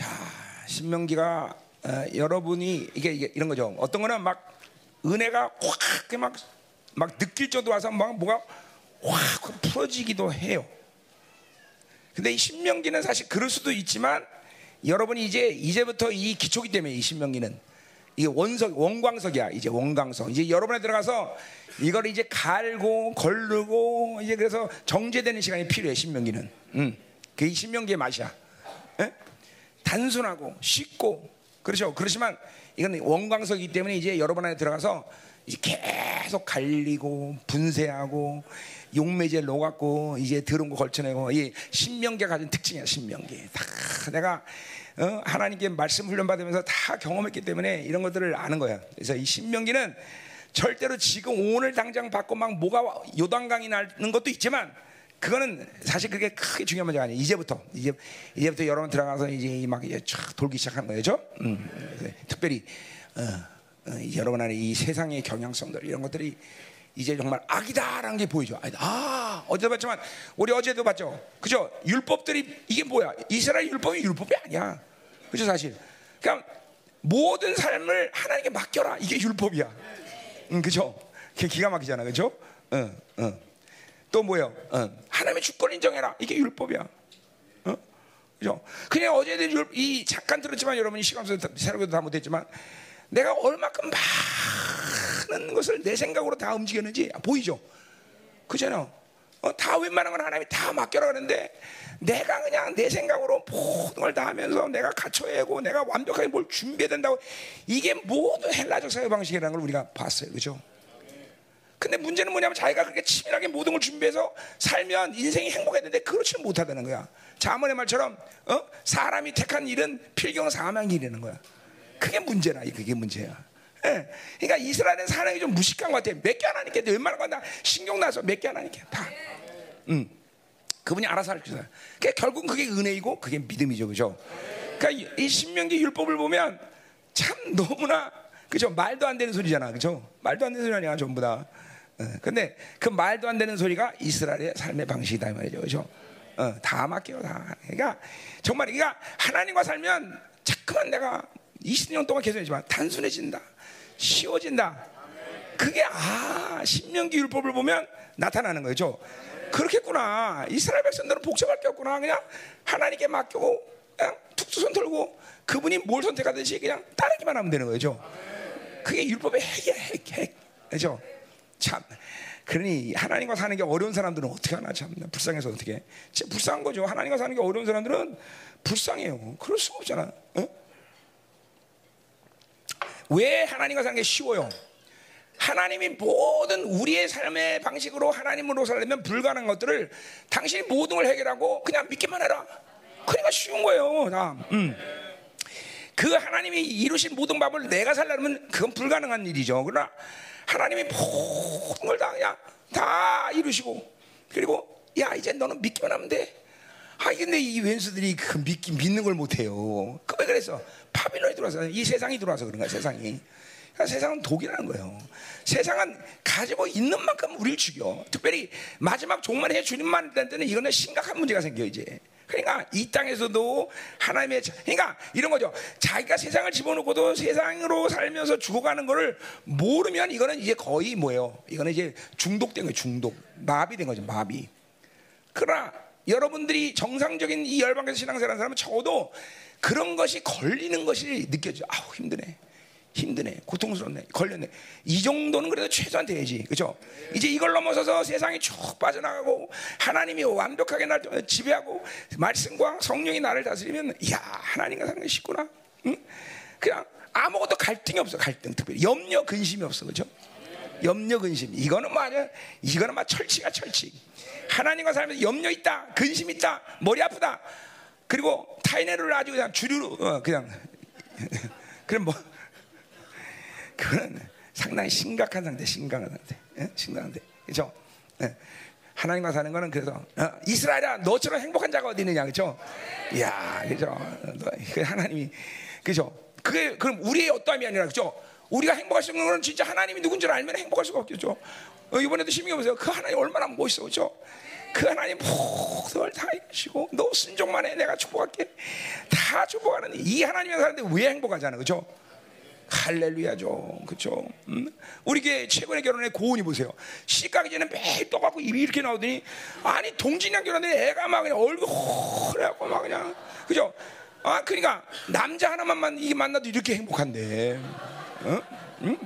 자, 신명기가 어, 여러분이 이게, 이게 이런 거죠. 어떤 거는 막 은혜가 확막막 막 느낄 정도 와서 막 뭐가 확 풀어지기도 해요. 근데 이 신명기는 사실 그럴 수도 있지만 여러분이 이제 이제부터 이 기초기 때문에 이 신명기는 이게 원석 원광석이야 이제 원광석 이제 여러분에 들어가서 이걸 이제 갈고 걸르고 이제 그래서 정제되는 시간이 필요해 신명기는 음 그게 신명기의 맛이야 에? 단순하고 쉽고 그렇죠 그렇지만 이건 원광석이기 때문에 이제 여러분 안에 들어가서 이제 계속 갈리고 분쇄하고 용매제 녹았고 이제 들은 거 걸쳐내고 이 신명계 가진 특징이야 신명계 다 내가 어, 하나님께 말씀 훈련 받으면서 다 경험했기 때문에 이런 것들을 아는 거야. 그래서 이 신명기는 절대로 지금 오늘 당장 받고 막 뭐가 요단강이 나는 것도 있지만 그거는 사실 그게 크게 중요한 문제가 아니에요. 이제부터 이제 이제부터 여러분 들어가서 이제 막 이제 쫙 돌기 시작한 거죠. 음, 특별히 어, 어, 여러분 안에 이 세상의 경향성들 이런 것들이 이제 정말 악이다라는 게 보이죠. 아, 어제도 봤지만 우리 어제도 봤죠. 그죠? 율법들이 이게 뭐야? 이스라엘 율법이 율법이 아니야. 그죠 사실. 그냥 모든 삶을 하나님께 맡겨라. 이게 율법이야. 응, 그죠? 기가 막히잖아. 그죠? 응, 응. 또 뭐요? 응. 하나님의 주권 인정해라. 이게 율법이야. 어? 그죠? 그냥 어제도 율, 이 잠깐 들었지만 여러분이 시간 속에서 새로도 다 못했지만 내가 얼마큼 많은 것을 내 생각으로 다 움직였는지 보이죠? 그잖아. 어, 다 웬만한 건 하나님이 다 맡겨라 그러는데 내가 그냥 내 생각으로 모든 걸 다 하면서 내가 갖춰야고 내가 완벽하게 뭘 준비해야 된다고 이게 모두 헬라적 사회 방식이라는 걸 우리가 봤어요. 그죠? 근데 문제는 뭐냐면 자기가 그렇게 치밀하게 모든 걸 준비해서 살면 인생이 행복했는데 그렇지 못하다는 거야. 자문의 말처럼 어? 사람이 택한 일은 필경 사망이 일이라는 거야. 그게 문제라. 그게 문제야. 예. 그러니까 이스라엘은 사람이 좀 무식한 것 같아. 몇개 하나님께 웬만한 건다 신경 나서 몇 개 하나님께 다. 음. 그분이 알아서 할 거야. 그러니까 결국 그게 은혜이고 그게 믿음이죠, 그죠? 그러니까 이 신명기 율법을 보면 참 너무나 그죠? 말도 안 되는 소리잖아, 그죠? 말도 안 되는 소리 아니야, 전부 다. 어, 근데 그 말도 안 되는 소리가 이스라엘의 삶의 방식이다 말이죠, 그죠? 어, 다 맡겨, 다. 그러니까 정말 그러니까 하나님과 살면 자꾸만 내가 20년 동안 계속 했지만 단순해진다, 쉬워진다. 그게 아 신명기 율법을 보면 나타나는 거죠. 그렇겠구나. 이스라엘 백성들은 복잡할 게 없구나. 그냥 하나님께 맡기고 그냥 툭툭 손들고 그분이 뭘 선택하든지 그냥 따르기만 하면 되는 거죠. 그게 율법의 핵이야, 핵, 핵. 그죠? 참. 그러니 하나님과 사는 게 어려운 사람들은 어떻게 하나 참 불쌍해서 어떻게? 진짜 불쌍한 거죠. 하나님과 사는 게 어려운 사람들은 불쌍해요. 그럴 수가 없잖아. 어? 왜 하나님과 사는 게 쉬워요? 하나님이 모든 우리의 삶의 방식으로 하나님으로 살려면 불가능한 것들을 당신이 모든 걸 해결하고 그냥 믿기만 해라. 그러니까 쉬운 거예요. 다. 음. 그 하나님이 이루신 모든 밥을 내가 살려면 그건 불가능한 일이죠. 그러나 하나님이 모든 걸 다 그냥 다 이루시고 그리고 야 이제 너는 믿기만 하면 돼. 아 근데 이 왼수들이 그 믿기 믿는 걸 못해요. 그 왜 그래서 파비론이 들어와서 이 세상이 들어와서 그런 거야 세상이. 그러니까 세상은 독이라는 거예요. 세상은 가지고 있는 만큼 우리를 죽여. 특별히 마지막 종말에 주님만 될 때는 이거는 심각한 문제가 생겨 이제. 그러니까 이 땅에서도 하나님의 그러니까 이런 거죠. 자기가 세상을 집어넣고도 세상으로 살면서 죽어가는 거를 모르면 이거는 이제 거의 뭐예요? 이거는 이제 중독된 거예요. 중독, 마비된 거죠. 마비. 그러나 여러분들이 정상적인 이 열방에서 신앙생활하는 사람은 적어도 그런 것이 걸리는 것이 느껴져. 아우 힘드네. 힘드네, 고통스럽네, 걸렸네. 이 정도는 그래도 최소한 돼야지, 그죠? 이제 이걸 넘어서서 세상이 쭉 빠져나가고 하나님이 완벽하게 날 지배하고 말씀과 성령이 나를 다스리면, 야 하나님과 사는 게 쉽구나. 응? 그냥 아무것도 갈등이 없어, 갈등 특별히 염려 근심이 없어, 그죠? 염려 근심 이거는 뭐냐? 이거는 막 철칙이야 철칙. 하나님과 살면서 염려 있다, 근심 있다, 머리 아프다. 그리고 타인애를 아주 그냥 주류로 어, 그냥 그럼 뭐 그건 상당히 심각한 상태, 심각한 상태, 예? 심각한 상태, 그렇죠? 예. 하나님과 사는 거는 그래서 어, 이스라엘아 너처럼 행복한 자가 어디 있느냐, 그렇죠? 이야, 그렇죠? 그 하나님이 그렇죠? 그게 그럼 우리의 어떠함이 아니라 그렇죠? 우리가 행복할 수 있는 건 진짜 하나님이 누군지 알면 행복할 수가 없겠죠. 어, 이번에도 심히 보세요. 그 하나님 얼마나 멋있어, 그렇죠? 그 하나님 모든 걸다 해주시고 너 순종만 해 내가 축복할게 다 축복하는 이 하나님의 사는데 왜 행복하잖아, 그렇죠? 할렐루야죠, 그렇죠? 음? 우리 게 최근에 결혼해 고은이 보세요. 시가기 전에 매일 떠갖고 입이 이렇게 나오더니 아니 동진이랑 결혼했는데 애가 막 그냥 얼굴 허래갖고 막 그냥 그죠? 아 그러니까 남자 하나만 이게 만나도 이렇게 행복한데, 어? 음?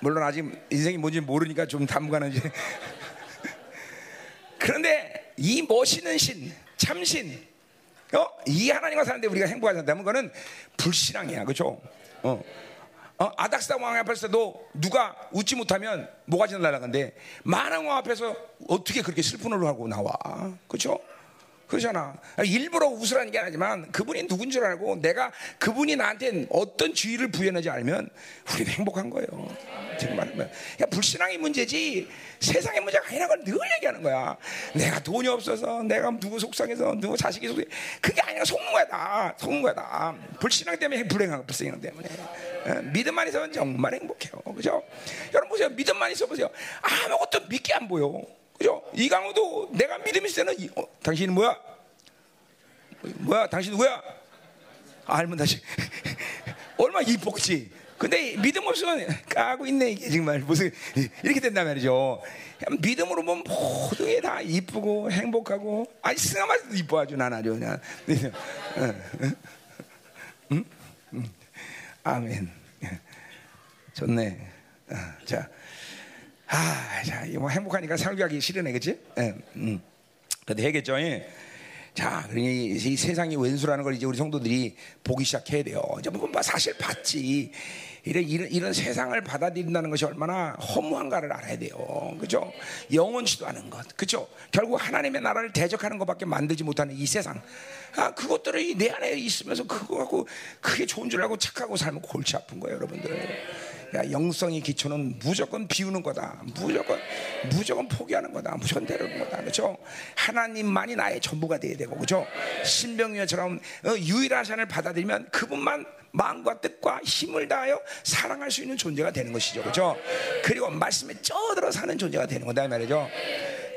물론 아직 인생이 뭔지 모르니까 좀 담가는 이제. 그런데 이 멋있는 신, 참신, 어? 이 하나님과 사는데 우리가 행복하지 않다면 그거는 불신앙이야, 그렇죠? 어. 어, 아닥사 왕 앞에서도 누가 웃지 못하면 뭐가 날아간데 만왕 왕 앞에서 어떻게 그렇게 슬픈 얼굴 하고 나와, 그렇죠? 그러잖아. 일부러 웃으라는 게 아니지만 그분이 누군 줄 알고 내가 그분이 나한테 어떤 주의를 부여하는지 알면 우리는 행복한 거예요. 정말. 그러니까 불신앙의 문제지 세상의 문제가 아니라는 걸 늘 얘기하는 거야. 내가 돈이 없어서 내가 누구 속상해서 누구 자식이 속상해 그게 아니라 속는 거야 다. 속는 거야 다. 불신앙 때문에 불행한 불신앙 때문에. 예, 믿음만 있으면 정말 행복해요. 그죠? 여러분 보세요. 믿음만 있어 보세요. 아무것도 믿게 안 보여. 그죠? 이강호도 내가 믿음이 때는 어, 당신은 뭐야? 뭐야? 당신 누구야? 아, 알면 다시 얼마나 이뻤지. 근데 믿음 없으면 까고 있네 이게 정말 무슨 이렇게 된단 말이죠. 믿음으로 보면 모든 게 다 이쁘고 행복하고 아니 승아마도 이뻐 아주 난 아주 그냥 응? 응? 아멘 좋네 자 아, 자, 이거 뭐 행복하니까 설교하기 싫으네, 그치? 예, 음. 근데 해겠죠? 예. 자, 그러니 이 세상이 왼수라는 걸 이제 우리 성도들이 보기 시작해야 돼요. 이제 뭐 사실 봤지. 이런, 이런, 이런 세상을 받아들인다는 것이 얼마나 허무한가를 알아야 돼요. 그죠? 영원치도 않은 것. 그죠? 결국 하나님의 나라를 대적하는 것밖에 만들지 못하는 이 세상. 아, 그것들이 내 안에 있으면서 그거 갖고 그게 좋은 줄 알고 착하고 살면 골치 아픈 거예요, 여러분들. 야, 영성의 기초는 무조건 비우는 거다. 무조건 무조건 포기하는 거다. 무조건 데려오는 거다. 그렇죠? 하나님만이 나의 전부가 돼야 되고 그렇죠? 신병유처럼 어, 유일한 산을 받아들이면 그분만 마음과 뜻과 힘을 다하여 사랑할 수 있는 존재가 되는 것이죠. 그렇죠? 그리고 말씀에 쪄들어 사는 존재가 되는 거다 말이죠.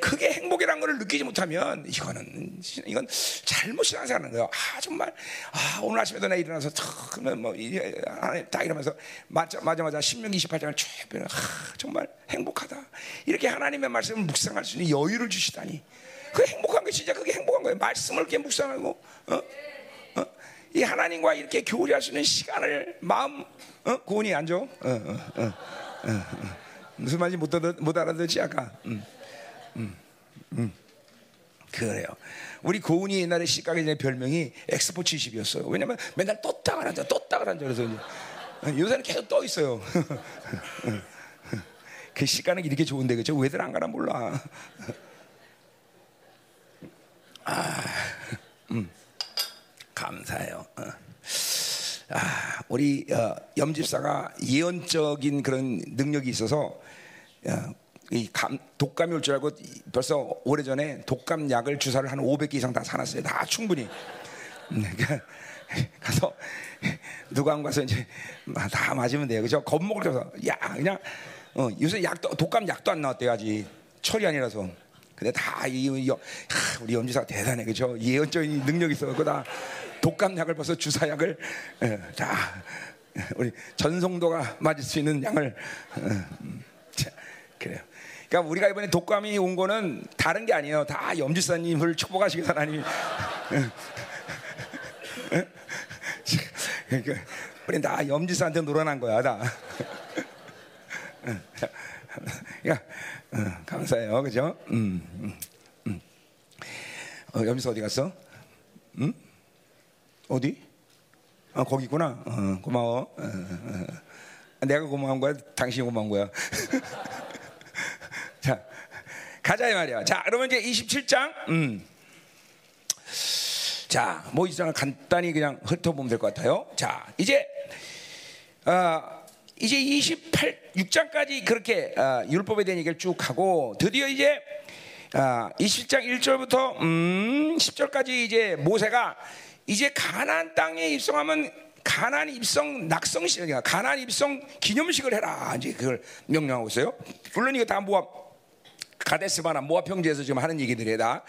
그게 행복이라는 걸 느끼지 못하면 이거는 이건 잘못 신앙생활하는 거예요. 아 정말 아 오늘 아침에도 나 일어나서 탁 그러면 뭐딱 이러면서 맞아 맞아 맞아 신명기 28장을 쭉 보면 아 정말 행복하다. 이렇게 하나님의 말씀을 묵상할 수 있는 여유를 주시다니. 그 행복한 게 진짜 그게 행복한 거예요. 말씀을 이렇게 묵상하고 어? 어? 이 하나님과 이렇게 교류할 수 있는 시간을 마음 어? 고은이 앉아. 어, 어, 어, 어, 어. 무슨 말인지 못, 알아, 못 알아듣지 아까. 음. 음, 음. 그래요. 우리 고은이 옛날에 시가게 전에 별명이 엑스포 70이었어요. 왜냐면 맨날 떴다가 앉아, 떴다가 앉아. 그래서 요새는 계속 떠 있어요. 그 시간은 이렇게 좋은데 그죠? 왜들 안 가나 몰라. 아, 음, 감사해요. 어. 아, 우리 어, 염집사가 예언적인 그런 능력이 있어서 어, 이 감, 독감이 올 줄 알고 벌써 오래전에 독감 약을 주사를 한 500개 이상 다 사놨어요. 다 충분히. 음, 그러니까 가서 누가 안 가서 이제 다 맞으면 돼요. 그죠? 겁먹을 때서 야 그냥 어, 요새 약도 독감 약도 안 나왔대요 아직 철이 아니라서. 근데 다이 우리 염지사 대단해 그죠? 예언적인 능력이 있어. 그다 독감 약을 벌써 주사 약을 어, 자 우리 전송도가 맞을 수 있는 양을 어, 음, 자, 그래요. 그러니까 우리가 이번에 독감이 온 거는 다른 게 아니에요. 다 염지사님을 축복하시기 하나님. 그러니까 우리 다 염지사한테 놀아난 거야, 다. 야, 어, 감사해요, 그죠? 음, 음, 음. 어, 염지사 어디 갔어? 음? 어디? 아, 거기 있구나. 어, 고마워. 어, 어, 어. 내가 고마운 거야? 당신이 고마운 거야? 자, 가자 이 말이야. 자, 그러면 이제 27장. 음. 자, 뭐 이장을 간단히 그냥 훑어보면 될 것 같아요. 자, 이제 어, 이제 28 6장까지 그렇게 어, 율법에 대한 얘기를 쭉 하고 드디어 이제 어, 27장 1절부터 음, 10절까지 이제 모세가 이제 가나안 땅에 입성하면 가나안 입성 낙성식, 가나안 입성 기념식을 해라. 이제 그걸 명령하고 있어요. 물론 이거 다 모아 가데스바나 모압 평지에서 지금 하는 얘기들이다.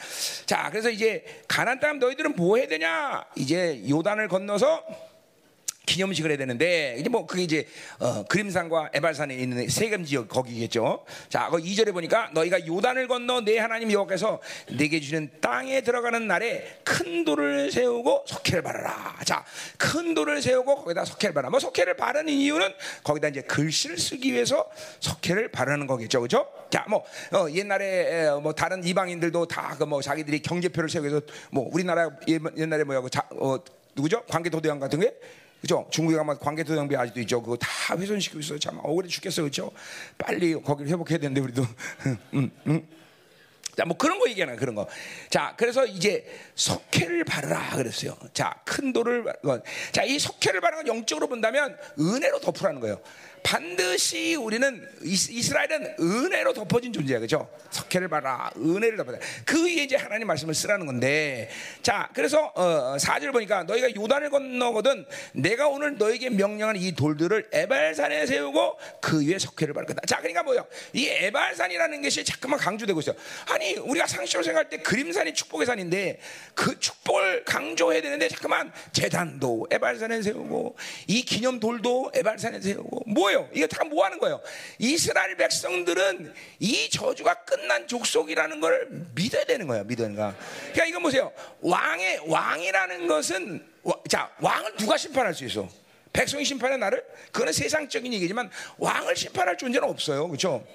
자, 그래서 이제 가나안 땅 너희들은 뭐 해야 되냐? 이제 요단을 건너서 기념식을 해야 되는데 이제 뭐 그게 이제 어, 그림산과 에발산에 있는 세겜 지역 거기겠죠. 자, 그 2절에 보니까 너희가 요단을 건너 내 하나님 여호와께서 내게 주는 땅에 들어가는 날에 큰 돌을 세우고 석회를 바르라. 자, 큰 돌을 세우고 거기다 석회를 바라. 뭐 석회를 바르는 이유는 거기다 이제 글씨를 쓰기 위해서 석회를 바르는 거겠죠, 그렇죠? 자, 뭐 어, 옛날에 뭐 다른 이방인들도 다 그 뭐 자기들이 경제표를 세우기 위해서 뭐 우리나라 옛날에 뭐야고 자, 어, 누구죠? 관계도대왕 같은 게 그죠? 중국에 가면 관계도장비 아직도 있죠. 그거 다 훼손시키고 있어요. 참 억울해 죽겠어, 그렇죠? 빨리 거기를 회복해야 되는데 우리도. 음, 음. 자, 뭐 그런 거 얘기하는 그런 거. 자, 그래서 이제 석회를 바르라 그랬어요. 자, 큰 돌을 자, 이 석회를 바르는 건 영적으로 본다면 은혜로 덮으라는 거예요. 반드시 우리는 이스라엘은 은혜로 덮어진 존재야, 그죠? 석회를 봐라, 은혜를 덮어라. 그 위에 이제 하나님 말씀을 쓰라는 건데, 자, 그래서 어, 4절 보니까 너희가 요단을 건너거든 내가 오늘 너에게 명령한 이 돌들을 에발산에 세우고 그 위에 석회를 바를 거다. 자, 그러니까 뭐요? 이 에발산이라는 것이 자꾸만 강조되고 있어요. 아니, 우리가 상식으로 생각할 때 그림산이 축복의 산인데 그 축복을 강조해야 되는데 자꾸만 재단도 에발산에 세우고 이 기념 돌도 에발산에 세우고 뭐예요? 뭐예요? 이게 다 뭐 하는 거예요? 이스라엘 백성들은 이 저주가 끝난 족속이라는 걸 믿어야 되는 거예요. 믿어야 되는 거. 그러니까 이거 보세요. 왕의 왕이라는 것은 자 왕을 누가 심판할 수 있어? 백성이 심판해 나를? 그거는 세상적인 얘기지만 왕을 심판할 존재는 없어요. 그렇죠?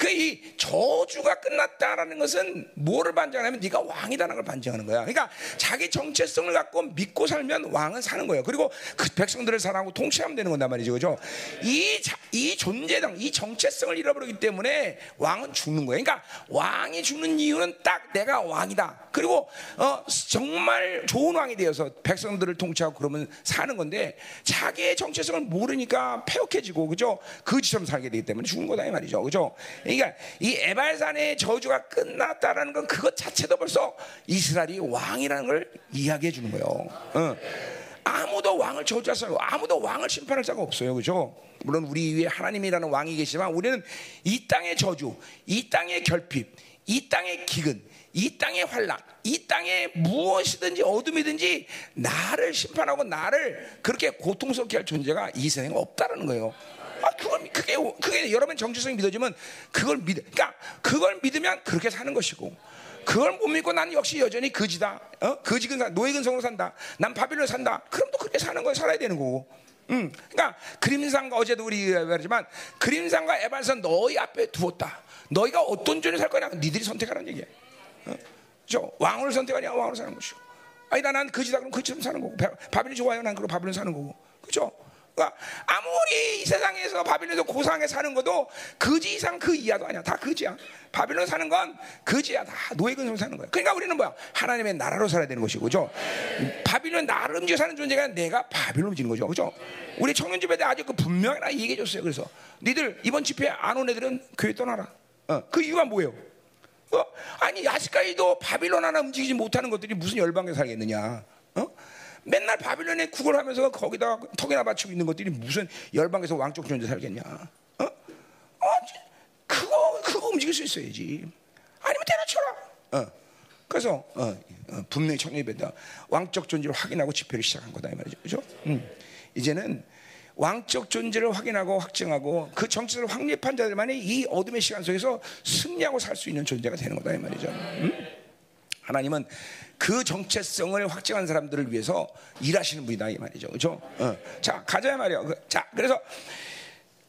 그 이 저주가 끝났다라는 것은 뭐를 반증하냐면 네가 왕이다라는 걸 반증하는 거야. 그러니까 자기 정체성을 갖고 믿고 살면 왕은 사는 거예요. 그리고 그 백성들을 사랑하고 통치하면 되는 건단 말이죠. 그죠? 이, 이 존재당, 이 정체성을 잃어버리기 때문에 왕은 죽는 거예요. 그러니까 왕이 죽는 이유는 딱 내가 왕이다. 그리고 어, 정말 좋은 왕이 되어서 백성들을 통치하고 그러면 사는 건데 자기의 정체성을 모르니까 폐역해지고 그죠? 그지처럼 살게 되기 때문에 죽은 거다 이 말이죠. 그죠? 그러니까 이 에발산의 저주가 끝났다라는 건 그것 자체도 벌써 이스라엘이 왕이라는 걸 이야기해 주는 거예요. 어. 아무도 왕을 저주할 사람, 아무도 왕을 심판할 자가 없어요. 그죠? 물론 우리 위에 하나님이라는 왕이 계시지만 우리는 이 땅의 저주, 이 땅의 결핍, 이 땅의 기근, 이 땅의 환란, 이 땅에 무엇이든지 어둠이든지 나를 심판하고 나를 그렇게 고통스럽게 할 존재가 이 세상에 없다라는 거예요. 아, 그걸 그게 그게 여러분 정체성이 믿어지면 그걸 믿, 그러니까 그걸 믿으면 그렇게 사는 것이고. 그걸 못 믿고 나는 역시 여전히 거지다. 어? 거지 근성, 노예 근성으로 산다. 난 바빌론 산다. 그럼 또 그렇게 사는 거 살아야 되는 거고. 음, 그러니까 그림상과 어제도 우리 말하지만 그림상과 에반선 너희 앞에 두었다. 너희가 어떤 존재 살 거냐? 니들이 선택하라는 얘기야. 어? 저 왕을 선택하냐? 왕으로 사는 것이고. 아니다, 난 거지다. 그럼 거지처럼 사는 거고. 바빌론 좋아요. 난 그럼 바빌론 사는 거고. 그렇죠? 그러니까 아무리 이 세상에서 바빌론에서 고상하게 사는 것도 거지 이상 그 이하도 아니야. 다 거지야. 바빌론 사는 건 거지야. 다 노예 근성 사는 거야. 그러니까 우리는 뭐야? 하나님의 나라로 살아야 되는 것이고, 그죠? 바빌론 나를 움직여 사는 존재가 내가 바빌론 움직이는 거죠, 그죠? 우리 청년 집에 아주 그 분명히 얘기해 줬어요. 그래서 니들 이번 집회 안 온 애들은 교회 떠나라. 어, 그 이유가 뭐예요? 어? 아니 아직까지도 바빌론 하나 움직이지 못하는 것들이 무슨 열방에 살겠느냐? 어? 맨날 바빌론에 구걸하면서 거기다 턱이나 받치고 있는 것들이 무슨 열방에서 왕족 존재 살겠냐? 어? 어? 그거 그거 움직일 수 있어야지. 아니면 때려쳐라. 어. 그래서 어, 어, 분명히 청년배다 왕적 존재를 확인하고 집회를 시작한 거다 이 말이죠. 그죠? 음. 이제는 왕적 존재를 확인하고 확증하고 그 정체를 확립한 자들만이 이 어둠의 시간 속에서 승리하고 살 수 있는 존재가 되는 거다 이 말이죠. 음? 하나님은 그 정체성을 확증한 사람들을 위해서 일하시는 분이다 이 말이죠. 그렇죠? 어. 자 가자 말이야. 그, 자 그래서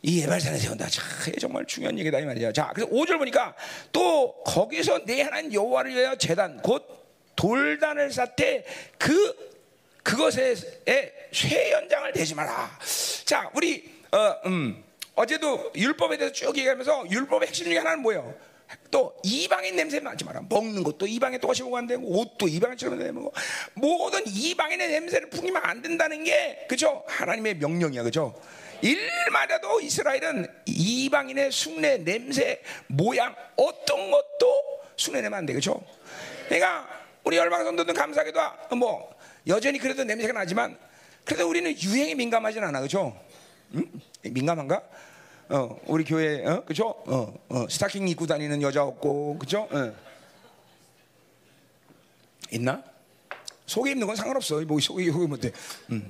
이 예발산에 세운다. 자, 정말 중요한 얘기다 이 말이야. 자, 그래서 5절 보니까 또 거기서 내 하나님 여호와를 위하여 재단 곧 돌단을 쌓되 그 그것에 쇠 연장을 대지 마라. 자, 우리 어, 음, 어제도 율법에 대해서 쭉 얘기하면서 율법의 핵심 중에 하나는 뭐예요? 또 이방인 냄새 나지 마라. 먹는 것도 이방에 똑같이 먹으면 안 되고 옷도 이방처럼 내고 모든 이방인의 냄새를 풍기면 안 된다는 게 그죠? 하나님의 명령이야, 그죠? 일마다도 이스라엘은 이방인의 숭례 냄새 모양 어떤 것도 숭례 내면 안 돼, 그죠? 그러니까 우리 열방 성도들 감사하게도 뭐 여전히 그래도 냄새가 나지만 그래도 우리는 유행에 민감하진 않아, 그죠? 응? 민감한가? 어, 우리 교회, 어, 그죠? 어, 어, 스타킹 입고 다니는 여자 없고, 그죠? 어. 있나? 속에 입는 건 상관없어. 뭐 속에 입으면 뭐 돼. 음.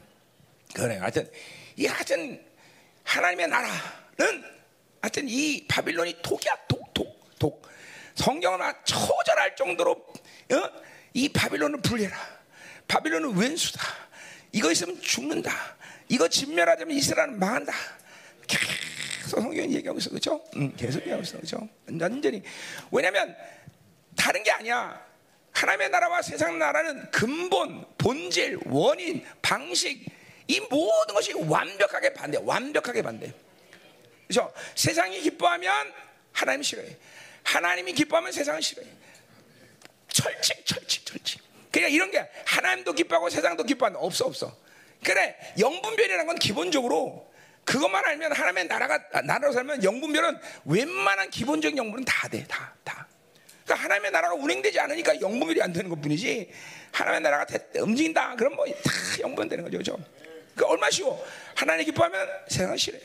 그래. 하여튼, 이 하여튼, 하나님의 나라는 하여튼 이 바빌론이 독이야, 독, 독, 독. 성경은 처절할 정도로, 어? 이 바빌론을 분리해라. 바빌론은 왼수다. 이거 있으면 죽는다. 이거 진멸하자면 이스라엘은 망한다. 계속 성경이 얘기하고 있어, 그렇죠? 음, 계속 얘기하고 있어, 그렇죠? 완전히 왜냐하면 다른 게 아니야. 하나님의 나라와 세상 나라는 근본, 본질, 원인, 방식 이 모든 것이 완벽하게 반대, 완벽하게 반대. 그렇죠? 세상이 기뻐하면 하나님 싫어해. 하나님이 기뻐하면 세상은 싫어해. 철칙, 철칙, 철칙. 그러니까 이런 게 하나님도 기뻐하고 세상도 기뻐한다. 없어, 없어. 그래, 영분별이라는 건 기본적으로 그것만 알면 하나님의 나라가 나라로 살면 영분별은 웬만한 기본적인 영분은 다 돼, 다, 다. 그러니까 하나님의 나라가 운행되지 않으니까 영분별이 안 되는 것뿐이지. 하나님의 나라가 움직인다. 그럼 뭐 다 영분되는 거죠, 그죠? 그 얼마 쉬워. 하나님 기뻐하면 세상 싫어해.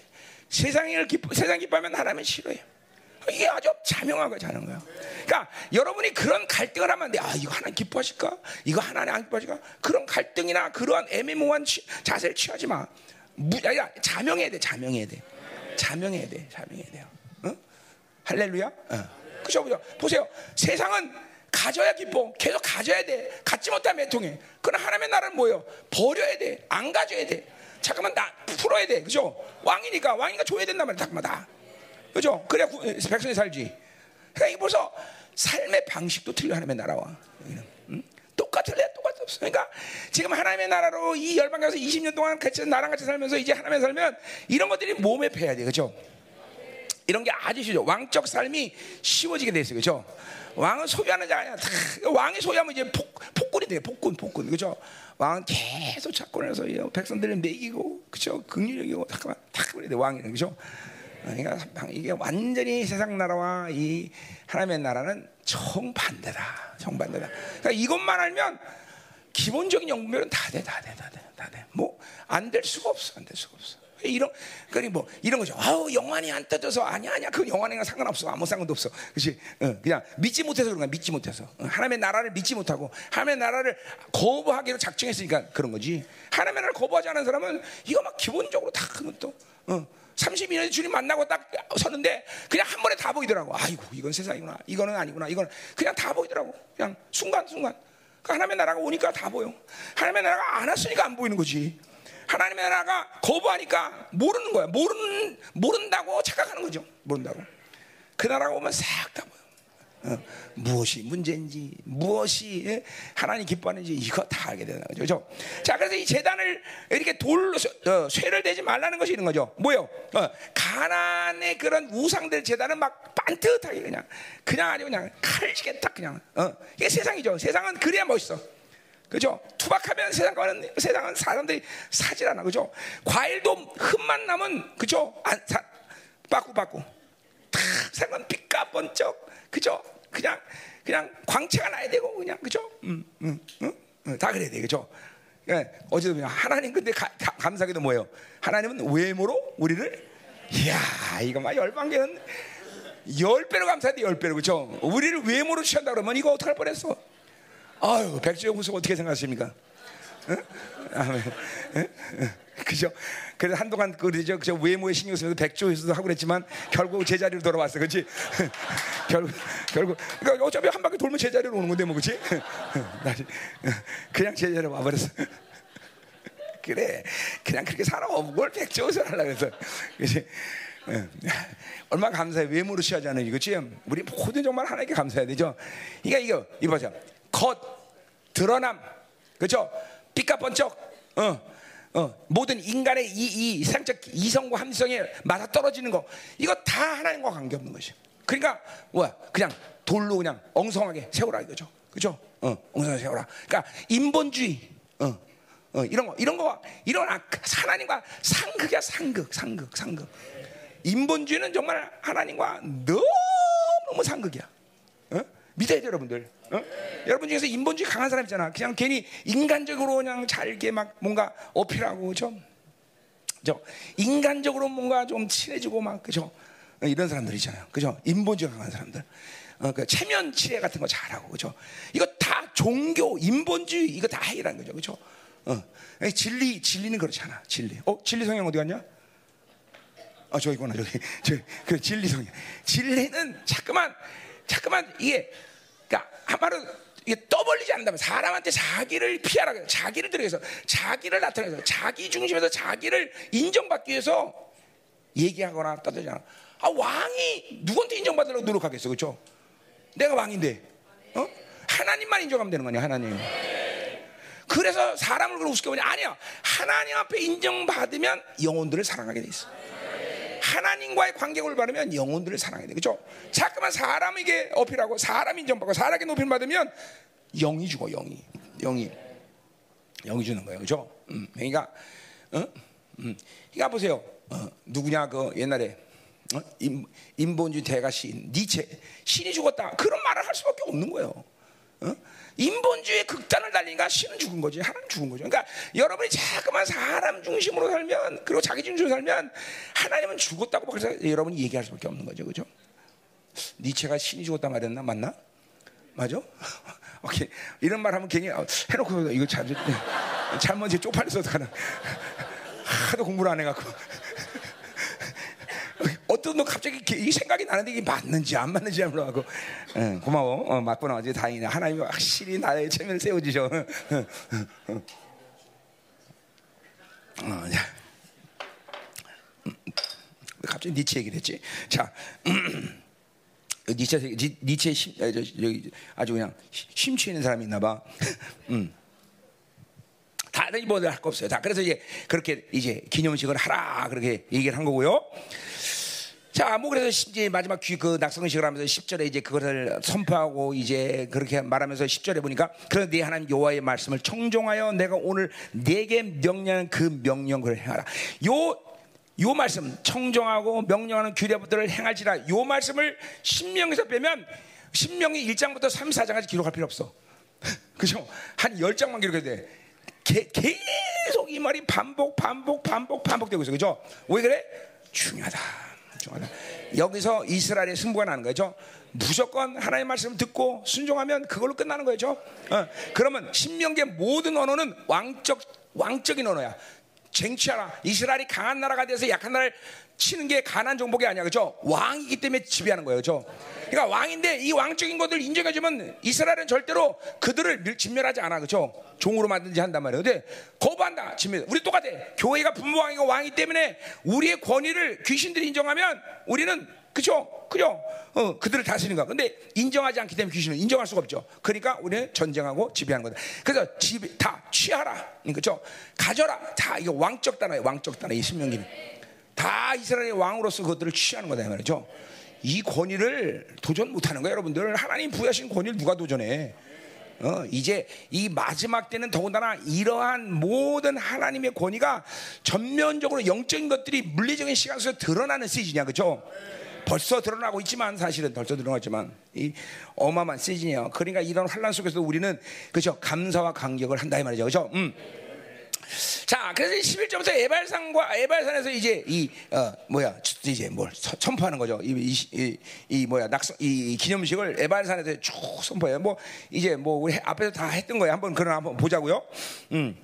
세상을 기뻐, 세상 기뻐하면 하나님은 싫어해. 이게 아주 거야, 자는 거야. 그러니까 여러분이 그런 갈등을 하면 돼. 아, 이거 하나님 기뻐하실까? 이거 하나님 안 기뻐하실까? 그런 갈등이나 그러한 애매모호한 취, 자세를 취하지 마. 무, 아니라 자명해야 돼, 자명해야 돼. 자명해야 돼, 자명해야 돼요. 어? 할렐루야? 어. 그죠, 그죠? 보세요. 세상은 가져야 기뻐. 계속 가져야 돼. 갖지 못하면 애통해. 그러나 하나님의 나라는 뭐예요? 버려야 돼. 안 가져야 돼. 잠깐만 나 풀어야 돼. 그죠? 왕이니까 왕이니까 줘야 된단 말이야. 잠깐만 다. 그죠? 그래야 백성이 살지. 그러니까 이 벌써 삶의 방식도 틀려 하나님의 나라와. 응? 똑같을래? 똑같. 그러니까 지금 하나님의 나라로 이 열방 가서 20년 동안 같이 나랑 같이 살면서 이제 하나님의 살면 이런 것들이 몸에 배야 돼. 그죠? 이런 게 아주 쉬워. 왕적 삶이 쉬워지게 돼 있어요. 그죠? 왕은 소유하는 자가 아니야. 왕이 소유하면 이제 폭, 폭군이 돼. 폭군, 폭군. 그죠? 왕은 계속 작권을 해서 백성들을 먹이고, 그죠? 극률적이고, 잠깐만, 탁 그래 돼. 왕이는. 그죠? 그러니까 이게 완전히 세상 나라와 이 하나님의 나라는 정반대다. 정반대다. 그러니까 이것만 알면 기본적인 영분별은 다 돼, 다 돼, 다 돼, 다 돼. 뭐 안 될 수가 없어, 안 될 수가 없어. 이런 그니 뭐 이런 거죠. 아우 영환이 안 떠져서 아니야 아니야 그 영환이랑 상관없어 아무 상관도 없어. 그렇지? 어, 그냥 믿지 못해서 그런 거야. 믿지 못해서 어, 하나님의 나라를 믿지 못하고 하나님의 나라를 거부하기로 작정했으니까 그런 거지. 하나님의 나라를 거부하지 않은 사람은 이거 막 기본적으로 다 그건 또. 어. 32년에 주님 만나고 딱 섰는데 그냥 한 번에 다 보이더라고. 아이고 이건 세상이구나. 이거는 아니구나. 이거는 그냥 다 보이더라고. 그냥 순간 순간. 그 하나님의 나라가 오니까 다 보여. 하나님의 나라가 안 왔으니까 안 보이는 거지. 하나님의 나라가 거부하니까 모르는 거야. 모르는 모른다고 착각하는 거죠. 모른다고. 그 나라가 오면 싹 다 보여. 어, 무엇이 문제인지 무엇이 예? 하나님 기뻐하는지 이거 다 알게 되는 거죠. 그렇죠? 자, 그래서 이 재단을 이렇게 돌로 어, 쇠를 대지 말라는 것이 이런 거죠. 뭐요? 어, 가난의 그런 우상들 재단은 막 반듯하게 그냥 그냥 아니 그냥 칼지게 딱 그냥 어, 이게 세상이죠. 세상은 그래야 멋있어. 그죠? 투박하면 세상과는 세상은 사람들이 사질 않아. 그죠? 과일도 흠만 나면 그죠? 안 사, 빠꾸 빠꾸. 다 세상은 빛과 번쩍. 그죠? 그냥 그냥 광채가 나야 되고 그냥 그죠? 음, 음, 음, 음, 다 그래야 돼. 그죠? 예, 어제도 그냥 하나님 근데 가, 가, 감사하게도 뭐예요? 하나님은 외모로 우리를 이야, 이거 막 열방계는 열 배로 감사해야 돼, 열 배로. 그죠? 우리를 외모로 취한다 그러면 이거 어떡할 뻔했어? 아유, 백주의 후속 어떻게 생각하십니까? 응? 아멘. 응? 응. 그죠? 그래서 한동안 그러죠. 그 외모에 신경 쓰면서 백조에서도 하고 그랬지만 결국 제자리로 돌아왔어. 그렇지? 결국 결국 그러니까 어차피 한 바퀴 돌면 제자리로 오는 건데 뭐 그렇지? 그냥 제자리로 와 버렸어. 그래. 그냥 그렇게 살아. 뭘 백조에서 하려고 그래서. 그렇지? 얼마 나 감사해. 외모로 취하잖아요. 그렇지? 우리 모든 정말 하나님께 감사해야 되죠. 그러니까 이거 이거 보세요. 겉 드러남. 그렇죠? 빛과 번쩍. 어. 어, 모든 인간의 이, 이 상적 이성과 함성에 맞아 떨어지는 거 이거 다 하나님과 관계없는 것이. 그러니까 뭐야? 그냥 돌로 그냥 엉성하게 세우라 이거죠. 그죠? 어, 엉성하게 세우라. 그러니까 인본주의. 어, 어, 이런 거 이런 거 이런 하나님과 상극이야 상극 상극 상극. 인본주의는 정말 하나님과 너무 상극이야. 어? 믿어야 돼 여러분들. 어? 여러분 중에서 인본주의 강한 사람 있잖아. 그냥 괜히 인간적으로 그냥 잘게 막 뭔가 어필하고 좀 그죠? 인간적으로 뭔가 좀 친해지고 막 그죠? 어, 이런 사람들이잖아요. 그죠? 인본주의 강한 사람들. 어, 그 체면 치레 같은 거 잘하고 그죠? 이거 다 종교, 인본주의 이거 다 해라는 거죠. 그죠? 어. 진리 진리는 그렇지 않아. 진리. 어, 진리 성향 어디 갔냐? 아, 저기 있구나. 저기. 저그 진리 성향. 진리는 자꾸만 자꾸만 이게 그러니까 한마로 이게 떠벌리지 않는다면 사람한테 자기를 피하라. 자기를 들여서 자기를 나타내서 자기 중심에서 자기를 인정받기 위해서 얘기하거나 떠들지 않아. 아 왕이 누구한테 인정받으려고 노력하겠어, 그렇죠? 내가 왕인데, 어? 하나님만 인정하면 되는 거냐, 하나님. 그래서 사람을 그렇게 우습게 보냐? 아니야. 하나님 앞에 인정받으면 영혼들을 사랑하게 돼 있어. 하나님과의 관계를 바르면 영혼들을 사랑해야 돼. 그죠? 자꾸만 사람에게 어필하고 사람 인정받고 사람에게 높임 받으면 영이 죽어, 영이. 영이. 영이 주는 거예요. 그죠? 음, 그러니까, 어? 음, 그러니까 보세요. 어, 누구냐, 그 옛날에. 어? 인, 인본주의 대가 신, 니체. 신이 죽었다. 그런 말을 할 수밖에 없는 거예요. 어? 인본주의 극단을 달리니까 신은 죽은 거지 하나님 죽은 거죠. 그러니까 여러분이 자꾸만 사람 중심으로 살면 그리고 자기 중심으로 살면 하나님은 죽었다고 그래서 여러분이 얘기할 수 밖에 없는 거죠, 그죠? 니체가 신이 죽었다 말했나 맞나? 맞아? 오케이 이런 말 하면 괜히 어, 해놓고 이거 잘 잘못 이제 쪽팔려서 어떡하나 하도 공부를 안 해갖고 어떤 너 갑자기 이 생각이 나는데 이게 맞는지 안 맞는지 몰라고 응, 고마워 어, 맞구나 어제 다행이네 하나님이 확실히 나의 체면을 세워주셔 어, 자. 갑자기 니체 얘기를 했지 자 니체 니체 심, 아주 그냥 심취 있는 사람이 있나 봐 음. 다른 뭐들 할 거 없어요. 다 그래서 이제 그렇게 이제 기념식을 하라 그렇게 얘기를 한 거고요. 자, 뭐 그래서 이제 마지막 귀, 그 낙성식을 하면서 10절에 이제 그것을 선포하고 이제 그렇게 말하면서 10절에 보니까 그런 네 하나님 여호와의 말씀을 청종하여 내가 오늘 네게 명령한 그 명령을 행하라. 요, 요 말씀 청정하고 명령하는 규례부들을 행할지라 요 말씀을 신명에서 빼면 신명이 1장부터 3, 4장까지 기록할 필요 없어. 그죠? 한 10장만 기록해도 돼. 게, 계속 이 말이 반복, 반복, 반복, 반복되고 있어. 그죠? 왜 그래? 중요하다. 중요하다. 여기서 이스라엘의 승부가 나는 거죠. 무조건 하나님의 말씀을 듣고 순종하면 그걸로 끝나는 거죠. 어, 그러면 신명계 모든 언어는 왕적 왕적인 언어야. 쟁취하라. 이스라엘이 강한 나라가 돼서 약한 나라를 치는 게 가난 정복이 아니야. 그죠? 왕이기 때문에 지배하는 거예요. 그죠? 그러니까 왕인데 이 왕적인 것들 인정해주면 이스라엘은 절대로 그들을 진멸하지 않아. 그죠? 종으로 만든지 한단 말이에요. 근데 거부한다. 진멸. 우리 똑같아. 교회가 분부왕이고 왕이 때문에 우리의 권위를 귀신들이 인정하면 우리는 그죠? 그죠? 어, 그들을 다스리는 거야. 근데 인정하지 않기 때문에 귀신은 인정할 수가 없죠. 그러니까 우리는 전쟁하고 지배하는 거다. 그래서 집, 다 취하라. 그죠? 가져라. 다 이거 왕적 단어예요. 왕적 단어. 이 신명기는. 다 이스라엘의 왕으로서 그것들을 취하는 거다. 말이죠. 이 권위를 도전 못 하는 거예요. 여러분들. 하나님 부여하신 권위를 누가 도전해? 어, 이제 이 마지막 때는 더군다나 이러한 모든 하나님의 권위가 전면적으로 영적인 것들이 물리적인 시간 속에 드러나는 시즌이야. 그죠? 벌써 드러나고 있지만 사실은 벌써 드러났지만 이 어마어마한 시즌이에요. 그러니까 이런 환란 속에서 우리는 그죠 감사와 감격을 한다 이 말이죠. 그죠? 음. 자, 그래서 11절부터 에발산과 에발산에서 이제 이 어, 뭐야 이제 뭘 선포하는 거죠. 이, 이, 이, 이 뭐야 낙성 이 기념식을 에발산에서 쭉 선포해요. 뭐 이제 뭐 우리 앞에서 다 했던 거예요. 한번 그런 한번 보자고요. 음.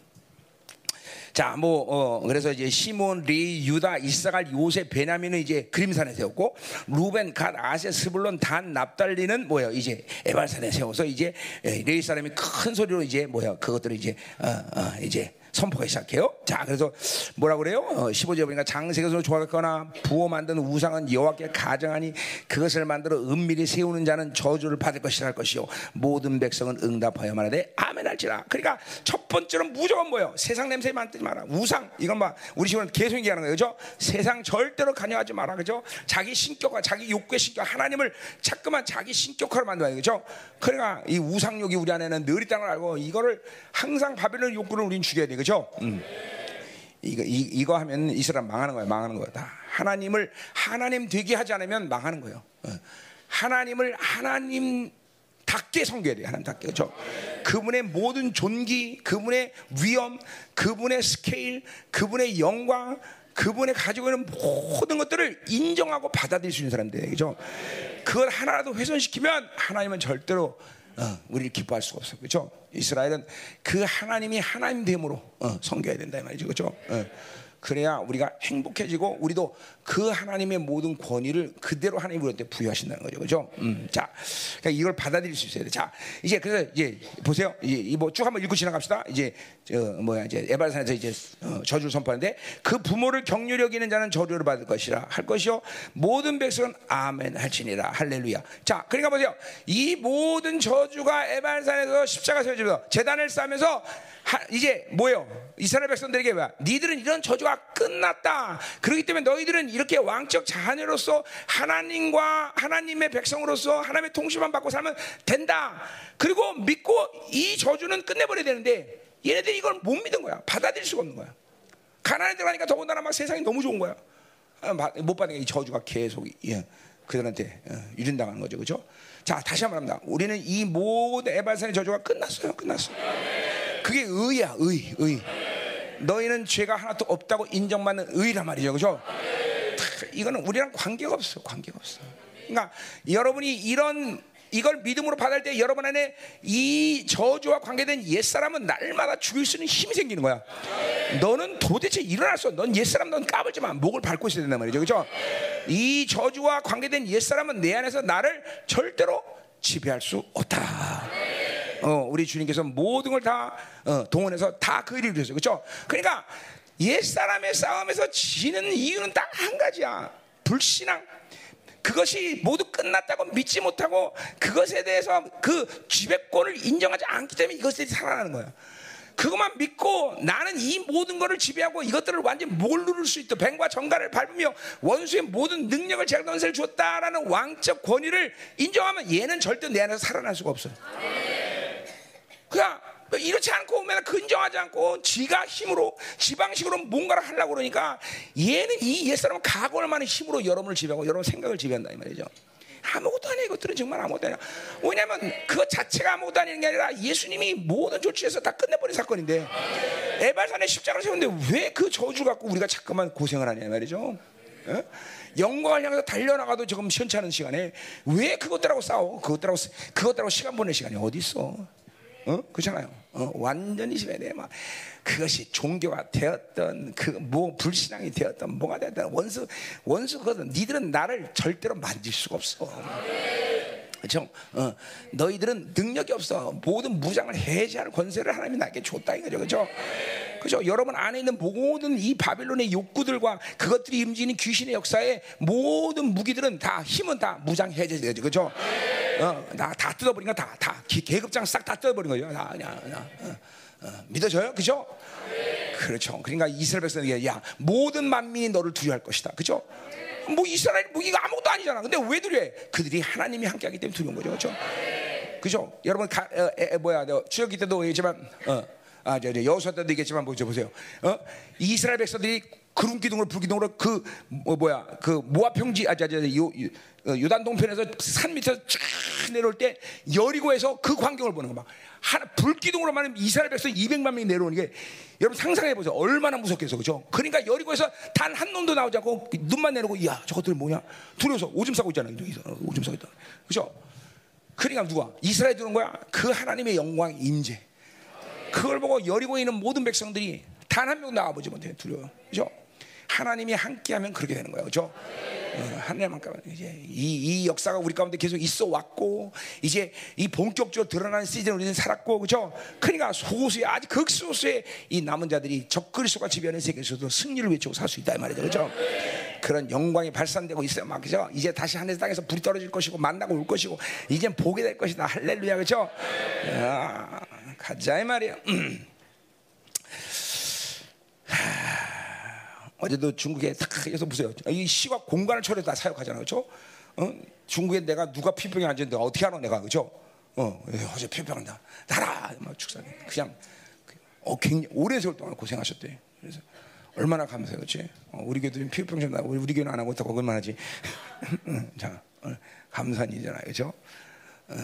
자, 뭐 어, 그래서 이제 시므온, 레위, 유다, 잇사갈, 요셉, 베냐민은 이제 그리심산에 세웠고 루벤, 갓, 아셀, 스불론, 단, 납달리는 뭐야 이제 에발산에 세워서 이제 레이 사람이 큰 소리로 이제 뭐야 그것들을 이제 어, 어, 이제 선포가 시작해요. 자, 그래서 뭐라 그래요? 어, 15절 보니까 장세것으로 조각거나 부어 만든 우상은 여호와께 가정하니 그것을 만들어 은밀히 세우는 자는 저주를 받을 것이라 할 것이요 모든 백성은 응답하여 말하되 아멘 할지라. 그러니까 첫 번째는 무조건 뭐예요? 세상 냄새 만들지 마라. 우상 이건 막 우리 식으로 계속 얘기하는 거예요. 그죠? 세상 절대로 관여하지 마라. 그죠? 자기 신격과 자기 욕구의 신격 하나님을 자꾸만 자기 신격화로 만들어야 그죠? 그러니까 이 우상욕이 우리 안에는 늘 있다는 걸 알고 이거를 항상 바벨론 욕구를 우리는 죽여야 돼. 그죠? 음. 이거 이, 이거 하면 이스라엘 망하는 거야, 망하는 거야. 다 하나님을 하나님 되게 하지 않으면 망하는 거예요. 어. 하나님을 하나님 답게 섬겨야 돼요. 하나님답게. 그렇죠? 그분의 모든 존귀, 그분의 위엄, 그분의 스케일, 그분의 영광, 그분이 가지고 있는 모든 것들을 인정하고 받아들일 수 있는 사람들, 그죠? 그걸 하나라도 훼손시키면 하나님은 절대로 어, 우리를 기뻐할 수가 없어, 그죠? 이스라엘은 그 하나님이 하나님 됨으로 어, 섬겨야 된다 이 말이죠, 그죠? 어. 그래야 우리가 행복해지고 우리도 그 하나님의 모든 권위를 그대로 하나님 우리한테 부여하신다는 거죠, 그죠? 음, 자, 그러니까 이걸 받아들일 수 있어야 돼. 자, 이제 그래서 이제 보세요, 이제 뭐쭉 한번 읽고 지나갑시다. 이제 저 뭐야 이제 에바산에서 이제 어, 저주를 선포하는데 그 부모를 경륜히 여기는 자는 저주를 받을 것이라 할 것이요 모든 백성은 아멘 할지니라 할렐루야. 자, 그러니까 보세요, 이 모든 저주가 에바산에서 십자가 세워지면서 재단을 쌓으면서 하, 이제 뭐예요? 이스라엘 백성들에게 왜? 니들은 이런 저주가 끝났다. 그렇기 때문에 너희들은 이렇게 왕적 자녀로서 하나님과 하나님의 백성으로서 하나님의 통치만 받고 살면 된다. 그리고 믿고 이 저주는 끝내버려야 되는데 얘네들이 이걸 못 믿은 거야. 받아들일 수가 없는 거야. 가난에 들어가니까 더군다나 막 세상이 너무 좋은 거야. 아, 못 받는 이 저주가 계속 예, 그들한테 어, 유린당하는 거죠, 그렇죠? 자, 다시 한번 합니다. 우리는 이 모든 에발산의 저주가 끝났어요, 끝났어. 그게 의야, 의, 의. 너희는 죄가 하나도 없다고 인정받는 의란 말이죠, 그렇죠? 이거는 우리랑 관계가 없어, 관계가 없어. 그러니까 여러분이 이런 이걸 믿음으로 받을 때 여러분 안에 이 저주와 관계된 옛사람은 날마다 죽일 수 있는 힘이 생기는 거야. 너는 도대체 없어. 넌 옛사람 넌 까불지 마. 목을 밟고 있어야 된단 말이죠. 그죠? 이 저주와 관계된 옛사람은 내 안에서 나를 절대로 지배할 수 없다. 어, 우리 주님께서 모든 걸다 어, 동원해서 다 그 일을 위해서 그렇죠? 그러니까 옛 사람의 싸움에서 지는 이유는 딱 한 가지야. 불신앙. 그것이 모두 끝났다고 믿지 못하고 그것에 대해서 그 지배권을 인정하지 않기 때문에 이것들이 살아나는 거야. 그것만 믿고 나는 이 모든 것을 지배하고 이것들을 완전 뭘 누를 수 있다. 뱀과 정갈을 밟으며 원수의 모든 능력을 제가 건설 주었다라는 왕적 권위를 인정하면 얘는 절대 내 안에서 살아날 수가 없어. 그냥 이렇지 않고 맨날 근정하지 않고 지가 힘으로 지방식으로 뭔가를 하려고 그러니까 얘는 이 옛사람은 각오를 많은 힘으로 여러분을 지배하고 여러분 생각을 지배한다 이 말이죠. 아무것도 아니야 이것들은 정말 아무것도 아니야. 왜냐하면 그 자체가 아무것도 아닌 게 아니라 예수님이 모든 조치에서 다 끝내버린 사건인데 에발산에 십자가를 세웠는데 왜 그 저주 갖고 우리가 자꾸만 고생을 하냐 말이죠. 어? 영광을 향해서 달려나가도 조금 시원치 않은 시간에 왜 그것들하고 싸워? 그것들하고 그것들하고 시간 보낼 시간이 어디 있어? 어? 그렇잖아요. 어? 완전히 심해야 막 그것이 종교가 되었던 그 뭐 불신앙이 되었던 뭐가 되었던 원수 원수 거든. 니들은 나를 절대로 만질 수가 없어. 그렇죠? 어, 너희들은 능력이 없어. 모든 무장을 해제할 권세를 하나님이 나에게 줬다 이거죠. 그렇죠? 그죠? 여러분 안에 있는 모든 이 바빌론의 욕구들과 그것들이 움직이는 귀신의 역사에 모든 무기들은 다 힘은 다 무장 해제되죠. 그죠? 어, 다, 뜯어버린 거 다, 다. 계급장 싹 다 뜯어버린 거죠. 다, 그냥, 그냥. 어, 어, 믿어져요? 그죠? 그렇죠. 그러니까 이스라엘 백성에게 야, 모든 만민이 너를 두려워할 것이다. 그죠? 뭐 이스라엘 뭐 이거 아무것도 아니잖아. 근데 왜 두려해? 그들이 하나님이 함께 하기 때문에 두려운 거죠. 그죠? 그죠? 여러분 가, 어, 에, 에, 뭐야? 출애기 때도 얘기했지만 어, 아, 저, 저 여호수아 때도 얘기했지만 보죠 보세요. 어? 이스라엘 백성들이 구름 기둥으로 불 기둥으로 그 뭐, 뭐야 그 모압 평지 아자 저, 요, 요, 어, 요단 동편에서 산 밑에서 쫙 내려올 때 여리고에서 그 광경을 보는 거 막. 하나 불기둥으로 말하면 이스라엘 백성 200만 명이 내려오는 게 여러분 상상해 보세요. 얼마나 무섭겠어. 그죠? 그러니까 여리고에서 단 한 놈도 나오지 않고 눈만 내놓고 야, 저것들 뭐냐? 두려워서 오줌 싸고 있잖아요. 여기서 오줌 싸고 있다. 그죠? 그러니까 누가 이스라엘 들어온 거야? 그 하나님의 영광 임재. 그걸 보고 여리고에 있는 모든 백성들이 단 한명 나와보지 못해 두려워. 그죠? 하나님이 함께하면 그렇게 되는 거예요, 그렇죠? 하나님 함께 이제 이, 이 역사가 우리 가운데 계속 있어 왔고 이제 이 본격적으로 드러나는 시즌 우리는 살았고, 그렇죠? 그러니까 소수의 아직 극소수의 이 남은 자들이 적그리스도가 지배하는 세계에서도 승리를 외치고 살 수 있다 이 말이죠, 그렇죠? 그런 영광이 발산되고 있어요, 막 그죠? 이제 다시 하늘 땅에서 불이 떨어질 것이고 만나고 올 것이고 이제 보게 될 것이다, 할렐루야, 그렇죠? 야, 가자 이 말이야. 어제도 중국에 딱 해서 보세요. 이 시와 공간을 초래해서 다 사역하잖아요. 그렇죠? 어? 중국에 내가 누가 피평에 앉았는데 어떻게 알아 내가 그죠? 어, 예, 어제 피평한다. 나라 막 축사해. 그냥 어, 굉장히 오랜 세월 동안 고생하셨대. 그래서 얼마나 감사해요, 그렇지? 어, 우리 교도 피평 좀 나고 우리 교는 안 하고 있다고 그만 하지. 자, 어, 감사한 일이잖아요, 그렇죠? 어,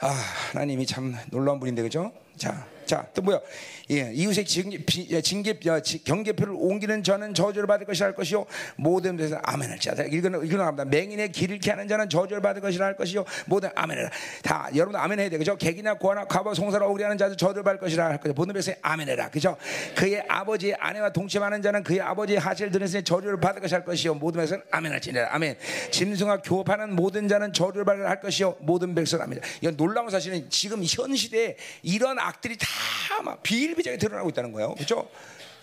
아, 하나님이 참 놀라운 분인데, 그죠? 자, 자, 또 뭐야? 예, 이웃의 징계, 비, 징계 어, 지- 경계표를 옮기는 저는 저주를 받을 것이라 할 것이요. 모든 데서 아멘을 자. 이거는 이거는 합니다. 맹인의 길을 하는 자는 저주를 받을 것이라 할 것이요. 모든 아멘을 다 여러분 아멘 해야 돼. 그죠? 객이나 고아나 과부 송사를 억울해하는 자도 저주를 받을 것이라 할 것이요 모든 백성이 아멘해라. 그죠? 그의 아버지의 아내와 동침하는 자는 그의 아버지의 하실 들으니 저주를 받을 것이 할 것이요. 모든 백성은 아멘할지니라. 아멘. 짐승과 교합하는 모든 자는 저주를 받을 할 것이요. 모든 백성은 아멘. 이건 놀라운 사실은 지금 현 시대에 이런 악들이 다 막 비일비재하게 드러나고 있다는 거예요 그렇죠?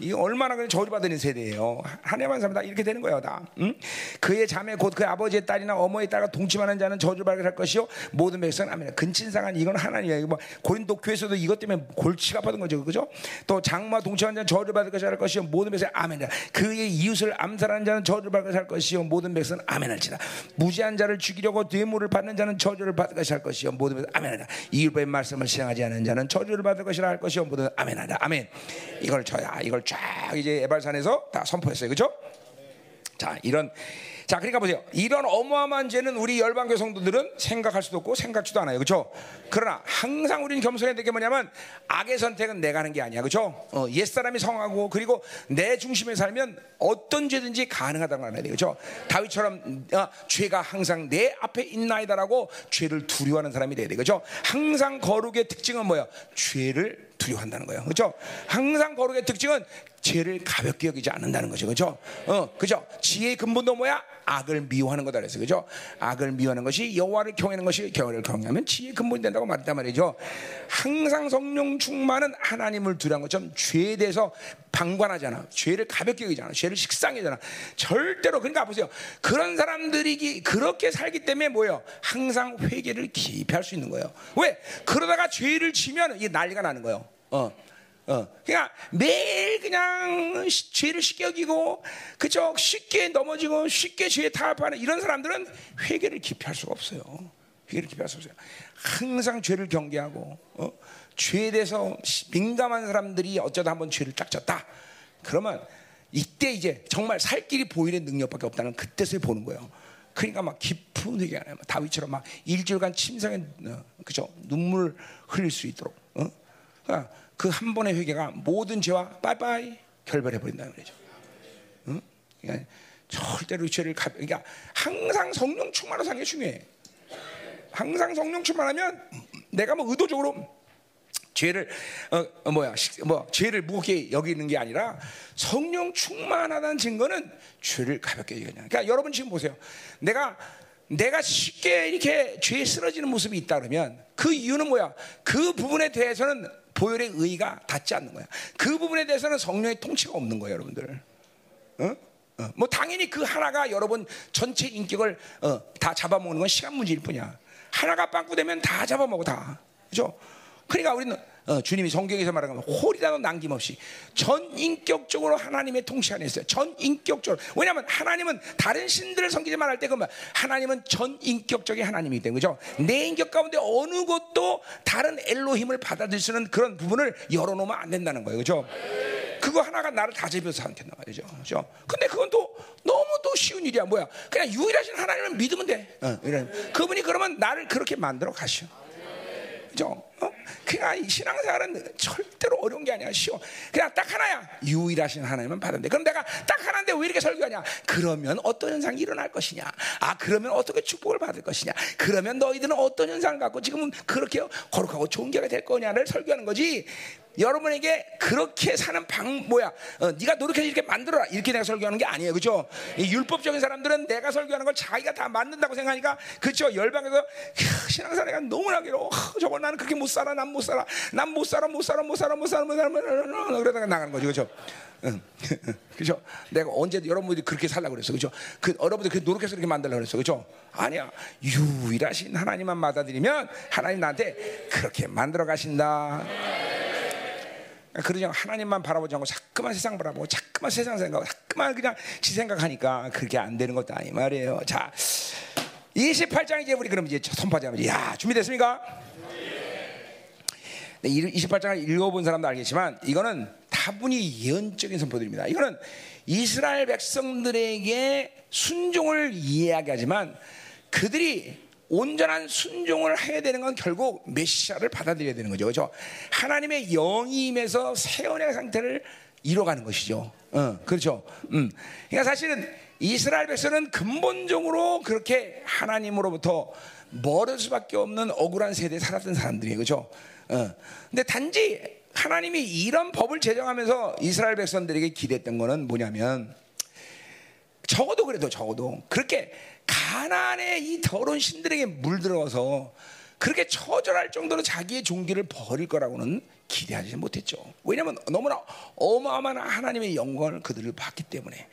이 얼마나 그냥 저주받는 세대예요. 한 해만 살면 다 이렇게 되는 거예요, 다. 응? 그의 자매 곧 그 아버지의 딸이나 어머니의 딸과 동침하는 자는 저주받게 할 것이요 모든 백성은 아멘. 근친상한 이건 하나님이야. 뭐 고린도 교회에서도 이것 때문에 골치가 아팠던 거죠, 그죠? 또 장마 동침하는 자는 저주받을 것이 할 것이요 모든 백성은 아멘. 그의 이웃을 암살하는 자는 저주받을 것이 할 것이요 모든 백성은 아멘할지라. 무지한 자를 죽이려고 뇌물을 받는 자는 저주를 받을 것이 할 것이요 모든 백성은 아멘하라. 이율법의 말씀을 실행하지 않는 자는 저주를 받을 것이라 할 것이요 모든 아멘하라. 아멘. 이걸 저야 이걸 쫙 이제 에발산에서 다 선포했어요. 그렇죠? 자, 이런 자, 그러니까 보세요. 이런 어마어마한 죄는 우리 열방교 성도들은 생각할 수도 없고 생각지도 않아요. 그렇죠? 그러나 항상 우리는 겸손해야 될 게 뭐냐면 악의 선택은 내가 하는 게 아니야. 그렇죠? 어, 옛사람이 성하고 그리고 내 중심에 살면 어떤 죄든지 가능하다는 걸 알아야 돼요. 그렇죠? 다윗처럼 어, 죄가 항상 내 앞에 있나이다라고 죄를 두려워하는 사람이 돼야 돼. 그렇죠? 항상 거룩의 특징은 뭐야? 죄를 두려워한다는 거예요. 그렇죠? 항상 거룩의 특징은 죄를 가볍게 여기지 않는다는 거죠. 그렇죠? 어, 그죠? 지혜의 근본도 뭐야? 악을 미워하는 거다 그랬어요. 그죠? 악을 미워하는 것이 여호와를 경외하는 것이 여호와를 경외하면 지혜의 근본이 된다고 말했단 말이죠. 항상 성령 충만은 하나님을 두려운 것처럼 죄에 대해서 방관하잖아. 죄를 가볍게 여기잖아. 죄를 식상하잖아. 절대로 그러니까 보세요. 그런 사람들이 그렇게 살기 때문에 뭐예요? 항상 회개를 깊이 할 수 있는 거예요. 왜? 그러다가 죄를 지면 이게 난리가 나는 거예요. 어. 어, 그러니까 매일 그냥 시- 죄를 쉽게 여기고 그죠 쉽게 넘어지고 쉽게 죄에 타협하는 이런 사람들은 회개를 깊이 할 수가 없어요. 회개를 깊이 할수 없어요. 항상 죄를 경계하고 어? 죄에 대해서 시- 민감한 사람들이 어쩌다 한번 죄를 딱 졌다. 그러면 이때 이제 정말 살 길이 보이는 능력밖에 없다는 그때서 보는 거예요. 그러니까 막 깊은 회개 안 해요. 다윗처럼 막 일주일간 침상에 어, 그죠 눈물 흘릴 수 있도록. 어? 그러니까 그 한 번의 회개가 모든 죄와 빠이빠이 결별해 버린다는 거죠. 응? 그러니까 절대로 죄를 가, 그러니까 항상 성령 충만으로 사는 게 중요해. 항상 성령 충만하면 내가 뭐 의도적으로 죄를 어, 어, 뭐야 식- 뭐 죄를 무겁게 여기는 게 아니라 성령 충만하다는 증거는 죄를 가볍게 여기냐. 그러니까 여러분 지금 보세요. 내가 내가 쉽게 이렇게 죄에 쓰러지는 모습이 있다 그러면 그 이유는 뭐야? 그 부분에 대해서는 보혈의 의가 닿지 않는 거야. 그 부분에 대해서는 성령의 통치가 없는 거예요, 여러분들. 어? 어, 뭐 당연히 그 하나가 여러분 전체 인격을 어, 다 잡아먹는 건 시간 문제일 뿐이야. 하나가 빵꾸되면 다 잡아먹어 다. 그죠? 그러니까 우리는 어, 주님이 성경에서 말하는 홀이라도 남김없이 전 인격적으로 하나님의 통치 안에 있어요. 전 인격적으로. 왜냐하면 하나님은 다른 신들을 섬기지 말할 때 그러면 하나님은 전 인격적인 하나님이기 때문에 그죠? 내 인격 가운데 어느 것도 다른 엘로힘을 받아들일 수 있는 그런 부분을 열어놓으면 안 된다는 거예요. 그죠? 그거 하나가 나를 다 잡혀서 삼켰단 말이죠. 그죠? 근데 그건 또 너무 또 쉬운 일이야. 뭐야? 그냥 유일하신 하나님을 믿으면 돼. 어. 그분이 그러면 나를 그렇게 만들어 가시오. 그죠? 어? 그냥 이 신앙생활은 절대로 어려운 게 아니야. 쉬워. 그냥 딱 하나야. 유일하신 하나님은 받은데. 그럼 내가 딱 하나인데 왜 이렇게 설교하냐? 그러면 어떤 현상이 일어날 것이냐? 아, 그러면 어떻게 축복을 받을 것이냐? 그러면 너희들은 어떤 현상을 갖고 지금은 그렇게 거룩하고 교회가 될 거냐를 설교하는 거지. 여러분에게 그렇게 사는 방 뭐야? 어, 네가 노력해서 이렇게 만들어라 이렇게 내가 설교하는 게 아니에요, 그렇죠? 율법적인 사람들은 내가 설교하는 걸 자기가 다 만든다고 생각하니까 그렇죠? 열방에서 신앙생활가 너무나 길어. 저거 나는 그렇게 못 살아, 난 못 살아, 난 못 살아, 못 살아, 못 살아, 못 살아, 못 살아, 못 살아, 그러다가 나가는 거죠, 그렇죠? 응. 그죠? 내가 언제 여러분들이 그렇게 살라고 그랬어, 그죠? 그 여러분들 그 노력해서 그렇게 만들려고 그랬어, 그죠? 아니야, 유일하신 하나님만 받아들이면 하나님 나한테 그렇게 만들어 가신다. 않고 하나님만 바라보지 않고 자꾸만 세상 바라보고 자꾸만 세상 생각하고 자꾸만 그냥 지 생각하니까 그게 안 되는 것도 아니 말이에요. 자, 28장 이제 우리 그럼 이제 선포하자. 야, 준비됐습니까? 네, 28장을 읽어본 사람도 알겠지만 이거는 다분히 예언적인 선포들입니다. 이거는 이스라엘 백성들에게 순종을 이야기하지만 그들이 온전한 순종을 해야 되는 건 결국 메시아를 받아들여야 되는 거죠. 그렇죠? 하나님의 영임에서 새 언약 상태를 이뤄가는 것이죠. 어, 그렇죠. 음. 그러니까 사실은 이스라엘 백성은 근본적으로 그렇게 하나님으로부터 멀을 수밖에 없는 억울한 세대에 살았던 사람들이에요. 그렇죠? 어. 근데 단지 하나님이 이런 법을 제정하면서 이스라엘 백성들에게 기대했던 거는 뭐냐면 적어도 그래도 적어도 그렇게 가난의 이 더러운 신들에게 물들어서 그렇게 처절할 정도로 자기의 종기를 버릴 거라고는 기대하지 못했죠. 왜냐하면 너무나 어마어마한 하나님의 영광을 그들을 봤기 때문에.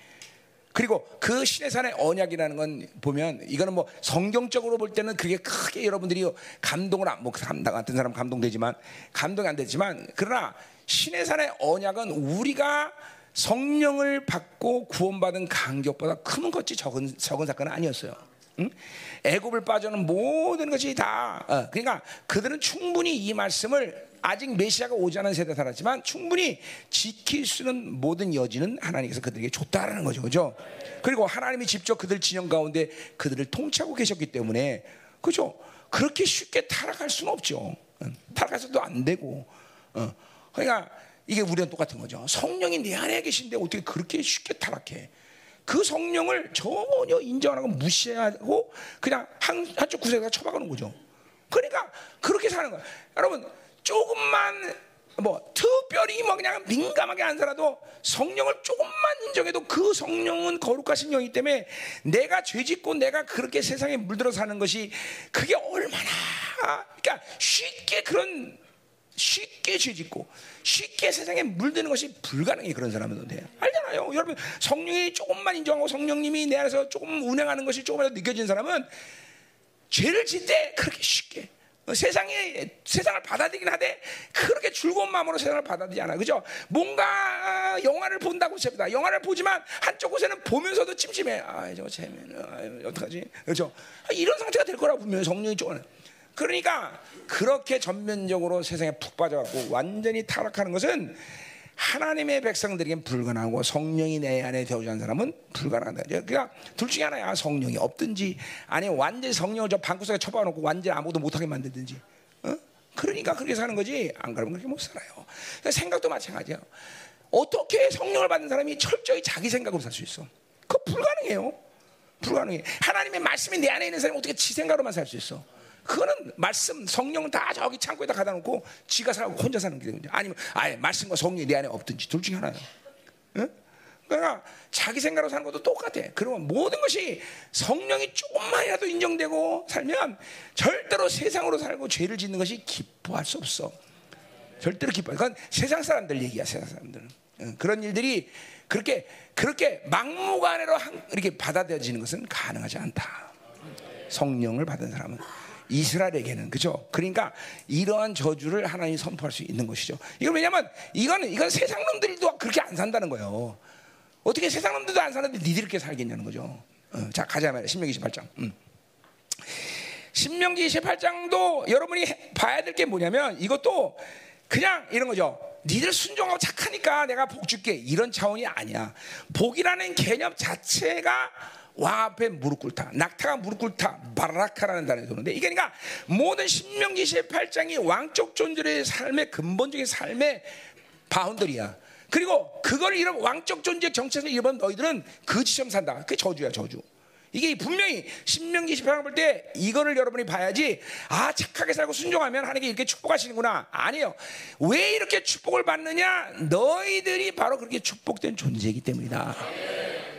그리고 그 신의 산의 언약이라는 건 보면 이거는 뭐 성경적으로 볼 때는 그게 크게 여러분들이 감동을 안, 뭐 감당 같은 사람 감동되지만 감동이 안 되지만 그러나 신의 산의 언약은 우리가 성령을 받고 구원받은 간격보다 큰 것이 적은 적은 사건은 아니었어요. 응? 애굽을 빠져는 모든 것이 다 어, 그러니까 그들은 충분히 이 말씀을 아직 메시아가 오지 않은 세대 살았지만 충분히 지킬 수 있는 모든 여지는 하나님께서 그들에게 줬다라는 거죠, 그죠? 그리고 하나님이 직접 그들 진영 가운데 그들을 통치하고 계셨기 때문에 그죠? 그렇게 쉽게 타락할 수는 없죠. 타락해서도 안 되고, 어. 그러니까 이게 우리랑 똑같은 거죠. 성령이 내 안에 계신데 어떻게 그렇게 쉽게 타락해? 그 성령을 전혀 인정 안 하고 무시하고 그냥 한, 한쪽 구석에다 처박아놓은 거죠. 그러니까 그렇게 사는 거야. 여러분, 조금만 뭐 특별히 뭐 그냥 민감하게 안 살아도 성령을 조금만 인정해도 그 성령은 거룩하신 영이기 때문에 내가 죄짓고 내가 그렇게 세상에 물들어 사는 것이 그게 얼마나 그러니까 쉽게 그런 쉽게 죄짓고 쉽게 세상에 물드는 것이 불가능해 그런 사람들한테 알잖아요. 여러분 성령이 조금만 인정하고 성령님이 내 안에서 조금 운행하는 것이 조금이라도 느껴진 사람은 죄를 짓때 그렇게 쉽게 세상에 세상을 받아들이긴 하되 그렇게 즐거운 마음으로 세상을 받아들이지 않아. 그죠? 뭔가 영화를 본다고 칩니다. 영화를 보지만 한쪽 곳에는 보면서도 찜찜해. 아, 저거 재미는 아, 어떡하지? 그렇죠? 이런 상태가 될 거라고 분명히 성령이 쪽은. 그러니까 그렇게 전면적으로 세상에 푹 빠져갖고 완전히 타락하는 것은 하나님의 백성들에겐 불가능하고 성령이 내 안에 않은 사람은 불가능하다. 그러니까 둘 중에 하나야. 성령이 없든지 아니면 완전히 성령을 저 방구석에 쳐박아놓고 완전히 아무도 못하게 만들든지. 어? 그러니까 그렇게 사는 거지. 안 그러면 그렇게 못 살아요. 그러니까 생각도 마찬가지야. 어떻게 성령을 받는 사람이 철저히 자기 생각으로 살 수 있어? 그거 불가능해요. 불가능해. 하나님의 말씀이 내 안에 있는 사람이 어떻게 지 생각으로만 살 수 있어? 그거는 말씀 성령은 다 저기 창고에다 가다 놓고 지가 살고 혼자 사는 길이거든요. 아니면 아예 말씀과 성령이 내 안에 없든지 둘 중에 하나예요. 응? 그러니까 자기 생각으로 사는 것도 똑같아. 그러면 모든 것이 성령이 조금만이라도 인정되고 살면 절대로 세상으로 살고 죄를 짓는 것이 기뻐할 수 없어. 절대로 기뻐. 그건 세상 사람들 얘기야. 세상 사람들은 응. 그런 일들이 그렇게 그렇게 막무가내로 이렇게 받아들여지는 것은 가능하지 않다. 성령을 받은 사람은. 이스라엘에게는 그죠? 그러니까 이러한 저주를 하나님이 선포할 수 있는 것이죠. 이건 왜냐면 이거는 이건 세상 놈들도 그렇게 안 산다는 거예요. 어떻게 세상 놈들도 안 사는데 니들 이렇게 살겠냐는 거죠. 어, 자 가자 말이야. 신명기 28장. 음. 신명기 28장도 여러분이 봐야 될 게 뭐냐면 이것도 그냥 이런 거죠. 니들 순종하고 착하니까 내가 복 줄게 이런 차원이 아니야. 복이라는 개념 자체가 왕 앞에 무릎 꿇다. 낙타가 무릎 꿇다. 바라카라는 단어가 도는데 이게 그러니까 모든 신명기 18장이 왕적 존재의 삶의 근본적인 삶의 바운더리야. 그리고 그걸 잃어 왕적 존재 정체성을 잃어본 너희들은 그 지점 산다. 그게 저주야, 저주. 이게 분명히 신명기 18장 볼 때 이거를 여러분이 봐야지 아 착하게 살고 순종하면 하나님께 이렇게 축복하시는구나 아니에요 왜 이렇게 축복을 받느냐 너희들이 바로 그렇게 축복된 존재이기 때문이다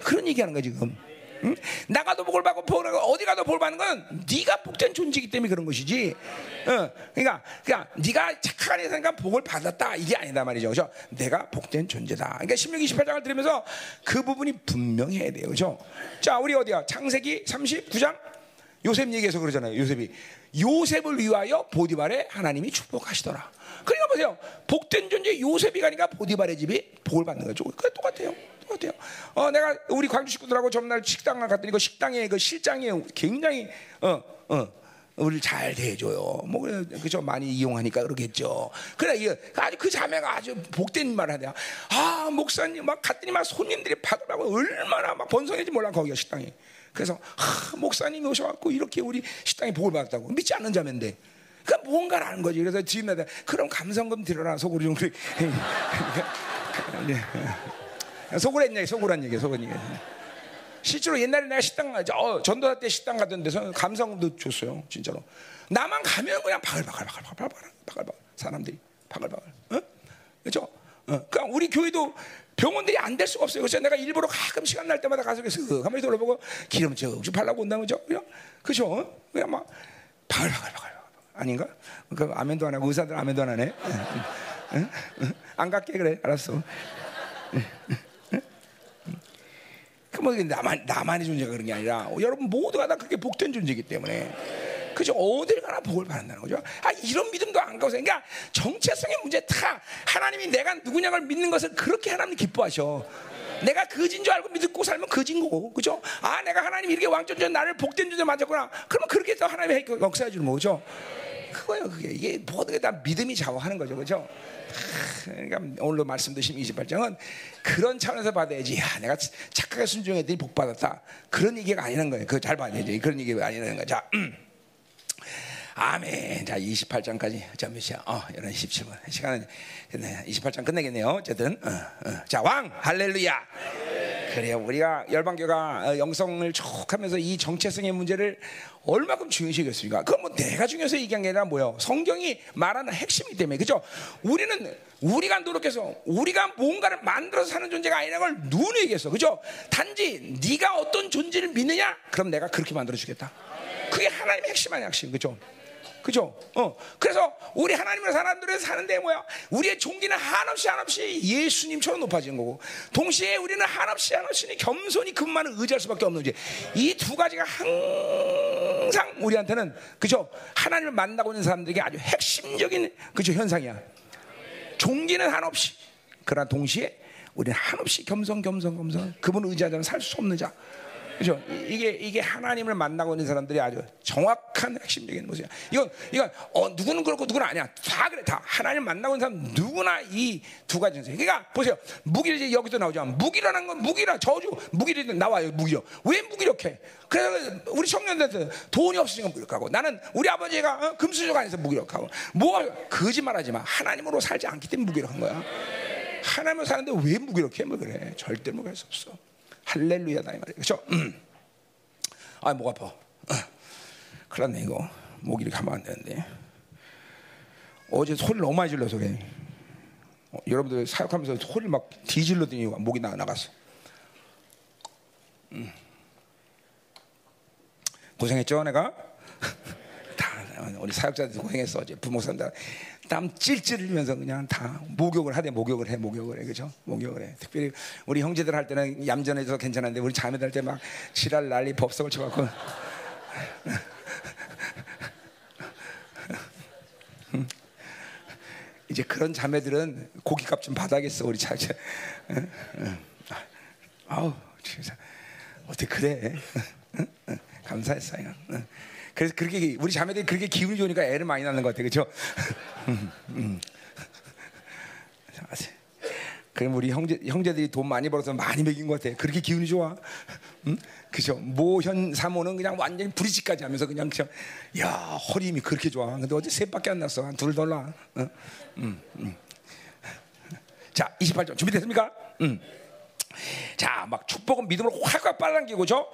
그런 얘기하는 거야 지금 응? 나가도 복을 받고 복을 어디 가도 복을 받는 건 네가 복된 존재이기 때문에 그런 것이지. 어, 그러니까 그러니까 네가 착한 애니까 복을 받았다 이게 아니다 말이죠. 그죠? 내가 복된 존재다. 그러니까 신명기 18장을 들으면서 그 부분이 분명해야 돼요. 그죠? 자, 우리 어디야? 창세기 39장 요셉 얘기해서 그러잖아요. 요셉이 요셉을 위하여 보디발에 하나님이 축복하시더라. 그러니까 보세요. 복된 존재 요셉이 가니까 보디발의 집이 복을 받는 거죠. 그 똑같아요. 같아요. 어, 내가 우리 광주 식구들하고 전날 식당을 갔더니 그 식당에 그 실장이 굉장히 어, 어, 우리를 잘 대해줘요. 뭐 그죠 많이 이용하니까 그러겠죠. 그래 이 아주 그 자매가 아주 복된 말을 하대요. 아 목사님 막 갔더니 막 손님들이 받으라고 얼마나 막 번성했지 몰라 거기가 식당이. 그래서 하, 목사님이 오셔갖고 이렇게 우리 식당에 복을 받았다고 믿지 않는 자매인데 그러니까 뭔가라는 거지. 그래서 주임마다 그럼 감성금 들어라 속으로 좀 그래. 속으란 얘기, 속으란 얘기, 속으란 얘기. 실제로 옛날에 내가 식당 어, 전도할 때 식당 가던 데서 감성도 줬어요, 진짜로. 나만 가면 그냥 바글바글 바글바글 사람들이 바글바글. 어? 그렇죠? 어. 그러니까 우리 교회도 병원들이 안 될 수가 없어요. 그래서 내가 일부러 가끔 시간 날 때마다 가서 그 가만히 돌아보고 기름 쭉쭉 발라고 온다면 죠 그냥 그죠? 그냥 막 바글바글 바글 아닌가? 그 아멘도 안 하고 의사들 아멘도 안 하네. 안 갈게 그래. 알았어. 그뭐 나만 나만의 존재가 그런 게 아니라 여러분 모두가 다 그렇게 복된 존재이기 때문에 그죠 어딜 가나 복을 받는다는 거죠. 아 이런 믿음도 안 가고 그러니까 정체성의 문제 다 하나님이 내가 누구냐를 믿는 것을 그렇게 하나님 기뻐하셔. 내가 거진 줄 알고 믿고 살면 거진 거고, 그죠? 아, 내가 하나님 이렇게 왕존전 나를 복된 존재 맞았구나. 그러면 그렇게 또 하나님의 역사해 주는 거죠. 그거예요, 그게. 이게 모든 게 다 믿음이 좌우하는 거죠, 그죠? 그러니까 오늘도 말씀드린 28장은 그런 차원에서 받아야지. 야, 내가 착하게 순종했더니 복 받았다. 그런 얘기가 아니라는 거예요. 그거 잘 봐야 지. 그런 얘기가 아니라는 거죠. 자, 음. 아멘. 자, 28장까지. 자, 몇 시야? 어, 11시 17분. 시간은, 네, 28장 끝내겠네요. 어쨌든. 어, 어. 자, 왕! 할렐루야! 그래요. 우리가 열방교가 어, 영성을 쭉 하면서 이 정체성의 문제를 얼마큼 중요시 여겼습니까? 그건 뭐 내가 중요해서 얘기한 게 아니라 뭐요? 성경이 말하는 핵심이기 때문에. 그죠? 우리는 우리가 노력해서 우리가 뭔가를 만들어서 사는 존재가 아니라는 걸 눈에 얘기했어. 그죠? 단지 네가 어떤 존재를 믿느냐? 그럼 내가 그렇게 만들어 주겠다. 그게 하나님의 핵심 아니야, 핵심. 그죠? 그죠? 어. 그래서 우리 하나님의 사람들은 사는데 뭐야? 우리의 종기는 한없이 한없이 예수님처럼 높아지는 거고, 동시에 우리는 한없이 한없이 겸손히 그분만을 의지할 수밖에 없는 지. 이 두 가지가 항상 우리한테는 그죠? 하나님을 만나고 있는 사람들에게 아주 핵심적인 그죠 현상이야. 종기는 한없이 그러나 동시에 우리는 한없이 겸손, 겸손, 겸손. 그분을 의지하자면 살 수 없는 자. 그죠? 이게 이게 하나님을 만나고 있는 사람들이 아주 정확한 핵심적인 모습이야. 이건 이건 어, 누구는 그렇고 누구는 아니야. 다 그래 다 하나님 만나고 있는 사람 누구나 이 두 가지 존재. 그러니까 보세요. 무기를 여기도 나오죠. 무기라는 건 무기라 저주 무기를 나와요. 무기요. 왜 무기력해? 그래서 우리 청년들 돈이 없으니까 무기력하고 나는 우리 아버지가 어? 금수저 안에서 무기력하고 뭐가 거짓말하지 마. 하나님으로 살지 않기 때문에 무기력한 거야. 하나님을 사는데 왜 무기력해? 뭐 그래? 절대 무기할 수 없어. 할렐루야다 이 말이에요. 그렇죠? 음. 아, 목 아파. 어. 큰일 났네 이거. 목이 이렇게 하면 안 되는데. 어제 소리를 너무 많이 질러서 그래. 어, 여러분들 사역하면서 소리를 막 뒤질러더니 목이 나, 나갔어. 음. 고생했죠, 내가? 다 우리 사역자들 고생했어. 어제 부목사님들 땀 찔찔 흘리면서 그냥 다 목욕을 하되 목욕을 해 목욕을 해. 그죠? 목욕을 해. 특별히 우리 형제들 할 때는 얌전해서 괜찮은데 우리 자매들 할 때 막 지랄 난리 법석을 쳐갖고. 이제 그런 자매들은 고기값 좀 받아야겠어 우리 자제 아우 진짜. 어떻게 그래? 감사했어요 그래서 그렇게 우리 자매들이 그렇게 기분이 좋으니까 애를 많이 낳는 것 같아, 그렇죠? 그럼 우리 형제 형제들이 돈 많이 벌어서 많이 먹인 것 같아. 그렇게 기분이 좋아, 응? 그죠? 모현 사모는 그냥 완전히 부리치까지 하면서 그냥 그냥 야 허리 힘이 그렇게 좋아. 근데 어제 셋밖에 안 났어, 한 둘 덜라. 응? 응, 응. 자, 28점 준비됐습니까? 응. 자, 막 축복은 믿음으로 확확 빨아당기고, 죠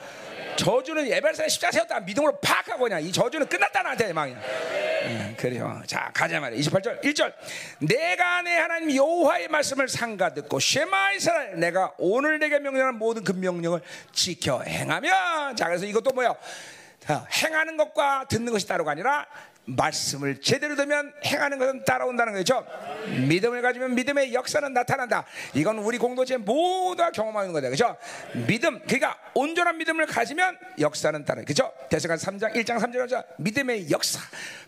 저주는 예발산에 십자 세웠다 믿음으로 팍 하고 그냥 이 저주는 끝났다 나한테 막이야. 음, 그래요. 자 가자 말이야. 28절 1절 내가 내 하나님 여호와의 말씀을 상가 듣고 쉐마 이스라엘 내가 오늘 내게 명령하는 모든 그 명령을 지켜 행하면 자 그래서 이것도 뭐야? 행하는 것과 듣는 것이 따로가 아니라 말씀을 제대로 들으면 행하는 것은 따라온다는 거죠. 믿음을 가지면 믿음의 역사는 나타난다. 이건 우리 공동체 모두가 경험하는 거다. 그죠? 믿음, 그러니까 온전한 믿음을 가지면 역사는 따라. 그죠? 데살전 3장 1장 3절에 믿음의 역사.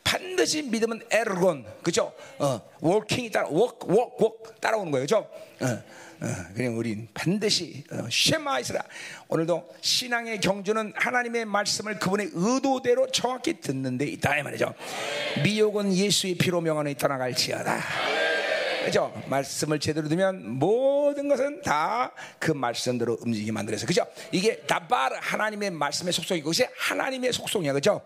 반드시 믿음은 ἔργον. 그죠? 어, working이 따라 워크 워크 워크 따라오는 거예요. 그죠? 어. 어, 그냥 우린 반드시 어, 쉐마 이스라 오늘도 신앙의 경주는 하나님의 말씀을 그분의 의도대로 정확히 듣는 데 있다 이 말이죠. 미혹은 예수의 피로 명언에 떠나갈지어다. 그죠? 말씀을 제대로 듣면 모든 것은 다 그 말씀대로 움직이게 만들어서 그죠? 이게 다바르 하나님의 말씀의 속성이고 그것이 하나님의 속성이야 그죠?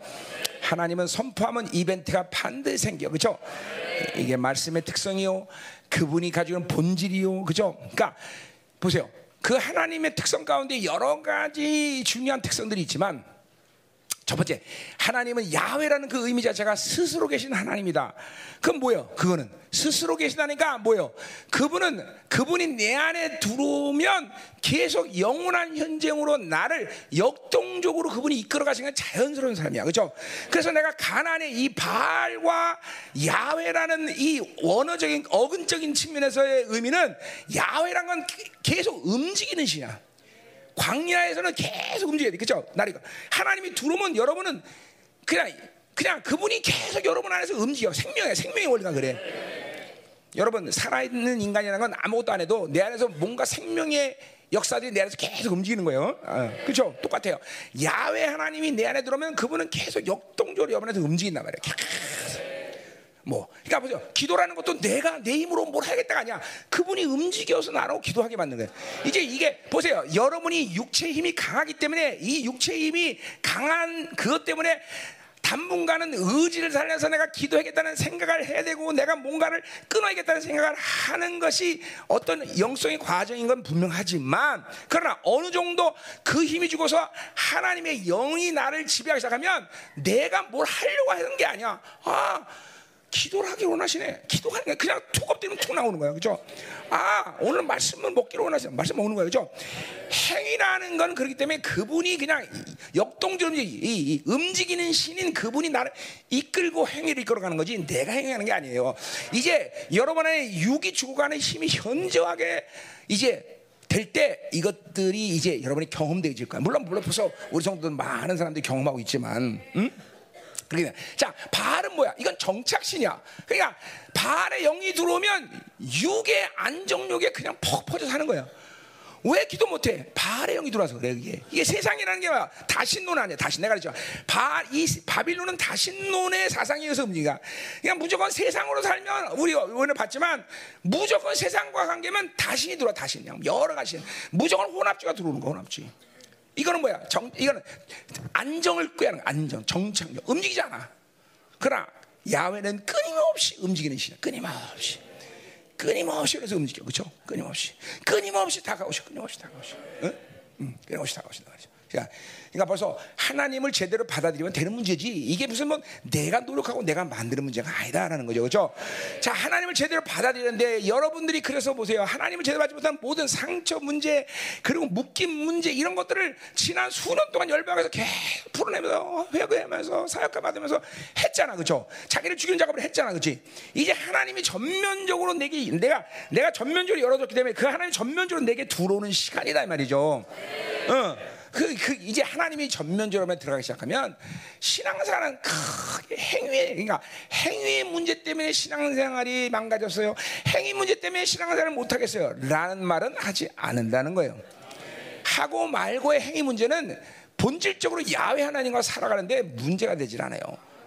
하나님은 선포하면 이벤트가 반드시 생겨 그죠? 이게 말씀의 특성이요 그분이 가지고 있는 본질이요 그죠? 그러니까 보세요 그 하나님의 특성 가운데 여러 가지 중요한 특성들이 있지만 첫 번째, 하나님은 야훼라는 그 의미 자체가 스스로 계신 하나님이다. 그건 뭐예요? 그거는 스스로 계시다니까 뭐예요? 그분은 그분이 내 안에 들어오면 계속 영원한 현장으로 나를 역동적으로 그분이 이끌어 가시는 자연스러운 삶이야. 그렇죠? 그래서 내가 가난의 이 바알과 야훼라는 이 원어적인 어근적인 측면에서의 의미는 야훼란 건 계속 움직이는 신이야. 광야에서는 계속 움직여야 돼. 그죠? 나리가. 하나님이 들어오면 여러분은 그냥, 그냥 그분이 계속 여러분 안에서 움직여. 생명이야. 생명의 원리가 그래. 여러분, 살아있는 인간이라는 건 아무것도 안 해도 내 안에서 뭔가 생명의 역사들이 내 안에서 계속 움직이는 거예요. 어, 그렇죠? 똑같아요. 야외 하나님이 내 안에 들어오면 그분은 계속 역동적으로 여러분 안에서 움직인단 말이에요. 계속. 뭐, 그러니까 보세요. 기도라는 것도 내가 내 힘으로 뭘 하겠다가 아니야. 그분이 움직여서 나라고 기도하게 만든 거예요. 이제 이게 보세요. 여러분이 육체 힘이 강하기 때문에 이 육체 힘이 강한 그것 때문에 당분간은 의지를 살려서 내가 기도하겠다는 생각을 해야 되고 내가 뭔가를 끊어야겠다는 생각을 하는 것이 어떤 영성의 과정인 건 분명하지만 그러나 어느 정도 그 힘이 주고서 하나님의 영이 나를 지배하기 시작하면 내가 뭘 하려고 하는 게 아니야. 아, 기도를 하기 원하시네. 기도하는 게 그냥 툭 엎드리면 툭 나오는 거야. 그죠? 아, 오늘 말씀을 먹기로 원하시네. 말씀 먹는 거야. 그죠? 행위라는 건 그렇기 때문에 그분이 그냥 역동적으로 이, 이, 움직이는 신인 그분이 나를 이끌고 행위를 이끌어가는 거지 내가 행위하는 게 아니에요. 이제 여러분의 육이 죽어가는 힘이 현저하게 이제 될때 이것들이 이제 여러분이 경험되어질 거야. 물론 물론 벌써 우리 성도들 많은 사람들이 경험하고 있지만, 응? 그러니까 자 바알은 뭐야? 이건 정착신이야. 그러니까 바알의 영이 들어오면 육의 안정욕에 그냥 퍽 퍼져 사는 거야. 왜 기도 못해? 바알의 영이 들어와서 그래 이게 이게 세상이라는 게 뭐야? 다신론 아니야. 다신 내가 그랬죠. 바이 바빌론은 다신론의 사상이어서 움직이가. 그냥 무조건 세상으로 살면 우리 오늘 봤지만 무조건 세상과 관계면 다신이 들어와 다신 그 여러 가지 무조건 혼합주가 들어오는 거 혼합주. 이거는 뭐야? 정, 이거는 안정을 꾀하는 안정, 정착, 움직이지 않아. 그러나 야훼는 끊임없이 움직이는 신이야. 끊임없이. 끊임없이 그래서 움직여. 그렇죠? 끊임없이. 끊임없이 다가오셔. 끊임없이 다가오셔. 응? 응, 끊임없이 다가오신다 말이죠. 그러니까, 벌써 하나님을 제대로 받아들이면 되는 문제지. 이게 무슨 뭐 내가 노력하고 내가 만드는 문제가 아니다라는 거죠. 그렇죠? 자, 하나님을 제대로 받아들이는데 여러분들이 그래서 보세요. 하나님을 제대로 받지 못한 모든 상처 문제 그리고 묶임 문제 이런 것들을 지난 수년 동안 열방에서 계속 풀어내면서 회개하면서 사역가 받으면서 했잖아. 그렇죠? 자기를 죽이는 작업을 했잖아. 그렇지? 이제 하나님이 전면적으로 내게 내가 내가 전면적으로 열어줬기 때문에 그 하나님이 전면적으로 내게 들어오는 시간이다 이 말이죠. 어. 그, 그 이제 하나님이 전면적으로 들어가기 시작하면 신앙생활은 크게 행위에 그러니까 행위의 문제 때문에 신앙생활이 망가졌어요. 행위 문제 때문에 신앙생활을 못 하겠어요. 라는 말은 하지 않는다는 거예요. 하고 말고의 행위 문제는 본질적으로 야외 하나님과 살아가는데 문제가 되질 않아요.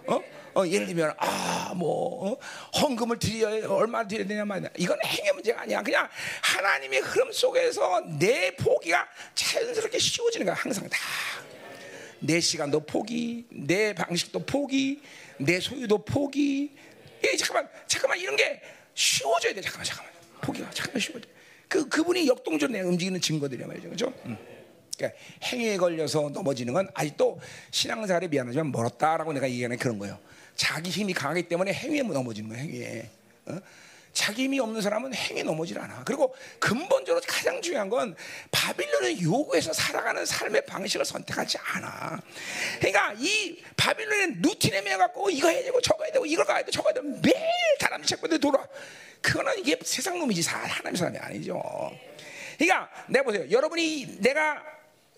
어? 어, 예를 들면 아뭐 어? 헌금을 드려야 얼마 드려야 되냐 말이야. 이건 행위 문제가 아니야. 그냥 하나님의 흐름 속에서 내 포기가 자연스럽게 쉬워지는 거야. 항상 다. 내 시간도 포기, 내 방식도 포기, 내 소유도 포기. 예, 잠깐만, 잠깐만 이런 게 쉬워져야 돼. 잠깐만, 잠깐만. 포기가 잠깐만 쉬워져. 그 그분이 역동적으로 움직이는 증거들이야 말이죠, 그렇죠? 음. 그러니까 행위에 걸려서 넘어지는 건 아직도 신앙생활에 미안하지만 멀었다라고 내가 얘기하는 그런 거예요. 자기 힘이 강하기 때문에 행위에 넘어지는 거예요. 행위에. 어? 자기 힘이 없는 사람은 행위에 넘어질 않아. 그리고 근본적으로 가장 중요한 건 바빌론의 요구에서 살아가는 삶의 방식을 선택하지 않아. 그러니까 이 바빌론의 루틴에 매여갖고 이거 해야 되고 저거 해야 되고 이걸 가야 되고 저거 해야 되고 매일 다람쥐 책보대 돌아. 그거는 이게 세상 놈이지 하나님 사람이 아니죠. 그러니까 내가 보세요. 여러분이 내가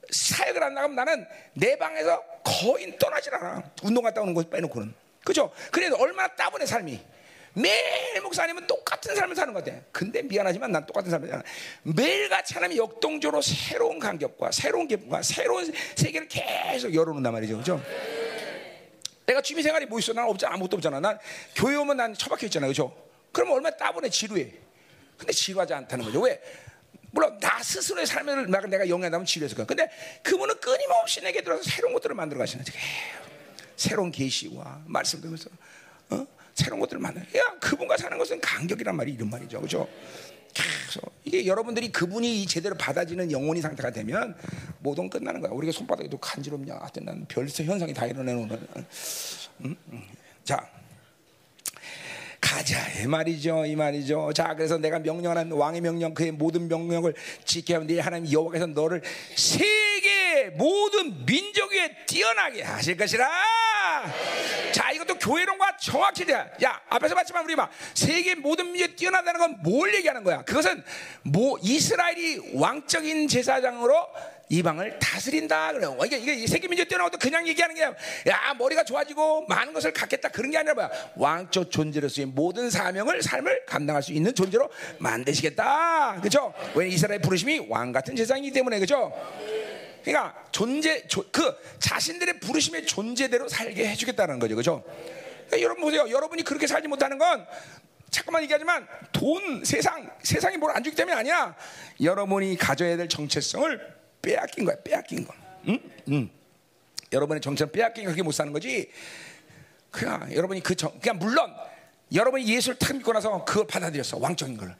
사역을 안 나가면 나는 내 방에서 거의 떠나질 않아. 운동 갔다 오는 거 빼놓고는. 그죠? 그래도 얼마나 따분해 삶이. 매일 목사님은 똑같은 삶을 사는 것 같아. 근데 미안하지만 난 똑같은 삶을 살아. 매일같이 하나님이 역동적으로 새로운 간격과 새로운 기쁨과 새로운 세계를 계속 열어놓는단 말이죠. 그죠? 내가 취미 생활이 뭐 있어? 난 없잖아. 아무것도 없잖아. 난 교회 오면 난 처박혀 있잖아. 그죠? 그러면 얼마나 따분해, 지루해. 근데 지루하지 않다는 거죠. 왜? 물론 나 스스로의 삶을 막 내가 영향하면 지루했을 거야. 근데 그분은 끊임없이 내게 들어서 새로운 것들을 만들어 가시는 거예요. 새로운 계시와 말씀 들으면서 어? 새로운 것들을 만나. 야 그분과 사는 것은 간격이란 말이 이런 말이죠, 그렇죠? 그래서 이게 여러분들이 그분이 제대로 받아지는 영혼이 상태가 되면 모든 끝나는 거야. 우리가 손바닥에도 간지럽냐? 하여튼 난 별세 현상이 다 일어나는 음? 음. 자. 가자 이 말이죠 이 말이죠 자 그래서 내가 명령하는 왕의 명령 그의 모든 명령을 지켜야 하는 네 하나님 여호와께서 너를 세 계 모든 민족 위에 뛰어나게 하실 것이라 자 이것도 교회론과 정확히 돼야 야 앞에서 봤지만 우리 막 세계 모든 민족에 뛰어나다는 건 뭘 얘기하는 거야 그것은 뭐 이스라엘이 왕적인 제사장으로 이방을 다스린다 그래요. 이게 이게 세계 민족 뛰어나고도 그냥 얘기하는 게 야 머리가 좋아지고 많은 것을 갖겠다 그런 게 아니라 뭐야 왕적 존재로서의 모든 사명을 삶을 감당할 수 있는 존재로 만드시겠다. 그렇죠? 왜 이스라엘 부르심이 왕 같은 제사이기 때문에 그렇죠? 그러니까 존재 그 자신들의 부르심의 존재대로 살게 해주겠다는 거죠, 그렇죠? 그러니까 여러분 보세요. 여러분이 그렇게 살지 못하는 건 잠깐만 얘기하지만 돈 세상 세상이 뭘 안 주기 때문에 아니야. 여러분이 가져야 될 정체성을 빼앗긴 거야, 빼앗긴 거. 응? 응. 여러분의 정체를 빼앗긴 그렇게 못 사는 거지. 그냥 여러분이 그 정, 그냥 물론 여러분이 예수를 탁 믿고 나서 그걸 받아들였어 왕적인 걸.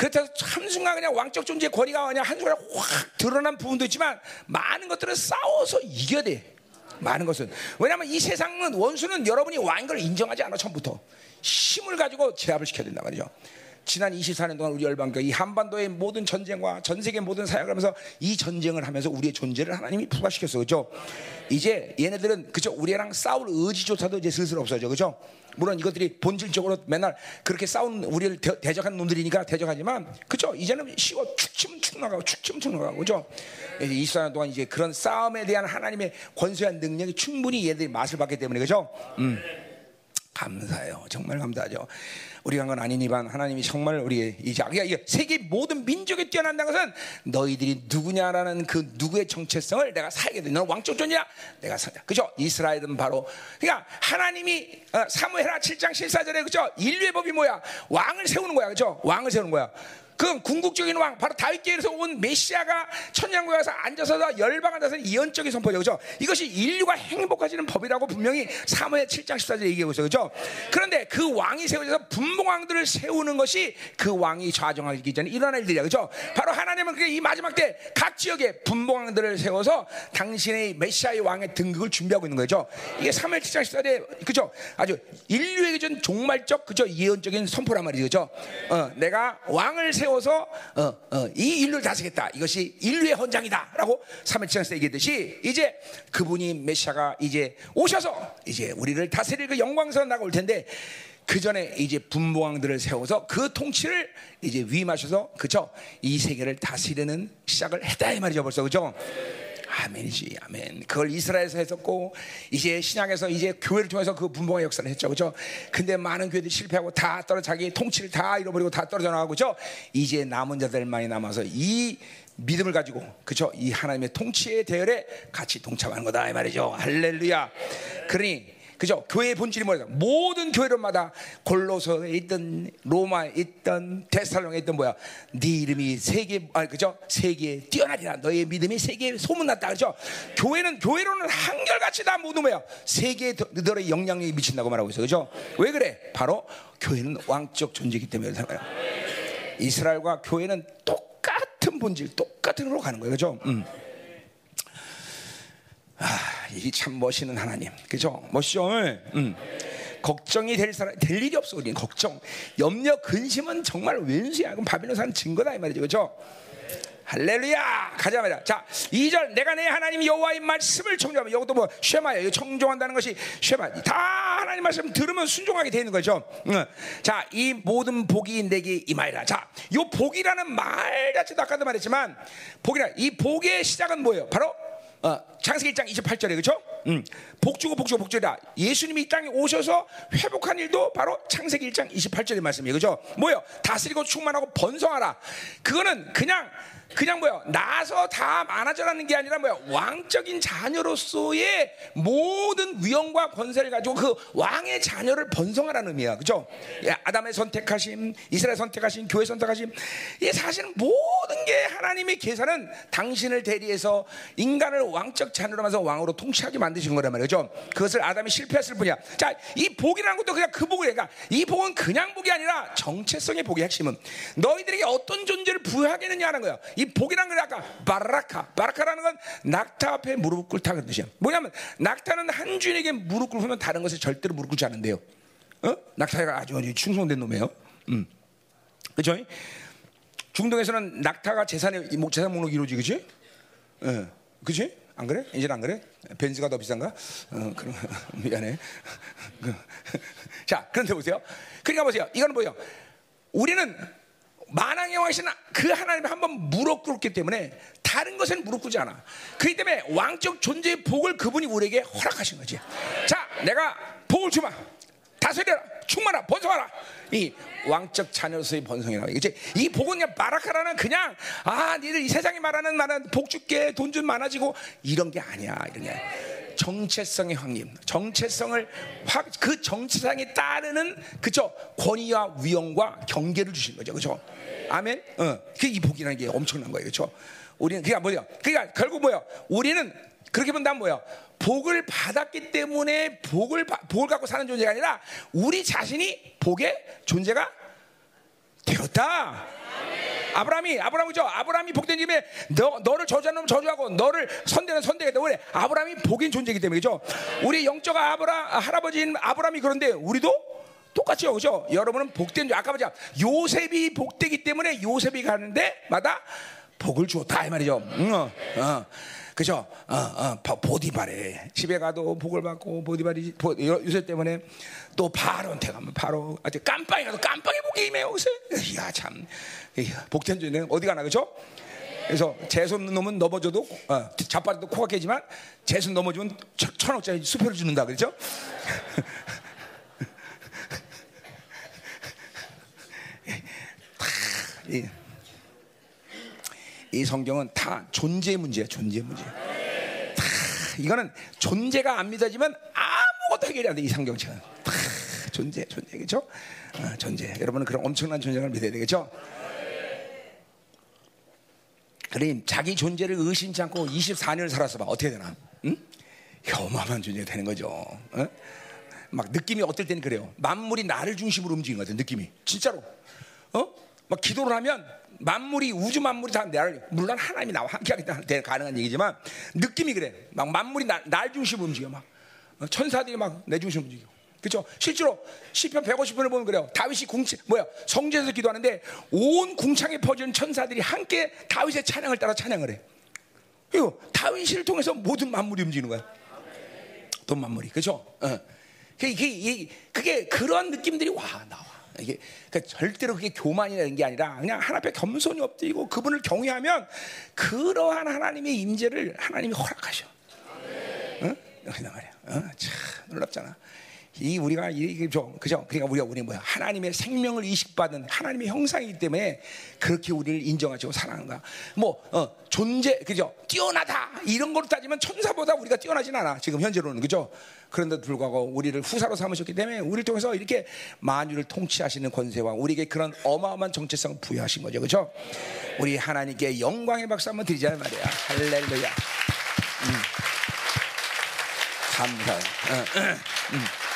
그렇다고 한순간 그냥 왕적 존재의 권위가 그냥 한순간에 확 드러난 부분도 있지만 많은 것들은 싸워서 이겨야 돼. 많은 것은 왜냐하면 이 세상은 원수는 여러분이 왕인 걸 인정하지 않아 처음부터 힘을 가지고 제압을 시켜야 된단 말이죠. 지난 24년 동안 우리 열방교 이 한반도의 모든 전쟁과 전 세계 모든 사역을 하면서 이 전쟁을 하면서 우리의 존재를 하나님이 부과시켰어, 그렇죠? 이제 얘네들은 그죠? 우리랑 싸울 의지조차도 이제 슬슬 없어져, 그렇죠? 물론 이것들이 본질적으로 맨날 그렇게 싸우는 우리를 대, 적하는 놈들이니까 대적하지만 그죠? 이제는 쉬워 축 치면 축 나가고 축 치면 축 나가고 그죠? 24년 동안 이제 그런 싸움에 대한 하나님의 권세한 능력이 충분히 얘들이 맛을 봤기 때문에 그죠? 음. 감사해요. 정말 감사하죠. 우리가 한 건 아니니만 하나님이 정말 우리의 이제 그러니까 세계 모든 민족에 뛰어난다는 것은 너희들이 누구냐라는 그 누구의 정체성을 내가 살게 돼. 너는 왕족 존이야. 내가 살자. 그죠? 이스라엘은 바로 그러니까 하나님이 어, 사무엘하 7장 14절에 그죠? 인류의 법이 뭐야? 왕을 세우는 거야. 그죠? 왕을 세우는 거야. 그 궁극적인 왕 바로 다윗계에서 온 메시아가 천년국에 가서 앉아서 열방 앉아서 예언적인 선포죠. 그죠? 이것이 인류가 행복해지는 법이라고 분명히 사무엘 7장 14절에 얘기하고 있어요. 그죠? 그런데 그 왕이 세워져서 분봉왕들을 세우는 것이 그 왕이 좌정하기 전에 일어날 일이야. 그죠? 바로 하나님은 그이 마지막 때 각 지역에 분봉왕들을 세워서 당신의 메시아의 왕의 등극을 준비하고 있는 거죠. 이게 사무엘 7장 14절에 그죠? 아주 인류에게 준 종말적 그죠? 예언적인 선포란 말이죠. 그죠? 어, 내가 왕을 세워 세워서 어, 어, 이 인류를 다스겠다. 이것이 인류의 헌장이다라고 3회치장에서 얘기했듯이 이제 그분이 메시아가 이제 오셔서 이제 우리를 다스릴 그 영광스러운 나가 올 텐데 그 전에 이제 분봉왕들을 세워서 그 통치를 이제 위임하셔서 그죠? 이 세계를 다스리는 시작을 했다 이 말이죠 벌써 그죠? 아멘이지, 아멘. 그걸 이스라엘에서 했었고, 이제 신약에서 이제 교회를 통해서 그 분봉의 역사를 했죠, 그죠? 근데 많은 교회들이 실패하고 다 떨어 자기 통치를 다 잃어버리고 다 떨어져 나가고, 그죠? 이제 남은 자들만이 남아서 이 믿음을 가지고, 그죠? 이 하나님의 통치의 대열에 같이 동참하는 거다, 이 말이죠. 할렐루야. 그러니, 그죠? 교회의 본질이 뭐냐? 모든 교회론마다 골로서에 있던 로마에 있던 데살롱에 있던 뭐야? 네 이름이 세계 아 그죠? 세계에 뛰어나리라. 너의 믿음이 세계에 소문났다. 그죠? 교회는 교회로는 한결같이 다 모두 뭐야? 세계에 너의 영향력이 미친다고 말하고 있어. 그죠? 왜 그래? 바로 교회는 왕적 존재이기 때문에 그래요. 이스라엘과 교회는 똑같은 본질, 똑같은 으로 가는 거예요. 그죠? 음. 아, 이 참 멋있는 하나님. 그죠? 멋있죠? 음. 걱정이 될 사람 될 일이 없어 우리는 걱정, 염려, 근심은 정말 왼수야. 그럼 바빌론 사는 증거다 이 말이죠. 그죠? 할렐루야! 가자마자. 자, 2절. 내가 내 하나님 여호와의 말씀을 청정하면 이것도 뭐 쉐마예요. 청정한다는 것이 쉐마. 다 하나님 말씀 들으면 순종하게 되는 거죠. 응. 자, 이 모든 복이 내게 임하리라. 자, 요 복이라는 말 자체도 아까도 말했지만 복이라 이 복의 시작은 뭐예요? 바로 어, 창세기 1장 28절에 그렇죠? 음, 복주고 복주고 복주다. 예수님이 이 땅에 오셔서 회복한 일도 바로 창세기 1장 28절의 말씀이에요. 그렇죠? 뭐요? 다스리고 충만하고 번성하라. 그거는 그냥 그냥 뭐야 나서 다 많아져라는 게 아니라 뭐야 왕적인 자녀로서의 모든 위엄과 권세를 가지고 그 왕의 자녀를 번성하라는 의미야, 그죠? 예, 아담의 선택하심, 이스라엘 선택하심, 교회 선택하심, 이 사실은 모든 게 하나님의 계산은 당신을 대리해서 인간을 왕적 자녀로 만서 왕으로 통치하게 만드신 거란 말이죠. 그것을 아담이 실패했을 뿐이야. 자, 이 복이라는 것도 그냥 그 복이야. 그러니까 이 복은 그냥 복이 아니라 정체성의 복의 핵심은 너희들에게 어떤 존재를 부여하겠느냐는 거야. 이 복이라는 건 아까 바라카, 바라카라는 건 낙타 앞에 무릎 꿇다는 뜻이야. 뭐냐면 낙타는 한 주인에게 무릎 꿇으면 다른 것에 절대로 무릎 꿇지 않는데요. 어? 낙타가 아주 충성된 놈이에요. 음. 그죠? 중동에서는 낙타가 재산의 재산 목록 이루어지 그지? 예. 그지? 안 그래? 이제는 안 그래? 벤츠가 더 비싼가? 어, 그럼 미안해. 자, 그런데 보세요. 그러니까 보세요. 이거는 뭐예요? 우리는 만왕의 왕이신 그 하나님이 한번 무릎 꿇기 때문에 다른 것에는 무릎 꿇지 않아. 그렇기 때문에 왕적 존재의 복을 그분이 우리에게 허락하신 거지. 자, 내가 복을 주마. 다스려라. 충만하 번성하라. 이 왕적 자녀로서의 번성이라고. 이제 이 복은 그냥 바라카라는 그냥 아, 니들 이 세상에 말하는 말은 복 줄게 돈 좀 많아지고 이런 게 아니야. 이런 게 정체성의 확립, 정체성을 확 그 정체성에 따르는 그죠 권위와 위엄과 경계를 주신 거죠, 그죠? 아멘. 어, 그이 복이라는 게 엄청난 거예요, 그죠? 우리는 그게 뭐야? 그러니까 결국 뭐야? 우리는 그렇게 본다면 뭐야? 복을 받았기 때문에 복을 복을 갖고 사는 존재가 아니라 우리 자신이 복의 존재가 되었다. 아브라함이 아브라함이 죠. 아브라함이 복된 집에 너 너를 저주하는 저주하고 너를 선대는 선대겠다. 왜? 아브라함이 복인 존재이기 때문이죠. 우리 영적 아브라 할아버지인 아브라함이 그런데 우리도 똑같죠, 그죠? 여러분은 복된 아까 보자 요셉이 복되기 때문에 요셉이 가는데 마다 복을 주었다 이 말이죠. 응, 어, 어. 그죠? 어, 어, 보디발에 집에 가도 복을 받고 보디발이 보, 요새 때문에 또 바로한테 가면 바로 아주 깜빵에 가도 깜빵에 복이 임해요 요새. 이야 참 복된 존재는 어디 가나 그죠? 그래서 재수 없는 놈은 넘어져도 어, 자빠져도 코가 깨지만 재수 넘어지면 천, 원짜리 수표를 주는다 그렇죠? 이, 이 성경은 다 존재 문제야, 존재 문제. 다 이거는 존재가 안 믿어지면 아무것도 해결이 안 돼, 이 성경책은. 다 존재, 존재, 그죠? 어, 존재. 여러분은 그런 엄청난 존재를 믿어야 되겠죠? 그래, 자기 존재를 의심치 않고 24년을 살았어 봐. 어떻게 되나? 응? 어마어마한 존재가 되는 거죠. 어? 막 느낌이 어떨 때는 그래요. 만물이 나를 중심으로 움직이는 것 같아, 느낌이. 진짜로. 어? 막 기도를 하면 만물이 우주 만물이 다 나를 물론 하나님이 나와 함께하기 때문에 가능한 얘기지만 느낌이 그래. 막 만물이 나, 날 중심으로 움직여 막 어, 천사들이 막 내 중심으로 움직여. 그렇죠? 실제로 시편 150편을 보면 그래요. 다윗이 궁창 뭐야? 성전에서 기도하는데 온 궁창에 퍼지는 천사들이 함께 다윗의 찬양을 따라 찬양을 해. 그리고 다윗을 통해서 모든 만물이 움직이는 거야. 돈 만물이 그렇죠? 어. 그게, 그게, 그게 그런 느낌들이 와 나와. 이게 그러니까 절대로 그게 교만이라는 게 아니라 그냥 하나 앞에 겸손히 엎드리고 그분을 경외하면 그러한 하나님의 임재를 하나님이 허락하셔. 응? 그냥 말이야. 어? 참 놀랍잖아. 이 우리가 이게 좀 그죠? 그러니까 우리가 우리 뭐야? 하나님의 생명을 이식받은 하나님의 형상이기 때문에 그렇게 우리를 인정하시고 사랑하는 거야. 뭐 어, 존재 그죠? 뛰어나다 이런 걸로 따지면 천사보다 우리가 뛰어나진 않아. 지금 현재로는 그죠? 그런데도 불구하고 우리를 후사로 삼으셨기 때문에 우리를 통해서 이렇게 만유를 통치하시는 권세와 우리에게 그런 어마어마한 정체성을 부여하신 거죠. 그죠? 우리 하나님께 영광의 박수 한번 드리자 말이야. 할렐루야. 음. 감사해. 응, 응, 응.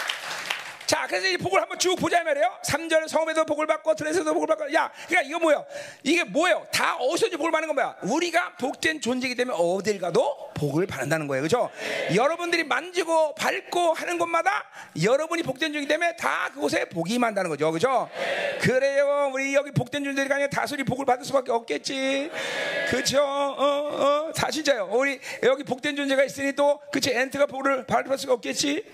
자, 그래서 이 복을 한번 쭉 보자 말이에요. 3절 성읍에도 복을 받고 들에서도 복을 받고. 야, 그러니까 이거 뭐예요? 이게 뭐예요? 다 어디서 복을 받는 건 뭐야? 우리가 복된 존재이기 때문에 어딜 가도 복을 받는다는 거예요. 그죠? 네. 여러분들이 만지고 밟고 하는 곳마다 여러분이 복된 존재이기 때문에 다 그곳에 복이 만다는 거죠. 그죠? 네. 그래요. 우리 여기 복된 존재가 아니라 다소리 복을 받을 수밖에 없겠지. 그죠? 어, 어, 다 진짜요. 우리 여기 복된 존재가 있으니 또 그치 엔트가 복을 받을 수가 없겠지.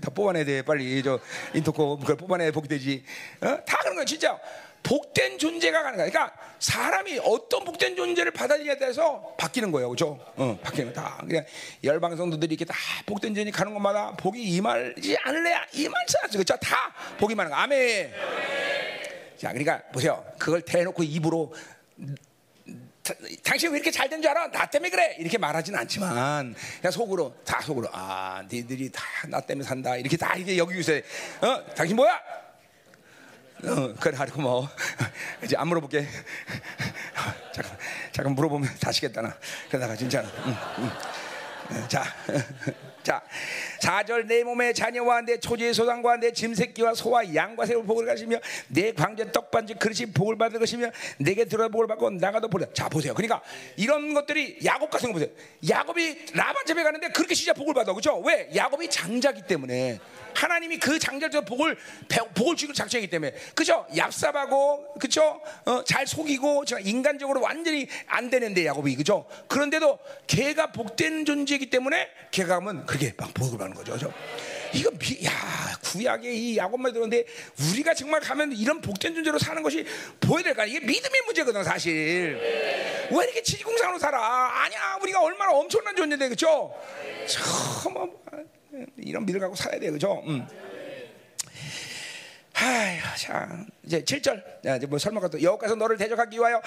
다 뽑아내야 돼 빨리 저 인터코 그걸 뽑아내야 복이 되지 어? 다 그런 거야 진짜 복된 존재가 가능해. 그러니까 사람이 어떤 복된 존재를 받아들이냐에 따라서 바뀌는 거예요, 그죠? 어, 바뀌는 거 다. 그냥 열방 성도들이 이렇게 다 복된 존재 가는 것마다 복이 임하지 않을래야 임할지 않죠, 그죠? 다 복이 많은 거. 아멘. 자, 그러니까 보세요. 그걸 대놓고 입으로 다- 당신 왜 이렇게 잘 된 줄 알아? 나 때문에 그래. 이렇게 말하지는 않지만 그냥 속으로 다 속으로 아, 니들이 다 나 때문에 산다. 이렇게 다 이게 여기고 있어요. 어, 당신 뭐야? 어, 그래 하고 뭐 이제 안 물어볼게. 잠깐 잠깐 물어보면 다시겠다 나. 그러다가 진짜. 응, 응. 어, 자, 자, 4절 내 몸의 자녀와 내 초지의 소상과 내 짐새끼와 소와 양과 새를 복을 가시며 내 광제 떡반지 그릇이 복을 받을 것이며 내게 들어 복을 받고 나가도 복을 자 보세요. 그러니까 이런 것들이 야곱 같은 거 보세요. 야곱이 라반 집에 가는데 그렇게 진짜 복을 받아 그죠? 왜? 야곱이 장자기 때문에 하나님이 그 장자에서 복을 배- 복을 주기로 작정했기 때문에 그죠? 얍삽하고 그죠? 어, 잘 속이고 저 인간적으로 완전히 안 되는데 야곱이 그죠? 그런데도 걔가 복된 존재이기 때문에 걔가 하면 그게 막 복을 받는 거죠. 그죠? 이거 미, 야 구약의 이 야곱만 들었는데 우리가 정말 가면 이런 복된 존재로 사는 것이 보여야 될까? 이게 믿음의 문제거든 사실. 왜 이렇게 지지공상으로 살아? 아니야 우리가 얼마나 엄청난 존재인데? 참 뭐, 이런 믿음 갖고 살아야 돼 그죠? 음. 아휴, 자 이제 7절 자, 이제 뭐 설명가 또 여호와께서 너를 대적하기 위하여 어,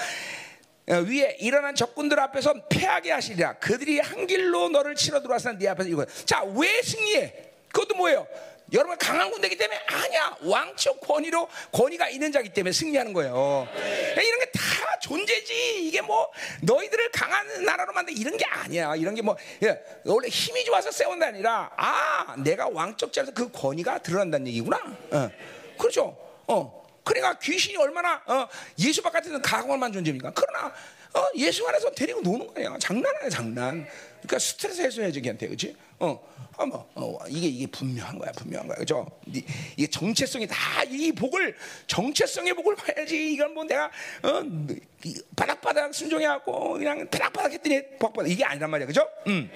위에 일어난 적군들 앞에서 패하게 하시리라. 그들이 한 길로 너를 치러 들어와서 네 앞에서 이거 자 왜 승리해? 그것도 뭐예요? 여러분 강한 군대이기 때문에 아니야. 왕적 권위로 권위가 있는 자기 때문에 승리하는 거예요. 이런 게 다 존재지. 이게 뭐 너희들을 강한 나라로 만든 이런 게 아니야. 이런 게 뭐 원래 힘이 좋아서 세운다 아니라 아 내가 왕적 자에서 그 권위가 드러난다는 얘기구나. 어. 그렇죠? 어. 그러니까 귀신이 얼마나 어, 예수 바깥에는 가공만 존재입니까? 그러나 어, 예수 안에서 데리고 노는 거예요. 장난 아니야, 장난. 그러니까 스트레스 해소해야지 걔한테, 그렇지? 어, 어, 뭐, 어, 이게 이게 분명한 거야, 분명한 거야, 그죠? 이- 이게 정체성이 다 이 복을 정체성의 복을 봐야지. 이건 뭐 내가 어, 이 바닥바닥 순종해갖고 그냥 바닥바닥 했더니 복 받아 이게 아니란 말이야, 그죠? 음.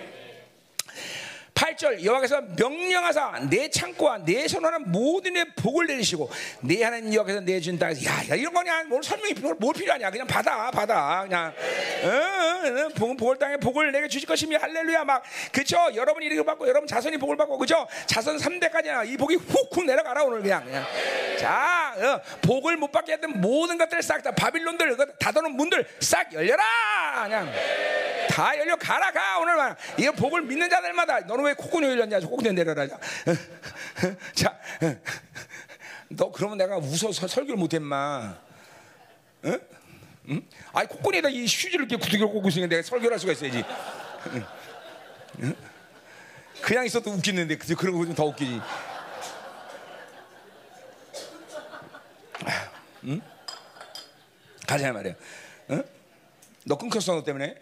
8절 여호와께서 명령하사 내 창고와 내 선원한 모든 의 복을 내리시고 내 하나님 여호와께서 내준 땅에서 야, 야 이런 거냐? 뭘 설명이 필요 뭘 필요하냐? 그냥 받아 받아. 그냥 어, 어, 어, 복, 복을 땅에 복을 내게 주실 것이며 할렐루야. 막 그쵸? 여러분이 이렇게 받고 여러분 자손이 복을 받고 그죠 자손 3대까지야 이 복이 훅훅 내려가라 오늘 그냥, 그냥. 자 어, 복을 못 받게 했던 모든 것들 싹 다 바빌론들 그 닫아놓은 문들 싹 열려라! 그냥. 다 열려 가라 가 오늘 만 이 복을 믿는 자들마다 너는 왜 콧구멍 열렸냐 콧구멍 내려라 자, 자, 너 그러면 내가 웃어서 설교를 못했마 응? 응? 아니 콧구멍에다 이 휴지를 이렇게 구두겨 꽂고 있으니까 내가 설교를 할 수가 있어야지 응? 응? 그냥 있어도 웃기는데 그- 그런 거 좀 더 웃기지 응? 가자 말이야 응? 너 끊겼어 너 때문에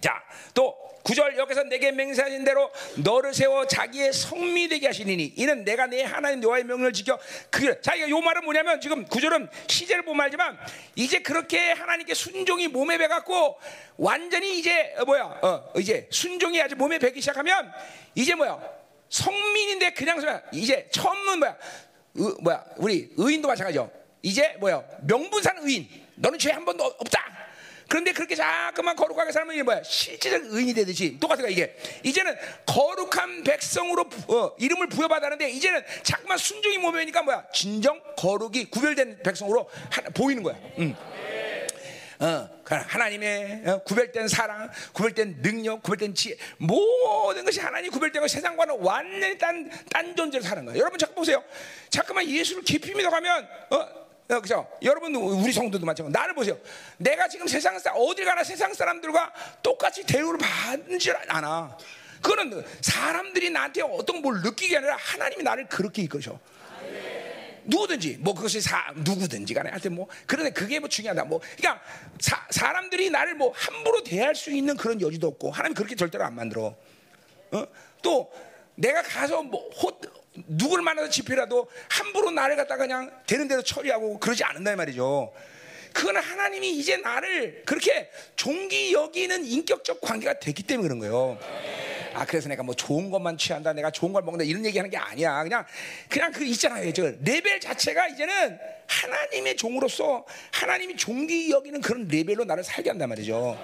자, 또 구절 여기서 내게 맹세하신 대로 너를 세워 자기의 성미 되게 하시니니 이는 내가 내 하나님 여호와의 명령을 지켜 그 자, 이거 요 말은 뭐냐면 지금 구절은 시제를 보면 알지만 이제 그렇게 하나님께 순종이 몸에 배 갖고 완전히 이제 어, 뭐야? 어, 이제 순종이 아주 몸에 배기 시작하면 이제 뭐야? 성민인데 그냥 서 이제 처음은 뭐야? 의, 뭐야? 우리 의인도 마찬가지죠. 이제 뭐야? 명분산 의인. 너는 죄 한 번도 없다. 그런데 그렇게 자꾸만 거룩하게 살면 이게 뭐야? 실제적 의인이 되듯이 거야 이게. 이제는 거룩한 백성으로 부- 어, 이름을 부여받았는데 이제는 자꾸만 순종이 몸이니까 뭐야? 진정 거룩이 구별된 백성으로 하나, 보이는 거야. 음. 어, 그 하나님의 어, 구별된 사랑, 구별된 능력, 구별된 지혜, 모든 것이 하나님 구별된 것 세상과는 완전히 딴, 딴 존재로 사는 거예요. 여러분 잠깐 보세요. 잠깐만 예수를 깊이 믿어가면, 어, 어, 그죠? 여러분, 우리 성도도 마찬가지. 나를 보세요. 내가 지금 세상 사 어딜 가나 세상 사람들과 똑같이 대우를 받는 줄 아나. 그거는 사람들이 나한테 어떤 뭘 느끼게 아니라 하나님이 나를 그렇게 이끄셔. 누구든지 뭐 그것이 사, 누구든지 간에 하여튼 뭐 그런데 그게 뭐 중요하다 뭐 그러니까 사, 사람들이 나를 뭐 함부로 대할 수 있는 그런 여지도 없고 하나님 그렇게 절대로 안 만들어 어? 또 내가 가서 뭐 호, 누구를 만나서 집회라도 함부로 나를 갖다가 그냥 되는 대로 처리하고 그러지 않는다 이 말이죠. 그거는 하나님이 이제 나를 그렇게 종기 여기는 인격적 관계가 됐기 때문에 그런 거예요 아 그래서 내가 뭐 좋은 것만 취한다, 내가 좋은 걸 먹는다 이런 얘기하는 게 아니야. 그냥 그냥 그 있잖아요. 저 레벨 자체가 이제는 하나님의 종으로서 하나님이 존귀 여기는 그런 레벨로 나를 살게 한단 말이죠.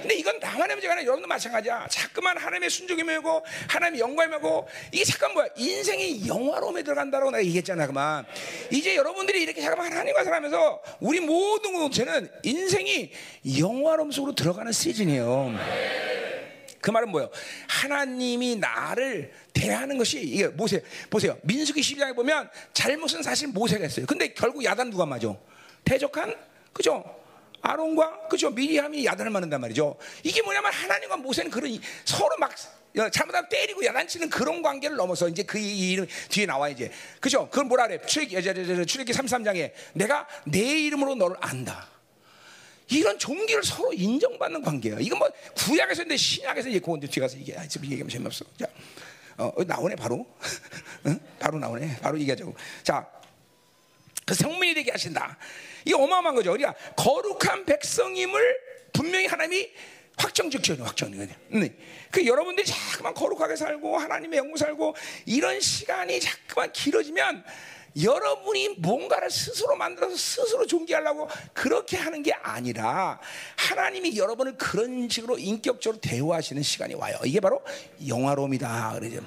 근데 이건 나만의 문제가 아니라 여러분도 마찬가지야. 자꾸만 하나님의 순종이 메고 하나님의 영광이 메고 이게 잠깐 뭐야? 인생이 영화로움에 들어간다고 내가 얘기했잖아, 그만. 이제 여러분들이 이렇게 잠깐만 하나님과 살아가면서 우리 모든 공동체는 인생이 영화로움 속으로 들어가는 시즌이에요. 그 말은 뭐예요? 하나님이 나를 대하는 것이 이게 모세 보세요. 민수기 12장에 보면 잘못은 사실 모세가 했어요. 근데 결국 야단 누가 맞아? 대적한 그죠? 아론과 그죠? 미리함이 야단을 맞는단 말이죠. 이게 뭐냐면 하나님과 모세는 그런 서로 막 잘못하면 때리고 야단치는 그런 관계를 넘어서 이제 그 이름 뒤에 나와 이제 그죠? 그건 뭐라 그래? 출애기 33장에 내가 내 이름으로 너를 안다. 이런 종기를 서로 인정받는 관계야. 이건 뭐 구약에서 근데 신약에서 이제 그건데 뒤에 가서 이게 아, 지금 얘기하면 재미없어. 자, 어, 나오네 바로, 응? 바로 나오네. 바로 얘기하자고. 자, 그 성민이 되게 하신다. 이게 어마어마한 거죠. 우리가 거룩한 백성임을 분명히 하나님이 확정적죠, 확정이거든요. 네. 그 여러분들이 자꾸만 거룩하게 살고 하나님의 영광 살고 이런 시간이 자꾸만 길어지면 여러분이 뭔가를 스스로 만들어서 스스로 존귀하려고 그렇게 하는 게 아니라 하나님이 여러분을 그런 식으로 인격적으로 대우하시는 시간이 와요. 이게 바로 영화로움이다. 그러죠.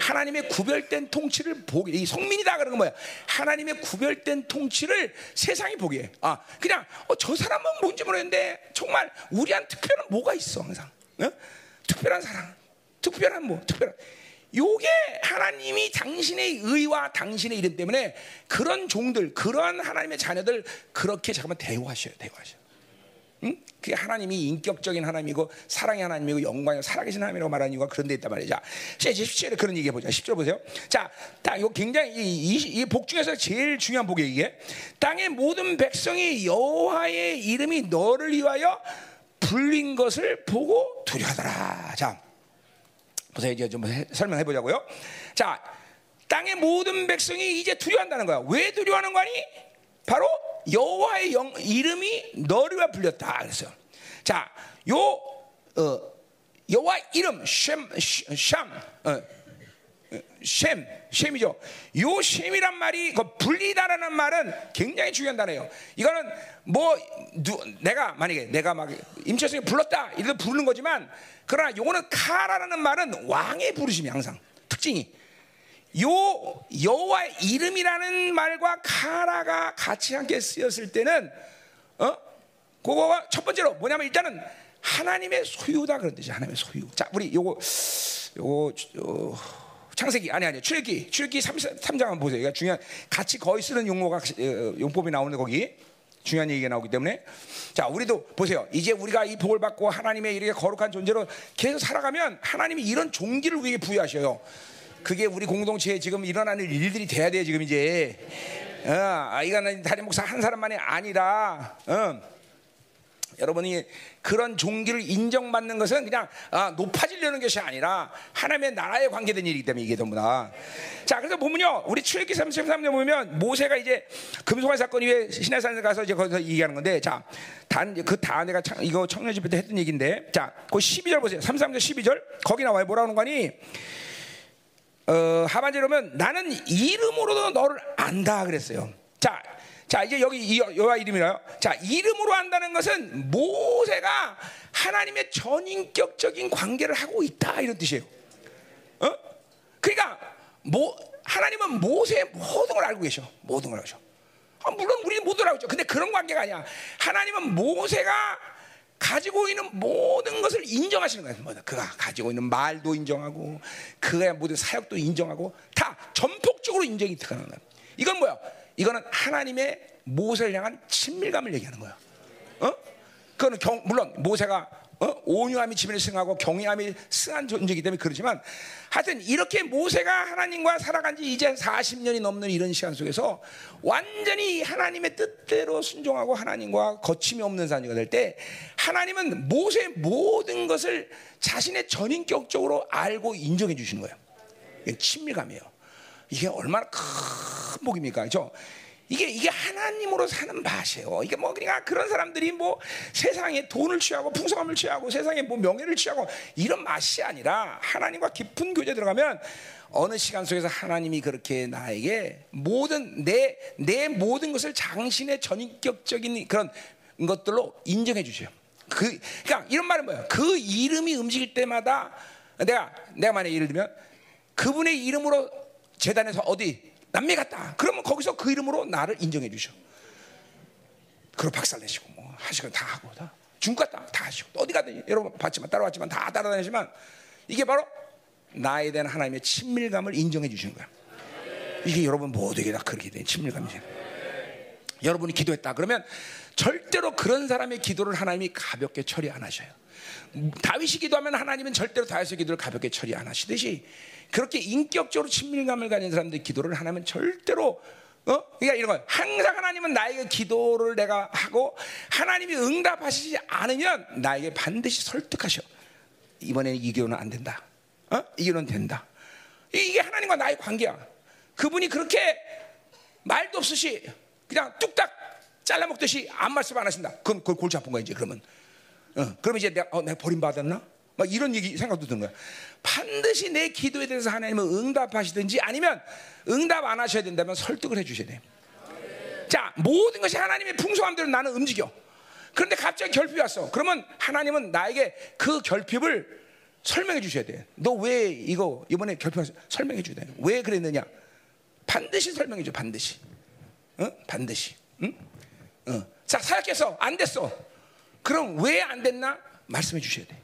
하나님의 구별된 통치를 보게, 이 성민이다. 그런 건 뭐야? 하나님의 구별된 통치를 세상이 보게. 아, 그냥, 어, 저 사람은 뭔지 모르겠는데 정말 우리한 특별한 뭐가 있어, 항상. 어? 특별한 사랑, 특별한 뭐, 특별한. 요게 하나님이 당신의 의와 당신의 이름 때문에 그런 종들, 그러한 하나님의 자녀들 그렇게 잠깐만 대우하셔요, 대우하셔. 응? 그게 하나님이 인격적인 하나님이고 사랑의 하나님이고 영광의 살아계신 하나님이라고 말하는 이유가 그런 데 있단 말이죠. 자, 이제 10절에 그런 얘기해 보자. 10절 보세요. 자, 딱 이거 굉장히 이, 복 중에서 제일 중요한 복이 이게 땅의 모든 백성이 여호와의 이름이 너를 위하여 불린 것을 보고 두려하더라. 자, 보세요. 이제 좀 설명해 보자고요. 자, 땅의 모든 백성이 이제 두려워한다는 거야. 왜 두려워하는 거니? 바로 여호와의 영, 이름이 너리와 불렸다 그랬어요. 자, 요 어, 여호와 이름 셈, 샴, 어, 셈, 셈이죠. 요 셈이란 말이 그 불리다라는 말은 굉장히 중요한 단어예요. 이거는 뭐 누, 내가 만약에 내가 막 임철성이 불렀다 이래도 부르는 거지만 그러나 요거는 카라라는 말은 왕의 부르심이 항상 특징이 요 여호와의 이름이라는 말과 카라가 같이 함께 쓰였을 때는 어 그거가 첫 번째로 뭐냐면 일단은 하나님의 소유다 그런 뜻이 하나님의 소유. 자, 우리 요거 요거 요, 창세기 아니 아니 출애기 출애기 3, 3장 한번 보세요. 이거 중요한 같이 거의 쓰는 용어가 어, 용법이 나오는 거기 중요한 얘기가 나오기 때문에 자 우리도 보세요. 이제 우리가 이 복을 받고 하나님의 이렇게 거룩한 존재로 계속 살아가면 하나님이 이런 종기를 우리에게 부여하셔요. 그게 우리 공동체에 지금 일어나는 일들이 돼야 돼 지금 이제. 어, 아, 이거는 다리 목사 한 사람만이 아니라. 어. 여러분이 그런 종기를 인정받는 것은 그냥 아, 높아지려는 것이 아니라 하나님의 나라에 관계된 일이기 때문에 이게 전부 다. 자, 그래서 보면요. 우리 출애기 33년 보면 모세가 이제 금송환 사건 이후에 시내산에 가서 이제 거기서 얘기하는 건데 자, 단, 그 다 내가 이거 청년 집회 때 했던 얘기인데 자, 그 12절 보세요. 33절 12절 거기 나와요. 뭐라고 하는 거니? 어, 하반절로면 나는 이름으로도 너를 안다 그랬어요. 자, 자 이제 여기 여호와 이름이라요. 자 이름으로 안다는 것은 모세가 하나님의 전인격적인 관계를 하고 있다 이런 뜻이에요. 어? 그러니까 모 하나님은 모세의 모든 걸 알고 계셔. 모든 걸 알고 계셔. 아, 물론 우리는 걸 알고 있죠. 근데 그런 관계가 아니야. 하나님은 모세가 가지고 있는 모든 것을 인정하시는 거예요. 뭐, 그가 가지고 있는 말도 인정하고 그의 모든 사역도 인정하고 다 전폭적으로 인정이 들어가는 거예요. 이건 뭐야? 이거는 하나님의 모세를 향한 친밀감을 얘기하는 거야. 어? 그거는 경, 물론 모세가 어? 온유함이 지면을 승하고 경외함이 승한 존재이기 때문에 그렇지만 하여튼 이렇게 모세가 하나님과 살아간 지 이제 40년이 넘는 이런 시간 속에서 완전히 하나님의 뜻대로 순종하고 하나님과 거침이 없는 사람이 될 때 하나님은 모세의 모든 것을 자신의 전인격적으로 알고 인정해 주시는 거예요. 친밀감이에요. 이게 얼마나 큰 복입니까? 그렇죠? 이게 이게 하나님으로 사는 맛이에요. 이게 뭐 그러니까 그런 사람들이 뭐 세상에 돈을 취하고 풍성함을 취하고 세상에 뭐 명예를 취하고 이런 맛이 아니라 하나님과 깊은 교제 들어가면 어느 시간 속에서 하나님이 그렇게 나에게 모든 내 내 모든 것을 당신의 전인격적인 그런 것들로 인정해 주셔요. 그 그러니까 이런 말은 뭐예요? 그 이름이 움직일 때마다 내가 내가 만약 예를 들면 그분의 이름으로 재단에서 어디 남미 갔다. 그러면 거기서 그 이름으로 나를 인정해 주셔. 그리고 박살 내시고 뭐 하시고 다 하고 다 중국 갔다 다 하시고 또 어디 가든 여러분 봤지만 따라왔지만 다 따라다니지만 이게 바로 나에 대한 하나님의 친밀감을 인정해 주시는 거야. 이게 여러분 모두에게 다 그렇게 된 친밀감이죠. 여러분이 기도했다 그러면 절대로 그런 사람의 기도를 하나님이 가볍게 처리 안 하셔요. 다윗이 기도하면 하나님은 절대로 다윗의 기도를 가볍게 처리 안 하시듯이 그렇게 인격적으로 친밀감을 가진 사람들 기도를 하나님은 절대로 어? 그러니까 이런 거 항상 하나님은 나에게 기도를 내가 하고 하나님이 응답하시지 않으면 나에게 반드시 설득하셔. 이번에는 이 기도는 안 된다. 어? 이 기도는 된다. 이게 하나님과 나의 관계야. 그분이 그렇게 말도 없으시 그냥 뚝딱 잘라 먹듯이 아무 말씀 안 하신다. 그럼 그걸 골치 아픈 거야 이제 그러면. 어, 그럼 이제 내가 어, 내가 버림받았나? 막 이런 얘기 생각도 드는 거야. 반드시 내 기도에 대해서 하나님은 응답하시든지 아니면 응답 안 하셔야 된다면 설득을 해 주셔야 돼. 자, 모든 것이 하나님의 풍성함대로 나는 움직여. 그런데 갑자기 결핍이 왔어. 그러면 하나님은 나에게 그 결핍을 설명해 주셔야 돼. 너 왜 이거 이번에 결핍? 설명해 줘야 돼. 왜 그랬느냐? 반드시 설명해 줘. 반드시. 어? 반드시. 응? 어. 자, 사역해서 안 됐어. 그럼 왜 안 됐나? 말씀해 주셔야 돼.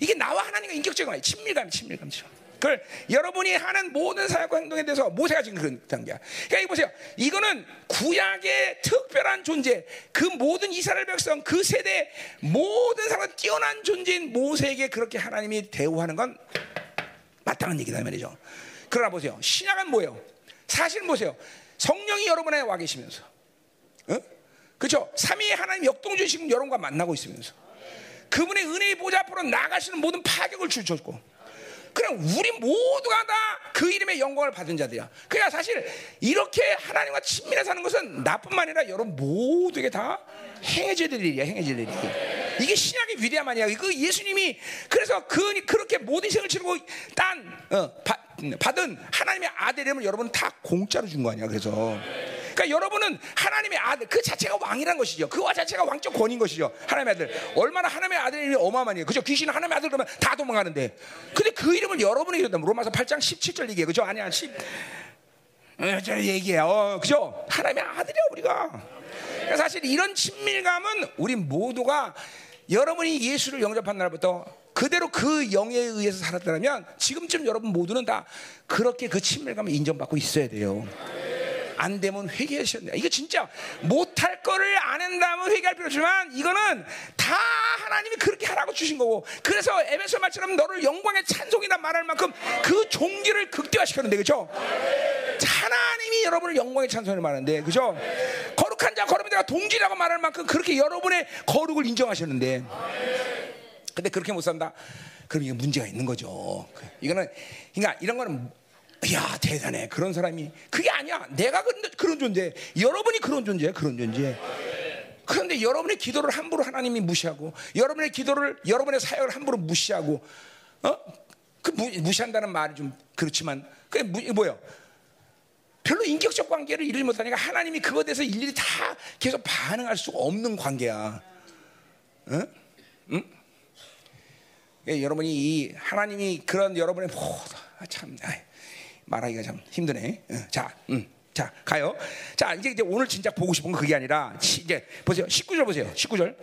이게 나와 하나님과 인격적인 거예요. 친밀감, 친밀감. 그걸 여러분이 하는 모든 사역과 행동에 대해서 모세가 지금 그런 단계야. 그러니까 이 보세요. 이거는 구약의 특별한 존재, 그 모든 이스라엘 백성, 그 세대 모든 사람 뛰어난 존재인 모세에게 그렇게 하나님이 대우하는 건 마땅한 얘기다 말이죠. 그러나 보세요. 신약은 뭐예요? 사실 보세요. 성령이 여러분 안에 와 계시면서, 어? 그렇죠? 삼위의 하나님 역동주신 여러분과 만나고 있으면서. 그분의 은혜의 보좌 앞으로 나가시는 모든 파격을 주셨고 그럼 우리 모두가 다 그 이름의 영광을 받은 자들이야. 그러니까 사실 이렇게 하나님과 친밀해 사는 것은 나뿐만 아니라 여러분 모두에게 다 행해질 일이야, 행해질 일이. 이게 신약의 위대함 아니야. 그 예수님이 그래서 그 그렇게 모든 생을 치르고 딴 어, 받은 하나님의 아들 이름을 여러분 다 공짜로 준 거 아니야. 그래서 그러니까 여러분은 하나님의 아들 그 자체가 왕이란 것이죠. 그와 자체가 왕적 권인 것이죠. 하나님의 아들. 얼마나 하나님의 아들이 어마어마해요. 그죠? 귀신은 하나님의 아들 그러면 다 도망가는데. 근데 그 이름을 여러분이 이런다. 로마서 8장 17절 얘기해. 그죠? 아니야. 10. 어, 저 얘기해. 어, 그죠? 하나님의 아들이야 우리가. 그러니까 사실 이런 친밀감은 우리 모두가 여러분이 예수를 영접한 날부터 그대로 그 영에 의해서 살았다면 지금쯤 여러분 모두는 다 그렇게 그 친밀감을 인정받고 있어야 돼요. 안 되면 회개하셔야 돼. 이거 진짜 못할 거를 안 한다면 회개할 필요 없지만 이거는 다 하나님이 그렇게 하라고 주신 거고 그래서 에베소 말처럼 너를 영광의 찬송이라 말할 만큼 그 종기를 극대화시켰는데 그죠? 하나님이 여러분을 영광의 찬송을 말하는데 그죠? 거룩한 자 거룩한 자가 동지라고 말할 만큼 그렇게 여러분의 거룩을 인정하셨는데 근데 그렇게 못 산다. 그럼 이게 문제가 있는 거죠. 이거는 그러니까 이런 거는 야 대단해. 그런 사람이 그게 아니야. 내가 그런, 그런 존재. 여러분이 그런 존재야 그런 존재. 그런데 여러분의 기도를 함부로 하나님이 무시하고 여러분의 기도를 여러분의 사역을 함부로 무시하고 어 그 무 시한다는 말이 좀 그렇지만 그게 뭐요? 별로 인격적 관계를 일을 못하니까 하나님이 그것에 대해서 일일이 다 계속 반응할 수가 없는 관계야. 응? 응? 예, 여러분이 이 하나님이 그런 여러분의 뭐참 말하기가 참 힘드네. 어, 자, 음. 자, 가요. 자, 이제, 이제 오늘 진짜 보고 싶은 건 그게 아니라, 이제 보세요. 19절 보세요. 19절.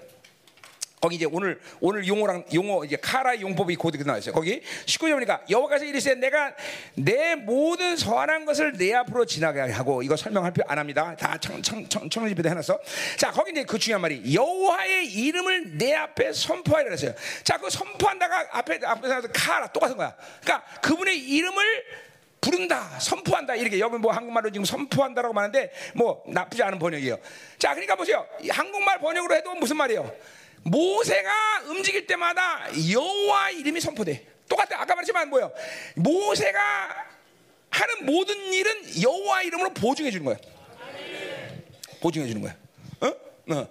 거기 이제 오늘 오늘 용어랑 용어 이제 카라의 용법이 고대로 나와 있어요. 거기 19절 보니까 여호와께서 이르시되 내가 내 모든 선한 것을 내 앞으로 지나게 하고 이거 설명할 필요 안 합니다. 다 청청청청집에도 해놨어. 자 거기 이제 그 중요한 말이 여호와의 이름을 내 앞에 선포하라 그랬어요. 자그 선포한다가 앞에 앞에서 카라 똑같은 거야. 그러니까 그분의 이름을 부른다, 선포한다 이렇게 여러분 뭐 한국말로 지금 선포한다라고 말하는데 뭐 나쁘지 않은 번역이에요. 자, 그러니까 보세요. 한국말 번역으로 해도 무슨 말이에요? 모세가 움직일 때마다 여호와 이름이 선포돼. 똑같아. 아까 말했지만 뭐요? 모세가 하는 모든 일은 여호와 이름으로 보증해 주는 거예요. 보증해 주는 거야. 어? 어.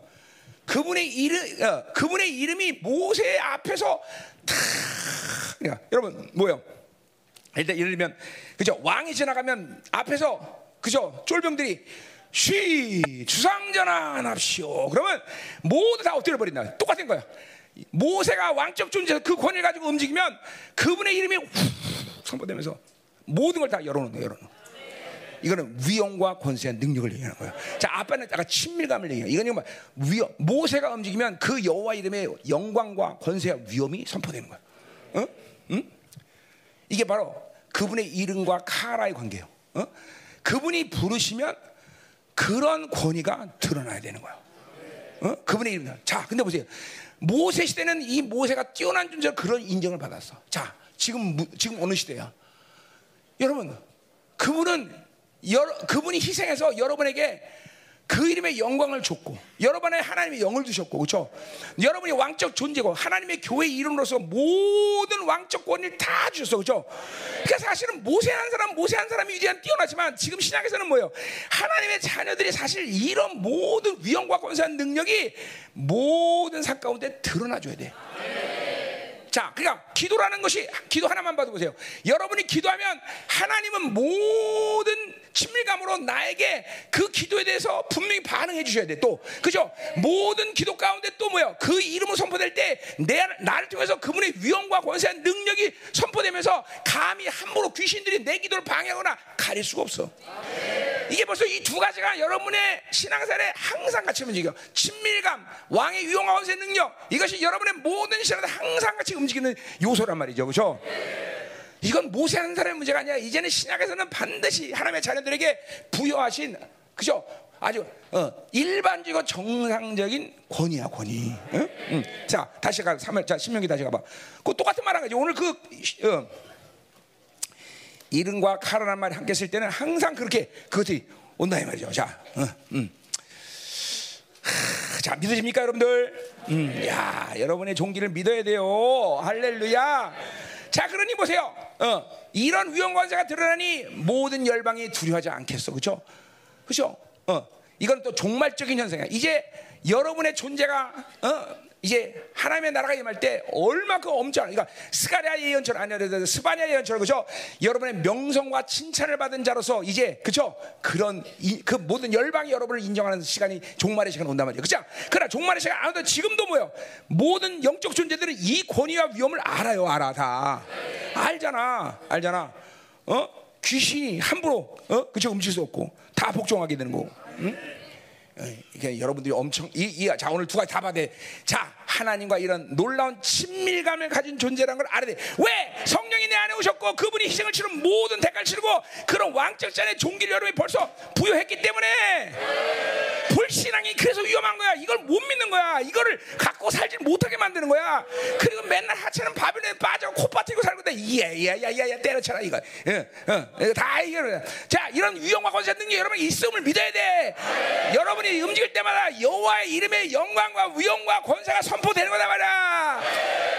그분의 이름, 어, 그분의 이름이 모세 앞에서 다, 그러니까 여러분 뭐요? 일단 예를 들면 그죠 왕이 지나가면 앞에서 그죠 쫄병들이 쉬 주상전환 합시오. 그러면 모두 다 엎드려 버린다. 똑같은 거야. 모세가 왕적 존재에서 그 권위를 가지고 움직이면 그분의 이름이 훅 선포되면서 모든 걸 다 열어놓는 거예요. 열어놓는. 이거는 위엄과 권세의 능력을 얘기하는 거예요. 자, 아빠는 아까 친밀감을 얘기해요. 이건 정말 위엄. 모세가 움직이면 그 여호와 이름의 영광과 권세와 위엄이 선포되는 거예요. 어? 응? 이게 바로 그분의 이름과 카라의 관계예요. 어? 그분이 부르시면 그런 권위가 드러나야 되는 거예요. 어? 그분의 이름. 자, 근데 보세요. 모세 시대는 이 모세가 뛰어난 존재로 그런 인정을 받았어. 자, 지금 지금 어느 시대야? 여러분, 그분은 여러, 그분이 희생해서 여러분에게 그 이름의 영광을 줬고 여러분의 하나님의 영을 주셨고 그렇죠? 여러분이 왕적 존재고 하나님의 교회 이름으로서 모든 왕적 권위를 다 주셨어 그렇죠? 그러니까 사실은 모세 한 사람 모세 한 사람이 위대한 뛰어나지만 지금 신약에서는 뭐예요? 하나님의 자녀들이 사실 이런 모든 위엄과 권세한 능력이 모든 사 가운데 드러나줘야 돼. 자, 그러니까 기도라는 것이 기도 하나만 봐도 보세요. 여러분이 기도하면 하나님은 모든 친밀감으로 나에게 그 기도에 대해서 분명히 반응해 주셔야 돼. 또 그죠? 모든 기도 가운데 또 뭐야? 그 이름을 선포될 때 내 나를 통해서 그분의 위엄과 권세한 능력이 선포되면서 감히 함부로 귀신들이 내 기도를 방해하거나 가릴 수가 없어. 이게 벌써 이 두 가지가 여러분의 신앙생활에 항상 같이 움직여. 친밀감, 왕의 위엄과 권세 능력 이것이 여러분의 모든 신앙에 항상 같이 움직이는 요소란 말이죠. 그렇죠? 이건 모세하는 사람의 문제가 아니야. 이제는 신약에서는 반드시 하나님의 자녀들에게 부여하신 그죠? 아주 어, 일반적이고 정상적인 권위야 권위. 응? 응. 자 다시 가 3월 자 신명기 다시 가봐. 그 똑같은 말한 거지. 오늘 그 어, 이름과 카라란 말이 함께 쓸 때는 항상 그렇게 그것이 온다 이 말이죠. 자, 어, 음. 하, 자 믿으십니까 여러분들? 음, 야 여러분의 종기를 믿어야 돼요. 할렐루야. 자, 그러니 보세요. 어, 이런 위험 관세가 드러나니 모든 열방이 두려워하지 않겠어. 그렇죠? 그렇죠? 어, 이건 또 종말적인 현상이야. 이제 여러분의 존재가 어, 이제 하나님의 나라가 임할 때 얼마큼 엄청 그러니까 스가랴 예언처럼 아니라 스바냐 예언처럼 그죠? 여러분의 명성과 칭찬을 받은 자로서 이제 그죠? 그런 이, 그 모든 열방이 여러분을 인정하는 시간이 종말의 시간 온단 말이에요. 그죠? 그러나 종말의 시간 아무도 지금도 뭐요? 모든 영적 존재들은 이 권위와 위험을 알아요, 알아 다 알잖아, 알잖아. 어? 귀신이 함부로 어? 그죠? 움직일 수 없고 다 복종하게 되는 거고. 응? 이게 여러분들이 엄청 이, 이, 자 오늘 두 가지 다 돼. 자 하나님과 이런 놀라운 친밀감을 가진 존재라는 걸 알아야 돼. 왜 성령이 내 안에 오셨고 그분이 희생을 치른 모든 대가를 치르고 그런 왕적 잔의 종기를 여러분이 벌써 부여했기 때문에 불신앙이 그래서 위험한 거야. 이걸 못 믿는 거야. 이거를 갖고 살지 못하게 만드는 거야. 그리고 맨날 하찮은 바빌론에 빠져 코 빠뜨리고 살고 있다. 예야야야야 때려쳐라 이거. 예, 어, 다 이거. 자 이런 위험과 권세 능력 여러분 있음을 믿어야 돼. 여러분이 움직일 때마다 여호와의 이름의 영광과 위엄과 권세가 선 포되는 거다 말이야.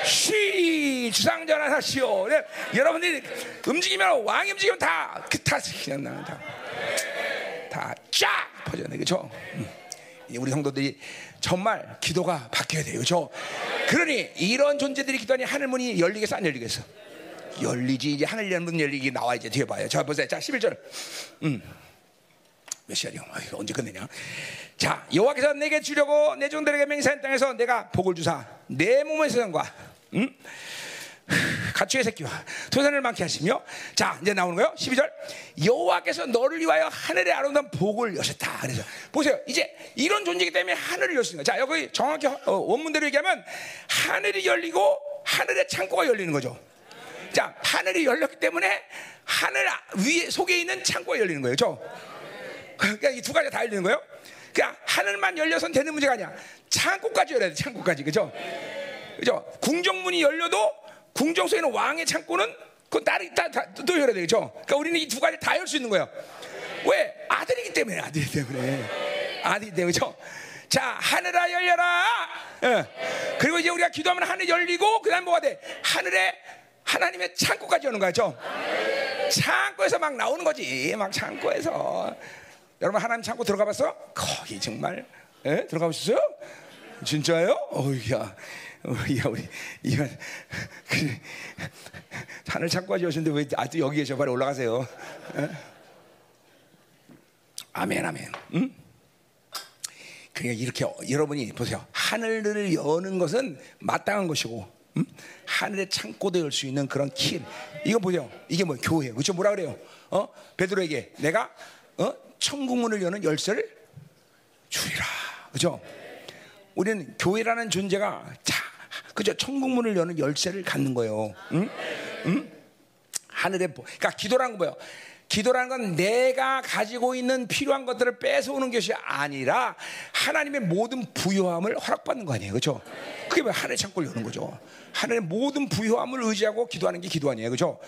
쉬 주상전환하시오. 네, 여러분들이 움직이면 왕이 움직이면 다 그다 그냥 나는 다. 다쫙 퍼져네 그죠? 음. 우리 성도들이 정말 기도가 바뀌어야 돼요, 그죠? 그러니 이런 존재들이 기도하니 하늘 문이 열리겠어 안 열리겠어? 열리지 이제 하늘 문 열리기 나와 이제 뒤에 봐요. 자 보세요. 자 11절. 음. 몇 시간이요? 아, 언제 끝내냐? 자, 여호와께서 내게 주려고 내 종들에게 맹세한 땅에서 내가 복을 주사 내 몸의 세상과 음? 가축의 새끼와 토산을 많게 하시며 자 이제 나오는 거요. 12절. 여호와께서 너를 위하여 하늘의 아름다운 복을 여셨다. 그래서 보세요. 이제 이런 존재이기 때문에 하늘을 여시는 거자 여기 정확히 어, 원문대로 얘기하면 하늘이 열리고 하늘의 창고가 열리는 거죠. 자 하늘이 열렸기 때문에 하늘 위에 속에 있는 창고가 열리는 거예요. 죠 그러니까 이 두 가지 다 열리는 거예요. 그러니까 하늘만 열려선 되는 문제가 아니야. 창고까지 열어야 돼. 창고까지. 그죠? 그죠? 궁정문이 열려도 궁정 속에 있는 왕의 창고는 그건 따로 다, 다, 또 열어야 되죠. 그러니까 우리는 이 두 가지 다 열 수 있는 거예요. 왜? 아들이기 때문에 아들이기 때문에 아들이기 때문에 그죠? 자 하늘아 열려라. 예. 그리고 이제 우리가 기도하면 하늘 열리고 그다음 뭐가 돼? 하늘에 하나님의 창고까지 오는 거죠. 창고에서 막 나오는 거지. 막 창고에서 여러분 하나님 창고 들어가 봤어? 거기 정말 예? 들어가 보셨어요? 진짜요? 어이야. 어이야 우리 이건 그, 하늘 창고까지 오셨는데 왜 아직도 여기 계셔? 빨리 올라가세요. 예? 아멘 아멘. 응? 그러니까 이렇게 여러분이 보세요. 하늘을 여는 것은 마땅한 것이고 음? 하늘의 창고도 열 수 있는 그런 키. 이거 보세요. 이게 뭐 교회예요. 그렇죠? 뭐라 그래요? 어? 베드로에게 내가 어? 천국 문을 여는 열쇠를 주리라. 그렇죠? 우리는 교회라는 존재가 자, 그죠? 천국 문을 여는 열쇠를 갖는 거예요. 응? 응? 하늘의 그러니까 기도라는 거 뭐예요? 기도라는 건 내가 가지고 있는 필요한 것들을 뺏어오는 것이 아니라 하나님의 모든 부요함을 허락받는 거 아니에요. 그렇죠? 그게 왜 하늘의 창고를 여는 거죠. 하늘의 모든 부요함을 의지하고 기도하는 게 기도 아니에요. 그렇죠?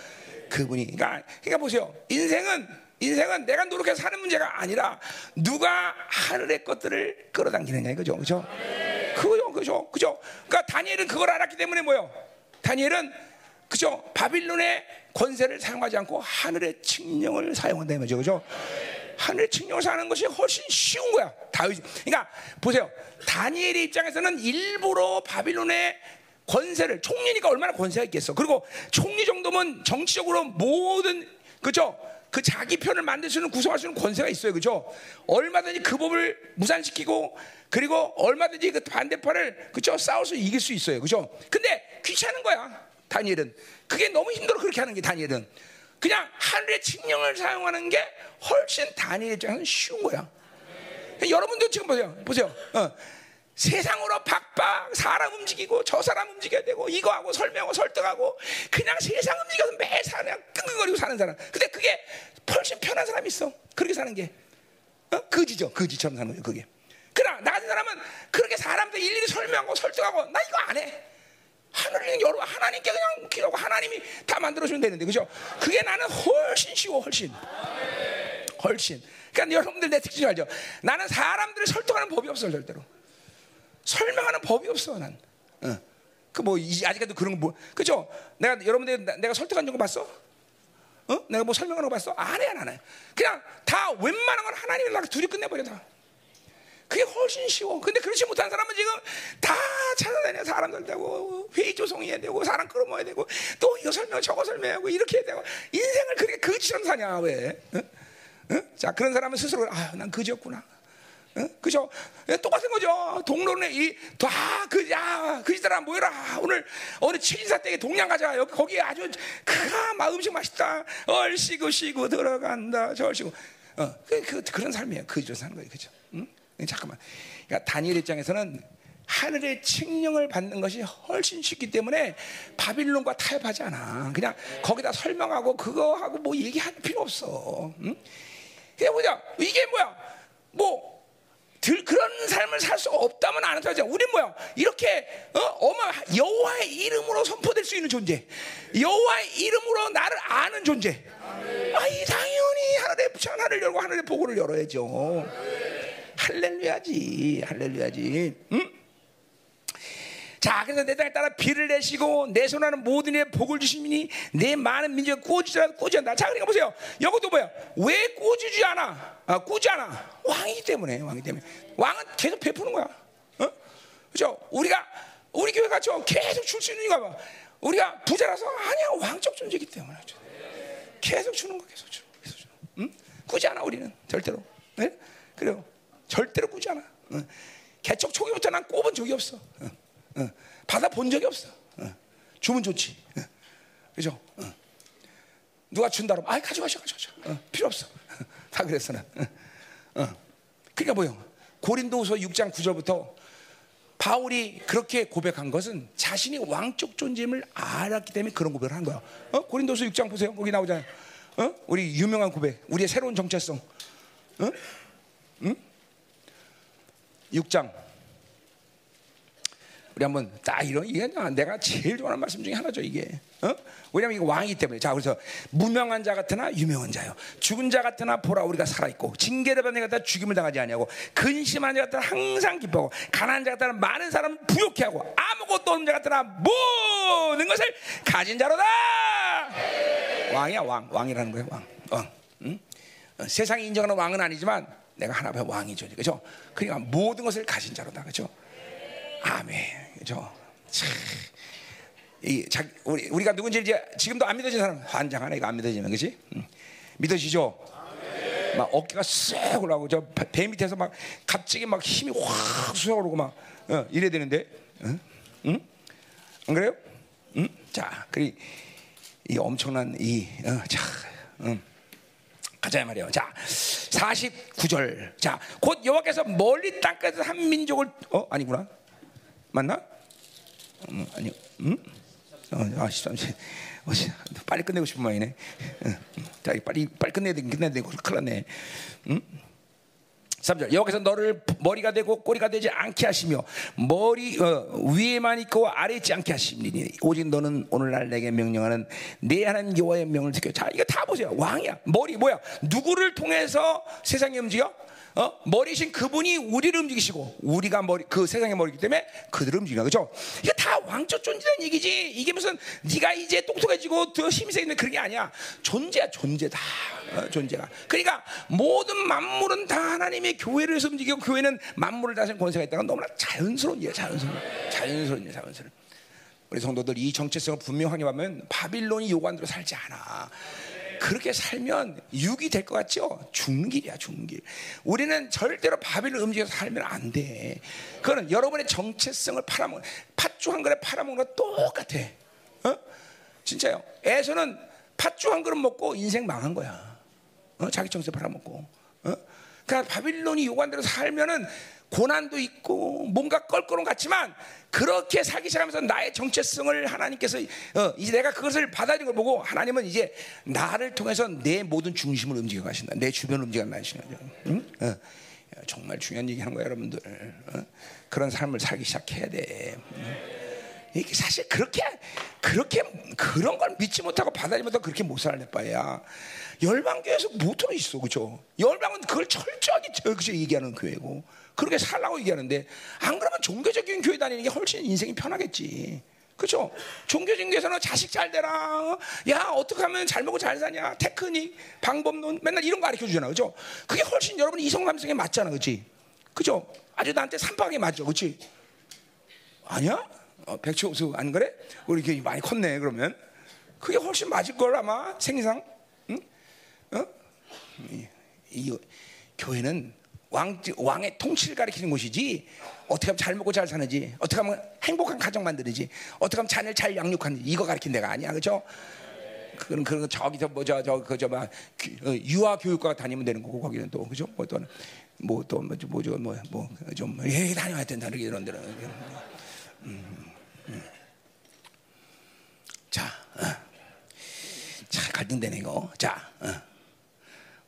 그분이 그러니까 그러니까 보세요. 인생은 인생은 내가 노력해서 사는 문제가 아니라 누가 하늘의 것들을 끌어당기느냐 이거죠. 그죠? 그거요. 그죠? 그죠? 그러니까 다니엘은 그걸 알았기 때문에 뭐요? 다니엘은 그죠? 바빌론의 권세를 사용하지 않고 하늘의 칙령을 사용한다는 거죠. 그죠? 하늘의 칙령을 사용하는 것이 훨씬 쉬운 거야. 다윗. 그러니까 보세요. 다니엘의 입장에서는 일부러 바빌론의 권세를 총리니까 얼마나 권세가 있겠어. 그리고 총리 정도면 정치적으로 모든 그죠? 그 자기 편을 만들 수 있는 구성할 수 있는 권세가 있어요. 그죠? 얼마든지 그 법을 무산시키고 그리고 얼마든지 그 반대파를 그죠? 수 이길 수 있어요. 그죠? 근데 귀찮은 거야. 다니엘은 그게 너무 힘들어 그렇게 하는 게 다니엘은 그냥 하늘의 칙령을 사용하는 게 훨씬 다니엘 입장에서는 쉬운 거야. 여러분도 지금 보세요. 보세요. 어. 세상으로 박박 사람 움직이고 저 사람 움직여야 되고 이거 하고 설명하고 설득하고 그냥 세상 움직여서 매일 사냥 끙끙거리고 사는 사람. 근데 그게 훨씬 편한 사람이 있어. 그렇게 사는 게 어? 거지죠. 거지처럼 사는 거예요. 그게. 그러나 나 같은 사람은 그렇게 사람들 일일이 설명하고 설득하고 나 이거 안 해. 하늘은 여러 하나님께 그냥 기도하고 하나님이 다 만들어주면 되는데 그죠? 그게 나는 훨씬 쉬워 훨씬 훨씬. 그러니까 여러분들 내 특징 알죠? 나는 사람들을 설득하는 법이 없어 절대로. 설명하는 법이 없어 난. 어. 그뭐 아직까지 그런 거 뭐, 그죠? 내가 여러분들 내가 설득한 거 봤어? 어? 내가 뭐 설명하는 거 봤어? 안 해, 안 해. 그냥 다 웬만한 건 하나님이 나 둘이 끝내버려 다. 그게 훨씬 쉬워. 근데 그렇지 못한 사람은 지금 다 찾아다녀 사람들 되고 회의 조성해야 되고 사람 끌어모아야 되고 또 이거 설명 저거 설명하고 이렇게 해야 되고 인생을 그렇게 거지처럼 사냐 왜? 어? 어? 자 그런 사람은 스스로 아난 거지였구나. 어? 그죠? 예, 똑같은 거죠. 동론에 이다 그 야 그지들아 모여라. 오늘 어느 칠인사 댁에 동양 가자. 여기 거기 아주 그마 음식 맛있다. 얼씨구 씨구 들어간다. 저얼씨구. 어, 그, 그, 그런 삶이에요. 그저 사는 거예요. 그죠? 응? 잠깐만. 그러니까 다니엘 입장에서는 하늘의 칙령을 받는 것이 훨씬 쉽기 때문에 바빌론과 타협하지 않아. 그냥 거기다 설명하고 그거 하고 뭐 얘기할 필요 없어. 응? 그냥 뭐냐? 이게 뭐야? 뭐 들, 그런 삶을 살 수 없다면 안 하죠. 우리 뭐야? 이렇게 어? 어마 여호와의 이름으로 선포될 수 있는 존재. 여호와의 이름으로 나를 아는 존재. 아 이 당연히 하늘의 하늘을 열고 하늘의 보고를 열어야죠. 할렐루야지, 할렐루야지. 응? 자, 그래서 내 땅에 따라 비를 내시고 내 손하는 모든 일에 복을 주시니 내 많은 민족이 꾸지라 꾸지한다. 자, 그러니까 보세요. 여기도 뭐야? 왜 꾸지지 않아? 아, 꾸지 않아? 왕이기 때문에, 왕이 때문에. 왕은 계속 베푸는 거야. 어? 그죠? 우리가 우리 교회가 저 계속 줄 수 있는 이유가 봐. 우리가 부자라서 아니야 왕적 존재이기 때문에 계속 주는 거 계속 주, 계속 주. 응? 꾸지 않아 우리는 절대로. 네? 그래요. 절대로 꾸지 않아. 응. 개척 초기부터 난 꼽은 적이 없어. 응. 어, 받아 본 적이 없어. 어, 주면 좋지. 어, 그죠? 어. 누가 준다 그러면, 아, 가져가셔, 가져가셔. 어, 필요 없어. 다 그랬어, 난. 어. 그러니까 뭐요? 고린도서 6장 9절부터 바울이 그렇게 고백한 것은 자신이 왕적 존재임을 알았기 때문에 그런 고백을 한 거야. 어? 고린도서 6장 보세요. 거기 나오잖아요. 어? 우리 유명한 고백. 우리의 새로운 정체성. 어? 응? 6장 우리 한번 딱 이런 이게 내가 제일 좋아하는 말씀 중에 하나죠 이게. 어? 왜냐하면 이거 왕이기 때문에. 자 그래서 무명한 자 같으나 유명한 자요. 죽은 자 같으나 보라 우리가 살아 있고 징계를 받는 자 같으나 죽임을 당하지 아니하고 근심한 자 같으나 항상 기뻐하고 가난한 자 같으나 많은 사람을 부욕해 하고 아무것도 없는 자 같으나 모든 것을 가진 자로다. 왕이야 왕 왕이라는 거야 왕. 왕. 응? 어, 세상이 인정하는 왕은 아니지만 내가 하나님의 왕이죠. 그죠? 그러니까 모든 것을 가진 자로다. 그죠? 아멘. 그죠? 참. 이 자, 우리 우리가 누군지 이제 지금도 안 믿어지는 사람 환장하네 이거 안 믿어지면 그지? 응. 믿어지죠? 막 어깨가 쓱 올라오고 저 배 밑에서 막 갑자기 막 힘이 확 솟아오르고 막 어, 이래 되는데, 응? 응? 안 그래요? 응? 자, 그리 이 엄청난 이 어, 자, 응. 가자 말이에요. 자, 49절. 자, 곧 여호와께서 멀리 땅끝에서 한 민족을 어 아니구나. 맞나? 음, 아니, 음? 어, 아, 13절. 어, 빨리 끝내고 싶은 마음이네. 응. 자, 빨리 빨리 끝내야 돼. 끝내야 돼. 큰일 났네. 음? 3절 여호와께서 너를 머리가 되고 꼬리가 되지 않게 하시며 머리 어, 위에만 있고 아래 있지 않게 하시니 오직 너는 오늘날 내게 명령하는 내 하나님 여호와의 명을 지켜. 자 이거 다 보세요. 왕이야. 머리 뭐야? 누구를 통해서 세상이 움직여? 어? 머리신 그분이 우리를 움직이시고 우리가 머리 그 세상의 머리기 때문에 그들을 움직여 그죠? 이게 다 왕적 존재라는 얘기지. 이게 무슨 네가 이제 똑똑해지고 더 힘이 세는 그런 게 아니야. 존재야 존재다. 어, 존재가. 그러니까 모든 만물은 다 하나님의 교회를 움직이고 교회는 만물을 다스리는 권세가 있다는 너무나 자연스러운 일이야. 자연스러운. 자연스러운 일, 자연스러운. 우리 성도들 이 정체성을 분명하게 하면 바빌론이 요구한 대로 살지 않아. 그렇게 살면 육이 될 것 같죠? 죽는 길이야, 죽는 길. 우리는 절대로 바빌을 움직여서 살면 안 돼. 그거는 여러분의 정체성을 팔아먹는, 팥죽 한 그릇 팔아먹는 거 똑같아. 어? 진짜요. 애서는 팥죽 한 그릇 먹고 인생 망한 거야. 어? 자기 정체 팔아먹고. 어? 그러니까 바빌론이 요구한 대로 살면은 고난도 있고 뭔가 껄끄러운 같지만 그렇게 살기 시작하면서 나의 정체성을 하나님께서 어, 이제 내가 그것을 받아들인 걸 보고 하나님은 이제 나를 통해서 내 모든 중심을 움직여 가신다. 내 주변을 움직여 가신다. 응? 어. 정말 중요한 얘기 하는 거야, 여러분들. 어? 그런 삶을 살기 시작해야 돼. 이게 사실 그렇게 그렇게 그런 걸 믿지 못하고 받아들이지 못하고 그렇게 못 살는 바야. 열방교회에서 못 들어 있어, 그죠? 열방은 그걸 철저하게 그죠 얘기하는 교회고 그렇게 살라고 얘기하는데 안 그러면 종교적인 교회 다니는 게 훨씬 인생이 편하겠지. 그죠? 종교적인 교회에서는 자식 잘 되라. 야, 어떻게 하면 잘 먹고 잘 사냐. 테크닉, 방법론, 맨날 이런 거 가르쳐 주잖아. 그죠? 그게 훨씬 여러분 이성 감성에 맞잖아. 그지? 그죠? 아주 나한테 삼박에 맞죠. 그치? 아니야? 어, 백초수 안 그래? 우리 이렇게 많이 컸네, 그러면. 그게 훨씬 맞을 걸 아마 생상. 응? 어? 이, 이 교회는 왕, 왕의 통치를 가리키는 곳이지 어떻게 하면 잘 먹고 잘 사는지 어떻게 하면 행복한 가정 만들지 어떻게 하면 자녀를 잘 양육하는지 이거 가리킨 데가 아니야 그죠? 그건 그런 저기서 뭐저 저 그저 막 유아 교육과 다니면 되는 거고 거기는 또 그죠? 뭐 또는 뭐또 뭐죠 뭐뭐좀 예 다녀야 된다 이런 데는 음, 음. 자, 어. 자 갈등되네 이거 자. 어.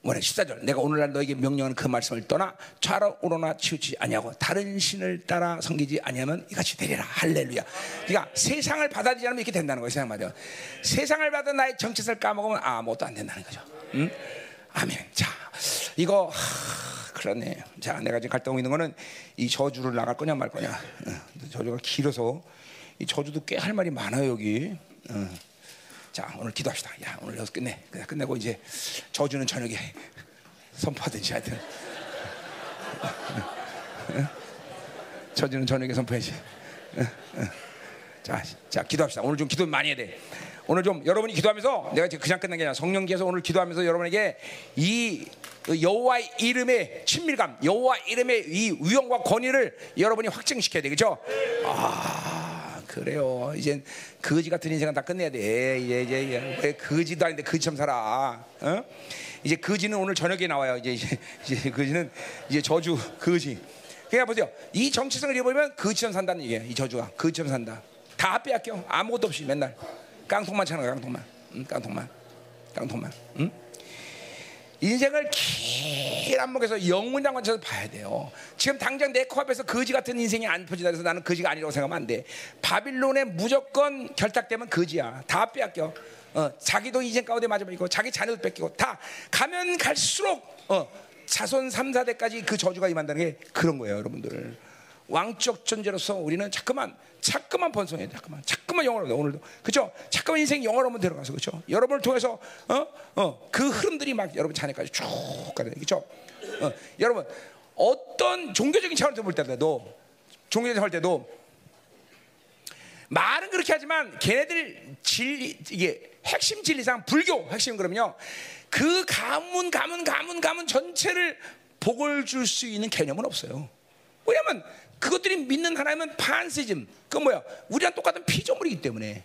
뭐래 14절. 내가 오늘날 너에게 명령하는 그 말씀을 떠나 좌로 오로나 치우지 아니하고 다른 신을 따라 섬기지 아니하면 이같이 되리라. 할렐루야. 그러니까 세상을 받아들이지 않으면 이렇게 된다는 거예요. 세상 말이야 세상을 받아 나의 정체성을 까먹으면 아무것도 안 된다는 거죠. 응? 아멘. 자 이거 하, 그렇네. 자 내가 지금 갈등하고 있는 거는 이 저주를 나갈 거냐 말 거냐. 어, 저주가 길어서 이 저주도 꽤 할 말이 많아요 여기. 어. 자 오늘 기도합시다. 야 오늘 여기서 끝내. 끝내고 이제 저주는 저녁에 선포하든지 하여튼. 저주는 저녁에 선포해야지. 자, 자 기도합시다. 오늘 좀 기도 많이 해야 돼. 오늘 좀 여러분이 기도하면서 내가 지금 그냥 끝난 게 아니라 성령께서 오늘 기도하면서 여러분에게 이 여호와의 이름의 친밀감, 여호와 이름의 이 위엄과 권위를 여러분이 확증시켜야 되겠죠? 아. 그래요. 이제 거지 같은 인생은 다 끝내야 돼. 이제 이제 왜 거지도 아닌데 거지처럼 살아. 어? 이제 거지는 오늘 저녁에 나와요. 이제 이제, 이제 거지는 이제 저주 거지. 그러니까 보세요. 이 정체성을 잃어버리면 거지처럼 산다는 얘기야. 이 저주가 거지처럼 산다. 다 빼앗겨. 아무것도 없이 맨날 깡통만 차는 거야. 깡통만. 응? 깡통만. 깡통만. 응? 인생을 길 안목에서 영문이란 관점에서 봐야 돼요. 지금 당장 내 코앞에서 거지 같은 인생이 안 퍼지다 해서 나는 거지가 아니라고 생각하면 안 돼. 바빌론에 무조건 결탁되면 거지야. 다 빼앗겨. 어, 자기도 인생 가운데 맞아버리고 자기 자녀도 뺏기고 다 가면 갈수록 어, 자손 3, 4대까지 그 저주가 임한다는 게 그런 거예요, 여러분들. 왕적 존재로서 우리는 자꾸만 자꾸만 번성해 자꾸만 자꾸만 영어로 오늘도 그죠? 자꾸만 인생 영어로만 들어가서 그죠? 여러분을 통해서 어어그 흐름들이 막 여러분 자녀까지 쭉 가는 그죠? 어, 여러분 어떤 종교적인 차원에서 볼 때도 종교적인 할 때도 말은 그렇게 하지만 걔네들 진리 이게 핵심 진리상 불교 핵심 그러면요 그 가문 가문 가문 가문 전체를 복을 줄 수 있는 개념은 없어요. 왜냐하면 그것들이 믿는 하나님은 판세즘 그 뭐야 우리랑 똑같은 피조물이기 때문에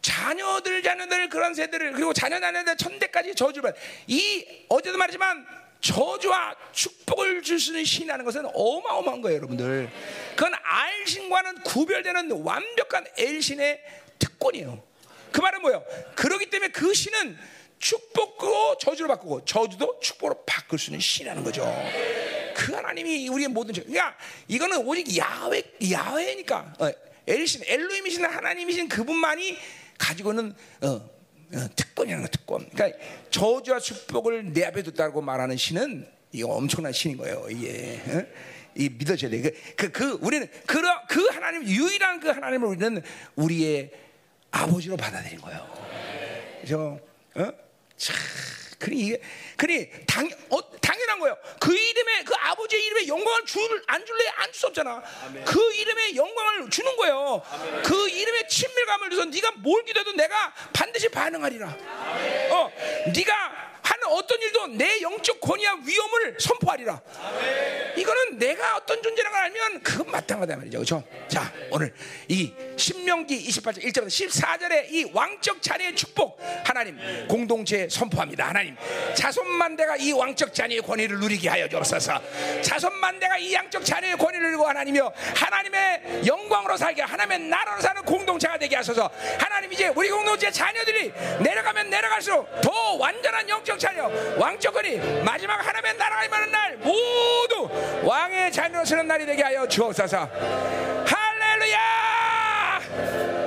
자녀들 자녀들 그런 세대를 그리고 자녀 자녀들 천대까지 저주를 이 어제도 말했지만 저주와 축복을 줄 수 있는 신이라는 것은 어마어마한 거예요, 여러분들. 그건 알신과는 구별되는 완벽한 엘신의 특권이에요. 그 말은 뭐예요? 그러기 때문에 그 신은 축복으로 저주를 바꾸고 저주도 축복으로 바꿀 수 있는 신이라는 거죠. 그 하나님이 우리의 모든 저, 그러니까 이거는 오직 야훼 야훼니까 어, 엘신 엘로임이신 하나님이신 그분만이 가지고는 어, 어, 특권이라는 거 특권. 그러니까 저주와 축복을 내 앞에 뒀다고 말하는 신은 이거 엄청난 신인 거예요. 이게 어? 이 믿어져야 돼. 그, 그, 그 우리는 그, 그 하나님 유일한 그 하나님을 우리는 우리의 아버지로 받아들인 거예요. 그죠? 어? 참, 이게 그니 당 어, 당연한 거예요. 그 이름에 그 아버지의 이름에 영광을 줄안 줄래 안 줄 수 없잖아. 아멘. 그 이름에 영광을 주는 거예요. 아멘. 그 이름에 친밀감을 줘서 네가 뭘 기도해도 내가 반드시 반응하리라. 아멘. 어, 네가 하는 어떤 일도 내 영적 권위와 위험을 선포하리라. 이거는 내가 어떤 존재라는 걸 알면 그건 마땅하다 말이죠. 그렇죠? 자, 오늘 이 신명기 28절 1절부터 14절에 이 왕적 자녀의 축복 하나님 공동체 선포합니다. 하나님 자손 만대가 이 왕적 자녀의 권위를 누리게 하여 주옵소서. 자손 만대가 이 양적 자녀의 권위를 누리고 하나님이여 하나님의 영광으로 살게 하나님의 나라로 사는 공동체가 되게 하소서. 하나님 이제 우리 공동체 자녀들이 내려가면 내려갈수록 더 완전한 영적 자녀 왕적권이 마지막 하나님의 나라가 임하는 날 모두 왕의 자녀로 서는 날이 되게 하여 주옵소서. 할렐루야!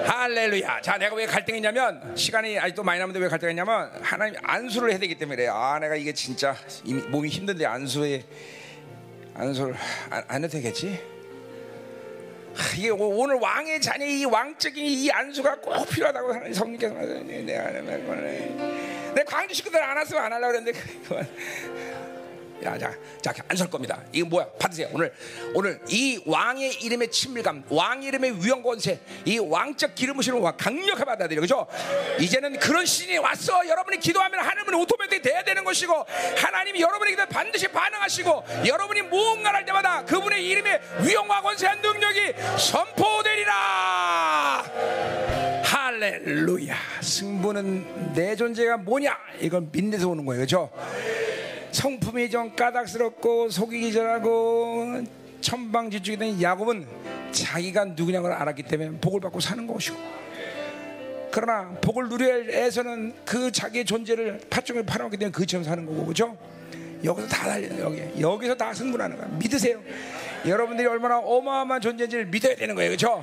할렐루야. 자, 내가 왜 갈등했냐면 시간이 아직도 많이 남는데 왜 갈등했냐면 하나님 안수를 해야 되기 때문에 아, 내가 이게 진짜 몸이 힘든데 안수에 안수를 안, 안 해도 되겠지? 이게 오늘 왕의 자녀 이 왕적인 이 안수가 꼭 필요하다고 하나님 성님께서 말씀하셨네. 내가 내 광주 식구들 안 왔으면 안 하려고 그랬는데 그만. 야, 자, 자, 안 설 겁니다. 이거 뭐야? 받으세요. 오늘, 오늘 이 왕의 이름의 친밀감, 왕 이름의 위험 권세, 이 왕적 기름 부시는 와 강력하게 받아들여, 그죠? 이제는 그런 시즌이 왔어. 여러분이 기도하면 하나님은 오토매틱 돼야 되는 것이고, 하나님이 여러분의 기도 반드시 반응하시고, 여러분이 무언가를 할 때마다 그분의 이름의 위험과 권세한 능력이 선포되리라. 할렐루야. 승부는 내 존재가 뭐냐? 이건 믿는 오는 거예요, 그죠? 성품이 좀 까닥스럽고 속이기 전하고 천방지축이 된 야곱은 자기가 누구냐는 걸 알았기 때문에 복을 받고 사는 것이고 그러나 복을 누려야 해서는 그 자기의 존재를 팥종을 팔아먹기 때문에 그처럼 사는 거고 그죠? 여기서 다 달려 여기 여기서 다 승부하는 거야 믿으세요 여러분들이 얼마나 어마어마한 존재인지를 믿어야 되는 거예요 그죠?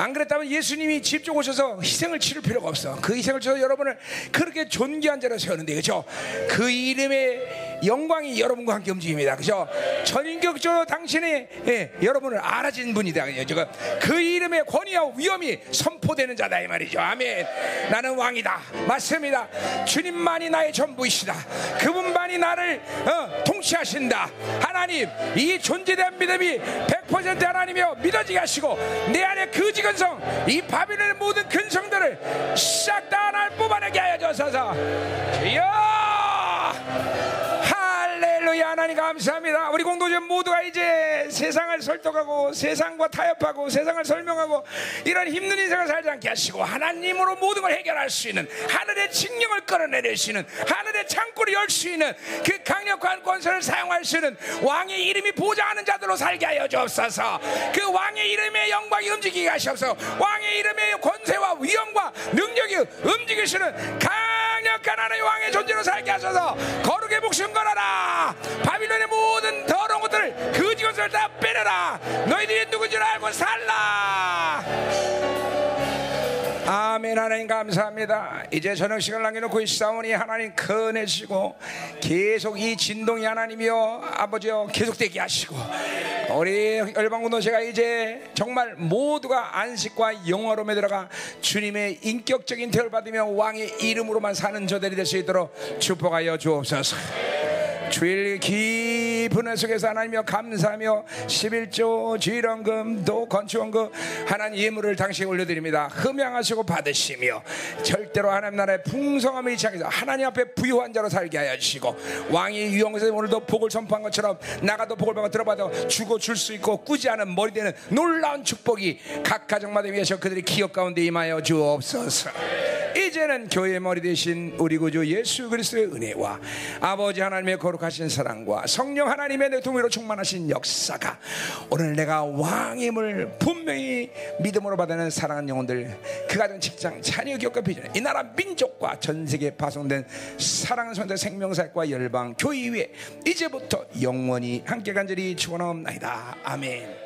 안 그랬다면 예수님이 직접 오셔서 희생을 치를 필요가 없어. 그 희생을 쳐서 여러분을 그렇게 존귀한 자로 세우는데 그죠? 그 이름의 영광이 여러분과 함께 움직입니다. 그죠? 전인격적으로 당신이 예, 여러분을 알아진 분이다. 그죠? 그 이름의 권위와 위엄이 선포되는 자다 이 말이죠. 아멘. 나는 왕이다. 맞습니다. 주님만이 나의 전부이시다. 그분만이 나를 어, 통치하신다. 하나님 이 존재된 믿음이 100% 하나님이여 믿어지게 하시고 내 안에 그 지근성 이 바빌론의 모든 근성들을 싹다날 뽑아내게 하여 주소서 주여 할렐루야 하나님 감사합니다. 우리 공동체 모두가 이제 세상을 설득하고 세상과 타협하고 세상을 설명하고 이런 힘든 인생을 살지 않게 하시고 하나님으로 모든 걸 해결할 수 있는 하늘의 칙령을 끌어내릴 수 있는 하늘의 창고를 열 수 있는 그 강력한 권세를 사용할 수 있는 왕의 이름이 보장하는 자들로 살게 하여 주옵소서. 그 왕의 이름의 영광이 움직이게 하시옵소서. 왕의 이름의 권세와 위엄과 능력이 움직이시는 강력한 하나의 왕의 존재로 살게 하셔서. 거룩의 목숨 걸어라 바빌론의 모든 더러운 것들을 그지 것을 다 빼내라 너희들이 누군지 알고 살라 아멘 하나님 감사합니다. 이제 저녁 시간을 남겨놓고 있사오니 하나님 큰애시고 계속 이 진동이 하나님이여 아버지여 계속되게 하시고 우리 열방공동체가 이제 정말 모두가 안식과 영화로움에 들어가 주님의 인격적인 대우를 받으며 왕의 이름으로만 사는 저들이 될 수 있도록 축복하여 주옵소서. 주일 깊은 애 속에서 하나님여 감사하며 11조 주일원금 또 건축원금 하나님 예물을 당시에 올려드립니다. 흠양하시고 받으시며 절대로 하나님 나라의 풍성함을 잊지 않게 하나님 앞에 부유한 자로 살게 하여 주시고 왕이 유영세 오늘도 복을 선포한 것처럼 나가도 복을 받고 들어봐도 주고 줄 수 있고 꾸지 않은 머리 되는 놀라운 축복이 각 가정마다 위해서 그들의 기억 가운데 임하여 주옵소서. 이제는 교회의 머리 대신 우리 구주 예수 그리스도의 은혜와 아버지 하나님의 거룩 하신 사랑과 성령 하나님의 내 동의로 충만하신 역사가 오늘 내가 왕임을 분명히 믿음으로 받는 사랑하는 영혼들 그 가정 직장 자녀 기업과 비전 이 나라 민족과 전 세계에 파송된 사랑하는 성대 생명사과 열방 교회 위에 이제부터 영원히 함께 간절히 축원하옵나이다 아멘.